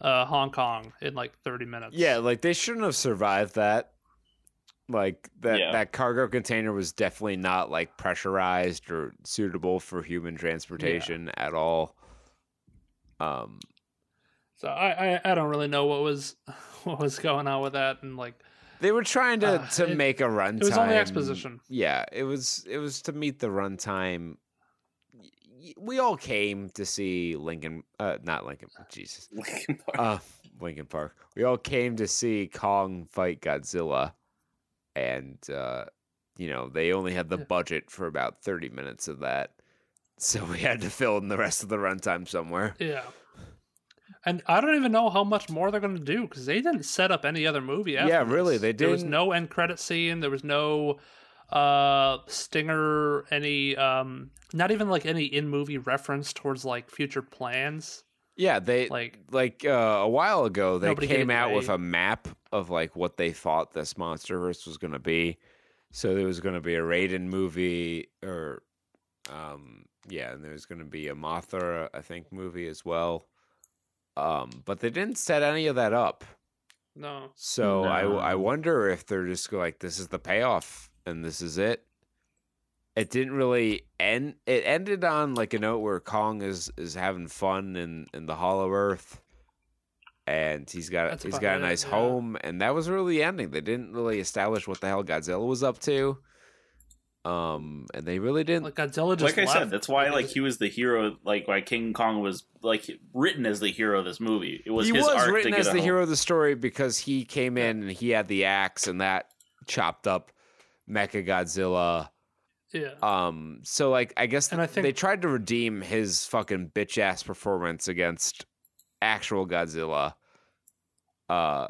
uh, Hong Kong in like 30 minutes. Yeah, like they shouldn't have survived that. Like that Yeah. that cargo container was definitely not like pressurized or suitable for human transportation at all. Um So I, I I don't really know what was what was going on with that and like they were trying to Uh, to it- make a runtime. it was only exposition. Yeah, it was it was to meet the runtime. We all came to see Lincoln uh not Lincoln Jesus. Lincoln Park. uh Lincoln Park. We all came to see Kong fight Godzilla, and uh, you know they only had the budget for about thirty minutes of that, so we had to fill in the rest of the runtime somewhere. yeah. And I don't even know how much more they're going to do because they didn't set up any other movie. After Yeah, really, they There was no end credit scene. There was no uh stinger. Any um, not even like any in movie reference towards like future plans. Yeah, they Like like uh, a while ago they came gave out with a map of like what they thought this monsterverse was going to be. So there was going to be a Raiden movie, or um, yeah, and there was going to be a Mothra, I think, movie as well. Um, but they didn't set any of that up. no, So I I wonder if they're just go like this is the payoff and this is it. It didn't really end. It ended on like a note where Kong is is having fun in in the Hollow Earth, and he's got That's he's about got a it, nice yeah. home, and that was really the ending. They didn't really establish what the hell Godzilla was up to. Um, and they really didn't. like Godzilla just like I said, that's why like he was the hero. Like why King Kong was like written as the hero of this movie. It was he his was arc written to as a the home. hero of the story because he came in and he had the axe and that chopped up Mecha Godzilla. Yeah. Um, so like I guess And I think- they tried to redeem his fucking bitch ass performance against actual Godzilla, uh,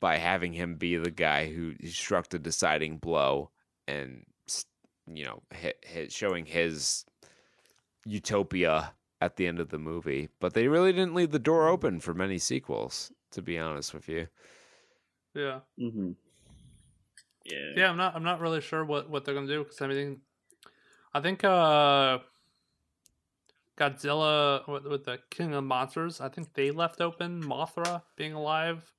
by having him be the guy who struck the deciding blow and you know hit, hit showing his utopia at the end of the movie. But they really didn't leave the door open for many sequels, to be honest with you. yeah. hmm Yeah. yeah i'm not i'm not really sure what what they're gonna do because i mean i think uh godzilla with, with the king of monsters i think they left open mothra being alive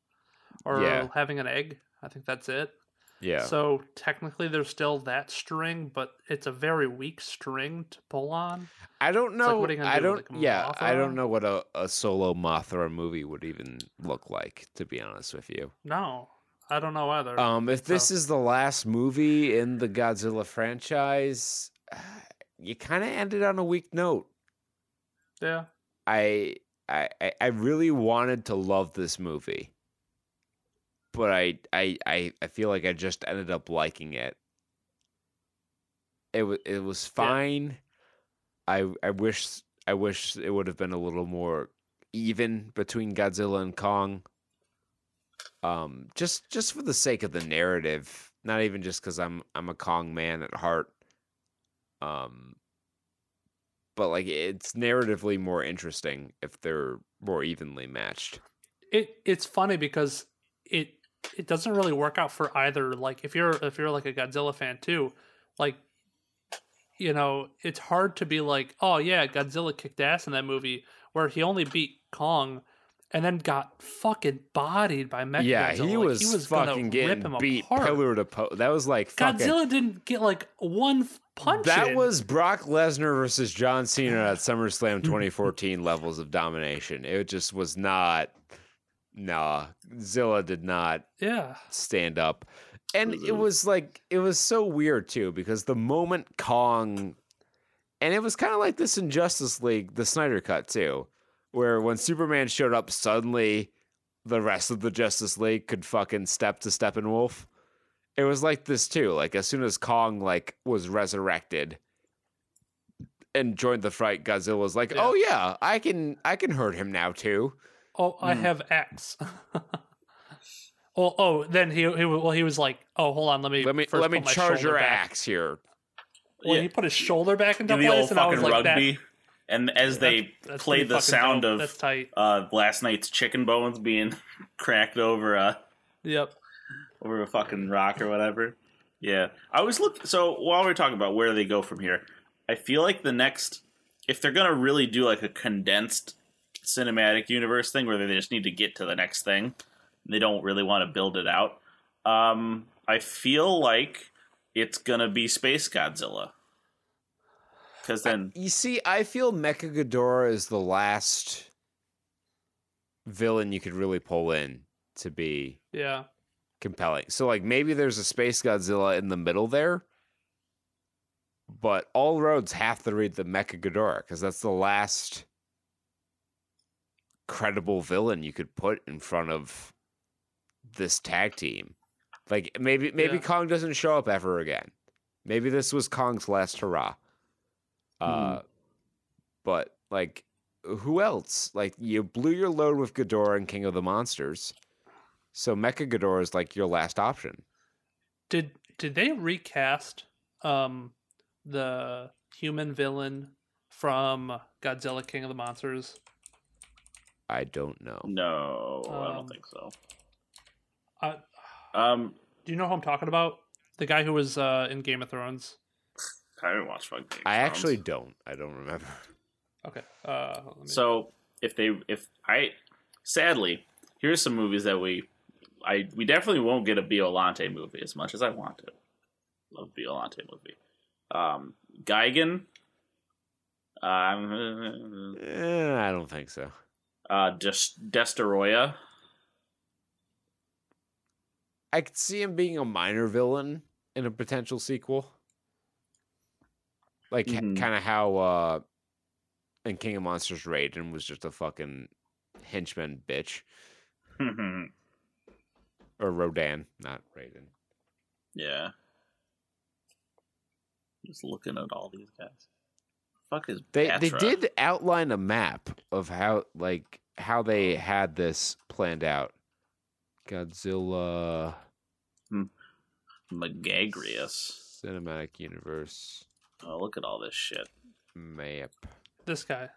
or Yeah. having an egg i think that's it Yeah. so technically there's still that string but it's a very weak string to pull on I don't like, know. what are you gonna I do don't. with, like, yeah, I don't know what a, a solo Mothra movie would even look like. To be honest with you, no i don't know either um, if this So- is the last movie in the Godzilla franchise, you kind of ended on a weak note. yeah I, I, I- really wanted to love this movie, but I, I, I, I feel like I just ended up liking it. It was, it was Yeah. fine. I, I wish, I wish it would have been a little more even between Godzilla and Kong. Um, just, just for the sake of the narrative, not even just because I'm, I'm a Kong man at heart. Um, but like it's narratively more interesting if they're more evenly matched. it it's funny because it it doesn't really work out for either like if you're if you're like a Godzilla fan too like you know it's hard to be like oh yeah Godzilla kicked ass in that movie where he only beat Kong and then got fucking bodied by Mechagodzilla. yeah, he Like, was, he was fucking getting beat apart. pillar to post. That was like fucking. Godzilla didn't get like one punch that in. was Brock Lesnar versus John Cena at SummerSlam 2014 levels of domination. It just was not. Nah, Zilla did not yeah stand up. And it was like it was so weird too because the moment Kong and it was kind of like this in Justice League, the Snyder cut too, where when Superman showed up suddenly the rest of the Justice League could fucking step to Steppenwolf. It was like this too. Like as soon as Kong like was resurrected and joined the fight, Godzilla was like, Yeah. "Oh yeah, I can I can hurt him now too." Oh, I Mm. have X. oh, oh, then he, he well he was like, oh, hold on, let me Let me first let me charge your back. axe here. Well, Yeah. he put his shoulder back into place, and I was fucking like, that, rugby. And as they that's- that's played the sound dope. of uh, last night's chicken bones being cracked over a Yep. over a fucking rock or whatever. Yeah, I was looking. So while we're talking about where they go from here, I feel like the next, if they're gonna really do like a condensed cinematic universe thing where they just need to get to the next thing. They don't really want to build it out. Um, I feel like it's gonna be Space Godzilla. Because then, You see, I feel Mecha Ghidorah is the last villain you could really pull in to be Yeah. compelling. So like maybe there's a Space Godzilla in the middle there, but all roads have to lead to Mecha Ghidorah because that's the last credible villain you could put in front of this tag team. Like maybe maybe Yeah. Kong doesn't show up ever again. Maybe this was Kong's last hurrah. Uh, but like who else? Like you blew your load with Ghidorah and King of the Monsters. So Mecha Ghidorah is like your last option. Did did they recast um the human villain from Godzilla King of the Monsters? I don't know. no, I Um, don't think so. Uh, Um, do you know who I'm talking about? The guy who was uh, in Game of Thrones. I didn't watch fucking. Game of I Thrones. actually don't. I don't remember. Okay. Uh, let me- So if they if I sadly here's some movies that we I we definitely won't get a Biolante movie as much as I want to. Love Biolante movie. Um, Gigan. Um, Eh, I don't think so. uh, Des- Destoroyah. I could see him being a minor villain in a potential sequel. Like Mhm. kind of how uh in King of Monsters Raiden was just a fucking henchman bitch. Or Rodan, not Raiden. yeah. Just looking at all these guys. Fuck is They they did outline a map of how like how they had this planned out. Godzilla Megaguirus. cinematic universe Oh, look at all this shit. map. this guy.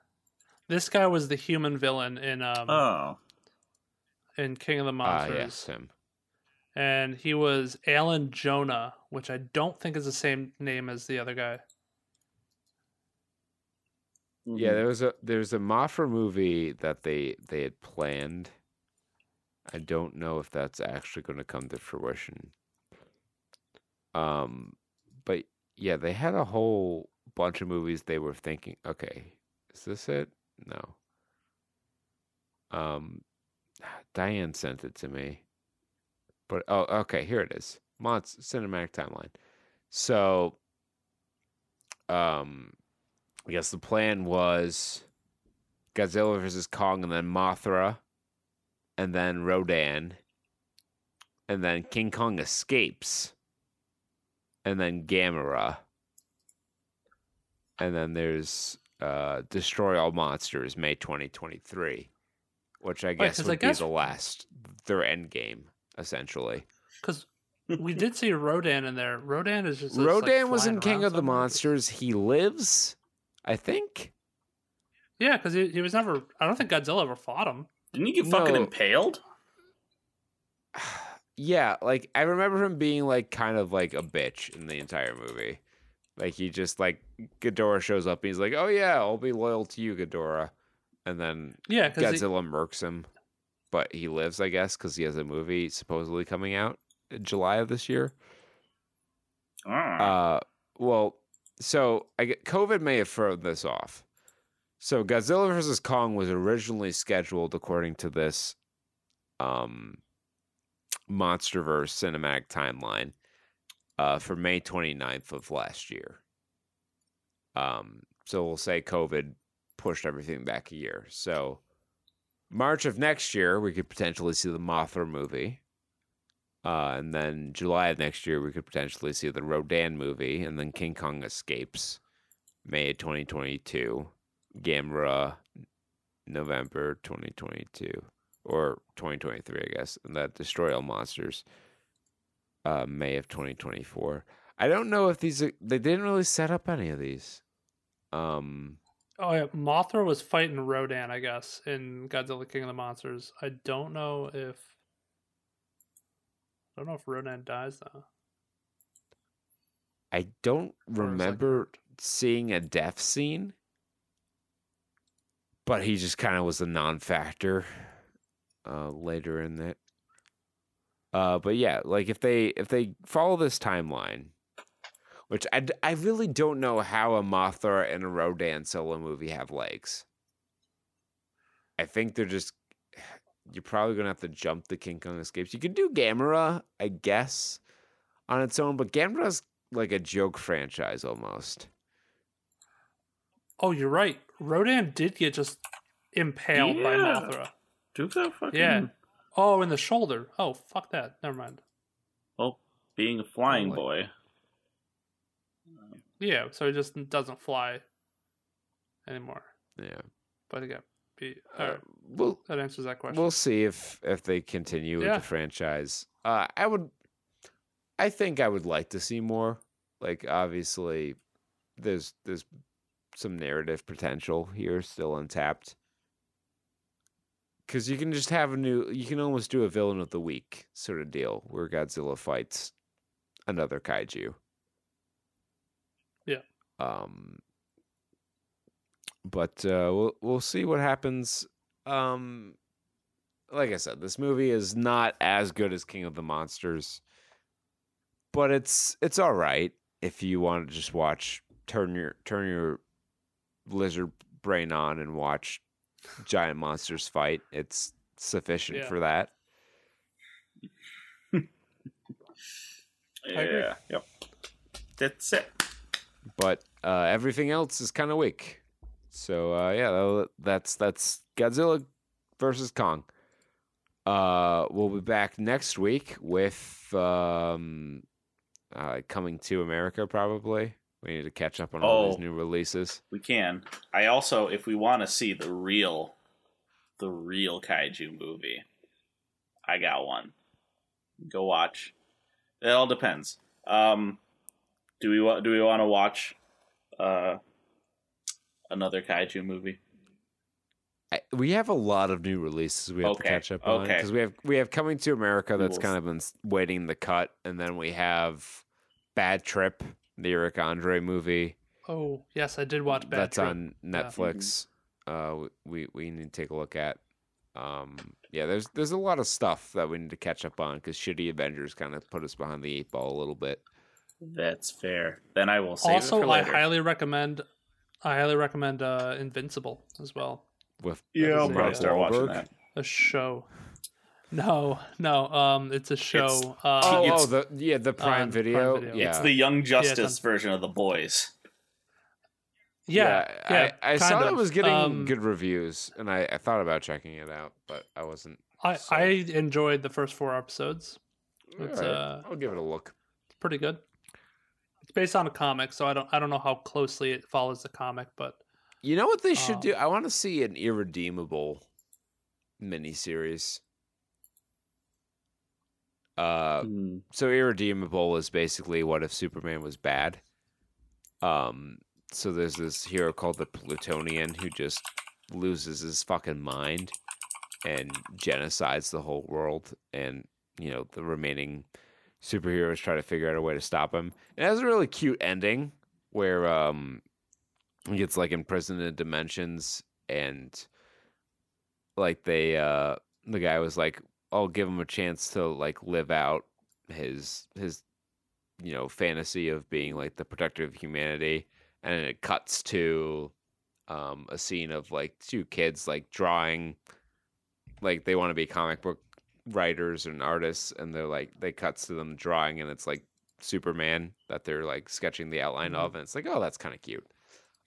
This guy was the human villain in um Oh, in King of the Monsters. Ah, yes, him. and he was Alan Jonah, which I don't think is the same name as the other guy. Yeah, Mhm. there was a there's a Mothra movie that they they had planned. I don't know if that's actually going to come to fruition. Um, but yeah, they had a whole bunch of movies they were thinking. Okay, is this it? No. Um, Diane sent it to me. But oh, okay, here it is. Mott's cinematic timeline. So, um, I guess the plan was Godzilla versus Kong, and then Mothra, and then Rodan, and then King Kong escapes, and then Gamera, and then there's uh, Destroy All Monsters, May 2023, which I guess 'cause would I guess- be the last, their end game, essentially. Because we did see Rodan in there. Rodan is just this, like, Rodan was in King around of the. Monsters. He lives, I think. Yeah, because he, he was never. I don't think Godzilla ever fought him. Didn't he get fucking No. impaled? yeah, like I remember him being like kind of like a bitch in the entire movie. Like he just like Ghidorah shows up and he's like, "Oh yeah, I'll be loyal to you, Ghidorah," and then Yeah, because Godzilla murks him, but he lives, I guess, because he has a movie supposedly coming out in July of this year. Ah. Uh, well, so I get COVID may have thrown this off. So Godzilla versus Kong was originally scheduled according to this um MonsterVerse cinematic timeline uh for May 29th of last year. Um so we'll say COVID pushed everything back a year. So March of next year we could potentially see the Mothra movie. Uh, and then July of next year, we could potentially see the Rodan movie, and then King Kong Escapes, May 2022, Gamera, November 2022, or 2023, I guess, and that Destroy All Monsters, uh, May of 2024. I don't know if these are, they didn't really set up any of these. Um, oh yeah, Mothra was fighting Rodan, I guess, in Godzilla King of the Monsters. I don't know if. I don't know if Rodan dies though. I don't is, like, remember seeing a death scene, but he just kind of was a non-factor uh, later in it. Uh, but yeah, like if they if they follow this timeline, which I, I really don't know how a Mothra and a Rodan solo movie have legs. I think they're just you're probably gonna have to jump the King Kong escapes. You could do Gamera, I guess, on its own, but Gamera's like a joke franchise almost. Oh, you're right. Rodan did get just impaled by Mothra. Duke that fucking Yeah. Oh, in the shoulder. Oh, fuck that. Never mind. well, being a flying Like- boy. Yeah, so it just doesn't fly anymore. Yeah. But again, be, Uh, alright, we'll that answers that question. we'll see if if they continue with the franchise. Uh, I would, I think I would like to see more. Like obviously, there's there's some narrative potential here still untapped. Because you can just have a new, you can almost do a villain of the week sort of deal where Godzilla fights another kaiju. Yeah. Um. But uh, we'll we'll see what happens. Um, like I said, this movie is not as good as King of the Monsters, but it's it's all right if you want to just watch turn your turn your lizard brain on and watch giant monsters fight. It's sufficient Yeah. for that. Yeah. agree. Yep. That's it. but uh, everything else is kind of weak. So uh, yeah, that's that's Godzilla versus Kong. Uh, we'll be back next week with um, uh, coming to America. Probably we need to catch up on all these Oh. new releases. We can. I also, if we want to see the real, the real kaiju movie, I got one. Go watch. It all depends. Um, do we want? Do we want to watch uh, another kaiju movie? I, we have a lot of new releases we have to catch up on okay. because we have we have coming to America that's kind of been waiting the cut, and then we have Bad Trip, the Eric Andre movie. oh, yes, I did watch Bad that's Trip. on Yeah. Netflix. Uh, we we need to take a look at. Um, yeah, there's there's a lot of stuff that we need to catch up on because shitty Avengers kind of put us behind the eight ball a little bit. That's fair. Then I will save it Also, for I highly recommend. I highly recommend uh, Invincible as well. With yeah, I'll probably start watching that. A show. No, no. Um, it's a show. uh, Oh, It's- oh, the yeah, the Prime, on Prime video. Video. Yeah, It's the Young Justice it's on- version of the boys. yeah, yeah. I, I saw kind it was getting Um, good reviews, and I, I thought about checking it out, but I wasn't. I so- I enjoyed the first four episodes. It's, Alright, uh, I'll give it a look. It's pretty good. It's based on a comic, so I don't I don't know how closely it follows the comic, but You know what they should Um, do? I want to see an irredeemable miniseries. Uh, Hmm. so irredeemable is basically what if Superman was bad. Um, so there's this hero called the Plutonian who just loses his fucking mind and genocides the whole world, and you know the remaining superheroes try to figure out a way to stop him. It has a really cute ending where um he gets like imprisoned in dimensions and like they uh the guy was like I'll give him a chance to like live out his his you know fantasy of being like the protector of humanity and it cuts to um a scene of like two kids like drawing like they want to be comic book writers and artists and they're like they cuts to them drawing and it's like superman that they're like sketching the outline of and it's like oh that's kind of cute.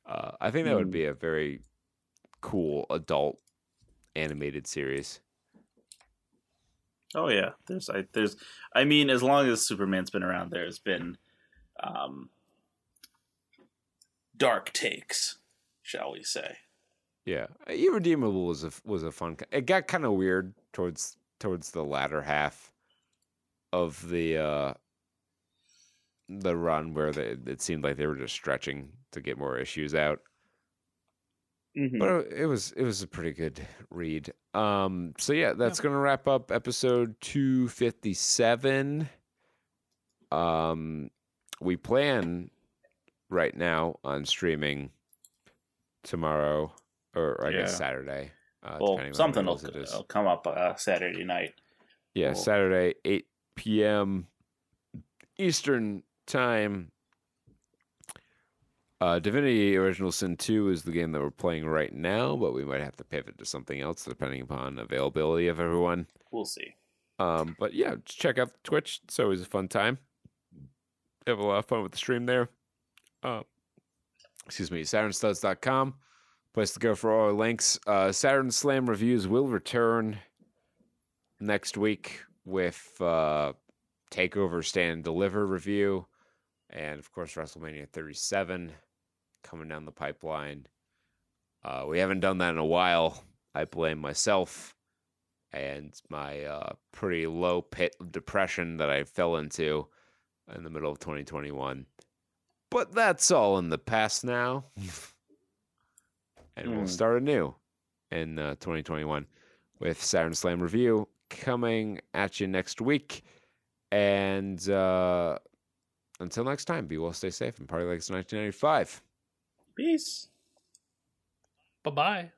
Uh, i think that would Mm. be a very cool adult animated series Oh yeah, there's I there's I mean as long as Superman's been around, there's been um dark takes, shall we say? Yeah, irredeemable was a was a fun. It got kind of weird towards towards the latter half of the uh the run where they, it seemed like they were just stretching to get more issues out. Mm-hmm. But it- was it was a pretty good read. Um, so yeah, that's gonna wrap up episode two fifty seven. Um, we plan right now on streaming tomorrow or I guess Saturday. Uh, well, something will, will come up uh, Saturday night. Yeah, Well- Saturday, 8 p.m. Eastern Time. Uh, Divinity Original Sin 2 is the game that we're playing right now, but we might have to pivot to something else depending upon availability of everyone. We'll see. Um, but yeah, just check out Twitch. It's always a fun time. Have a lot of fun with the stream there. Uh, excuse me, SaturnStuds.com. Place to go for all our links. Uh, Saturn Slam reviews will return next week with uh, Takeover Stand Deliver review. And of course, WrestleMania 37 coming down the pipeline. Uh, we haven't done that in a while. I blame myself and my uh, pretty low pit depression that I fell into in the middle of 2021. But that's all in the past now. and we'll Hmm. start anew in uh, 2021 with Saturn Slam Review coming at you next week. And uh, until next time, be well, stay safe, and party like it's 1995. Peace. Bye bye.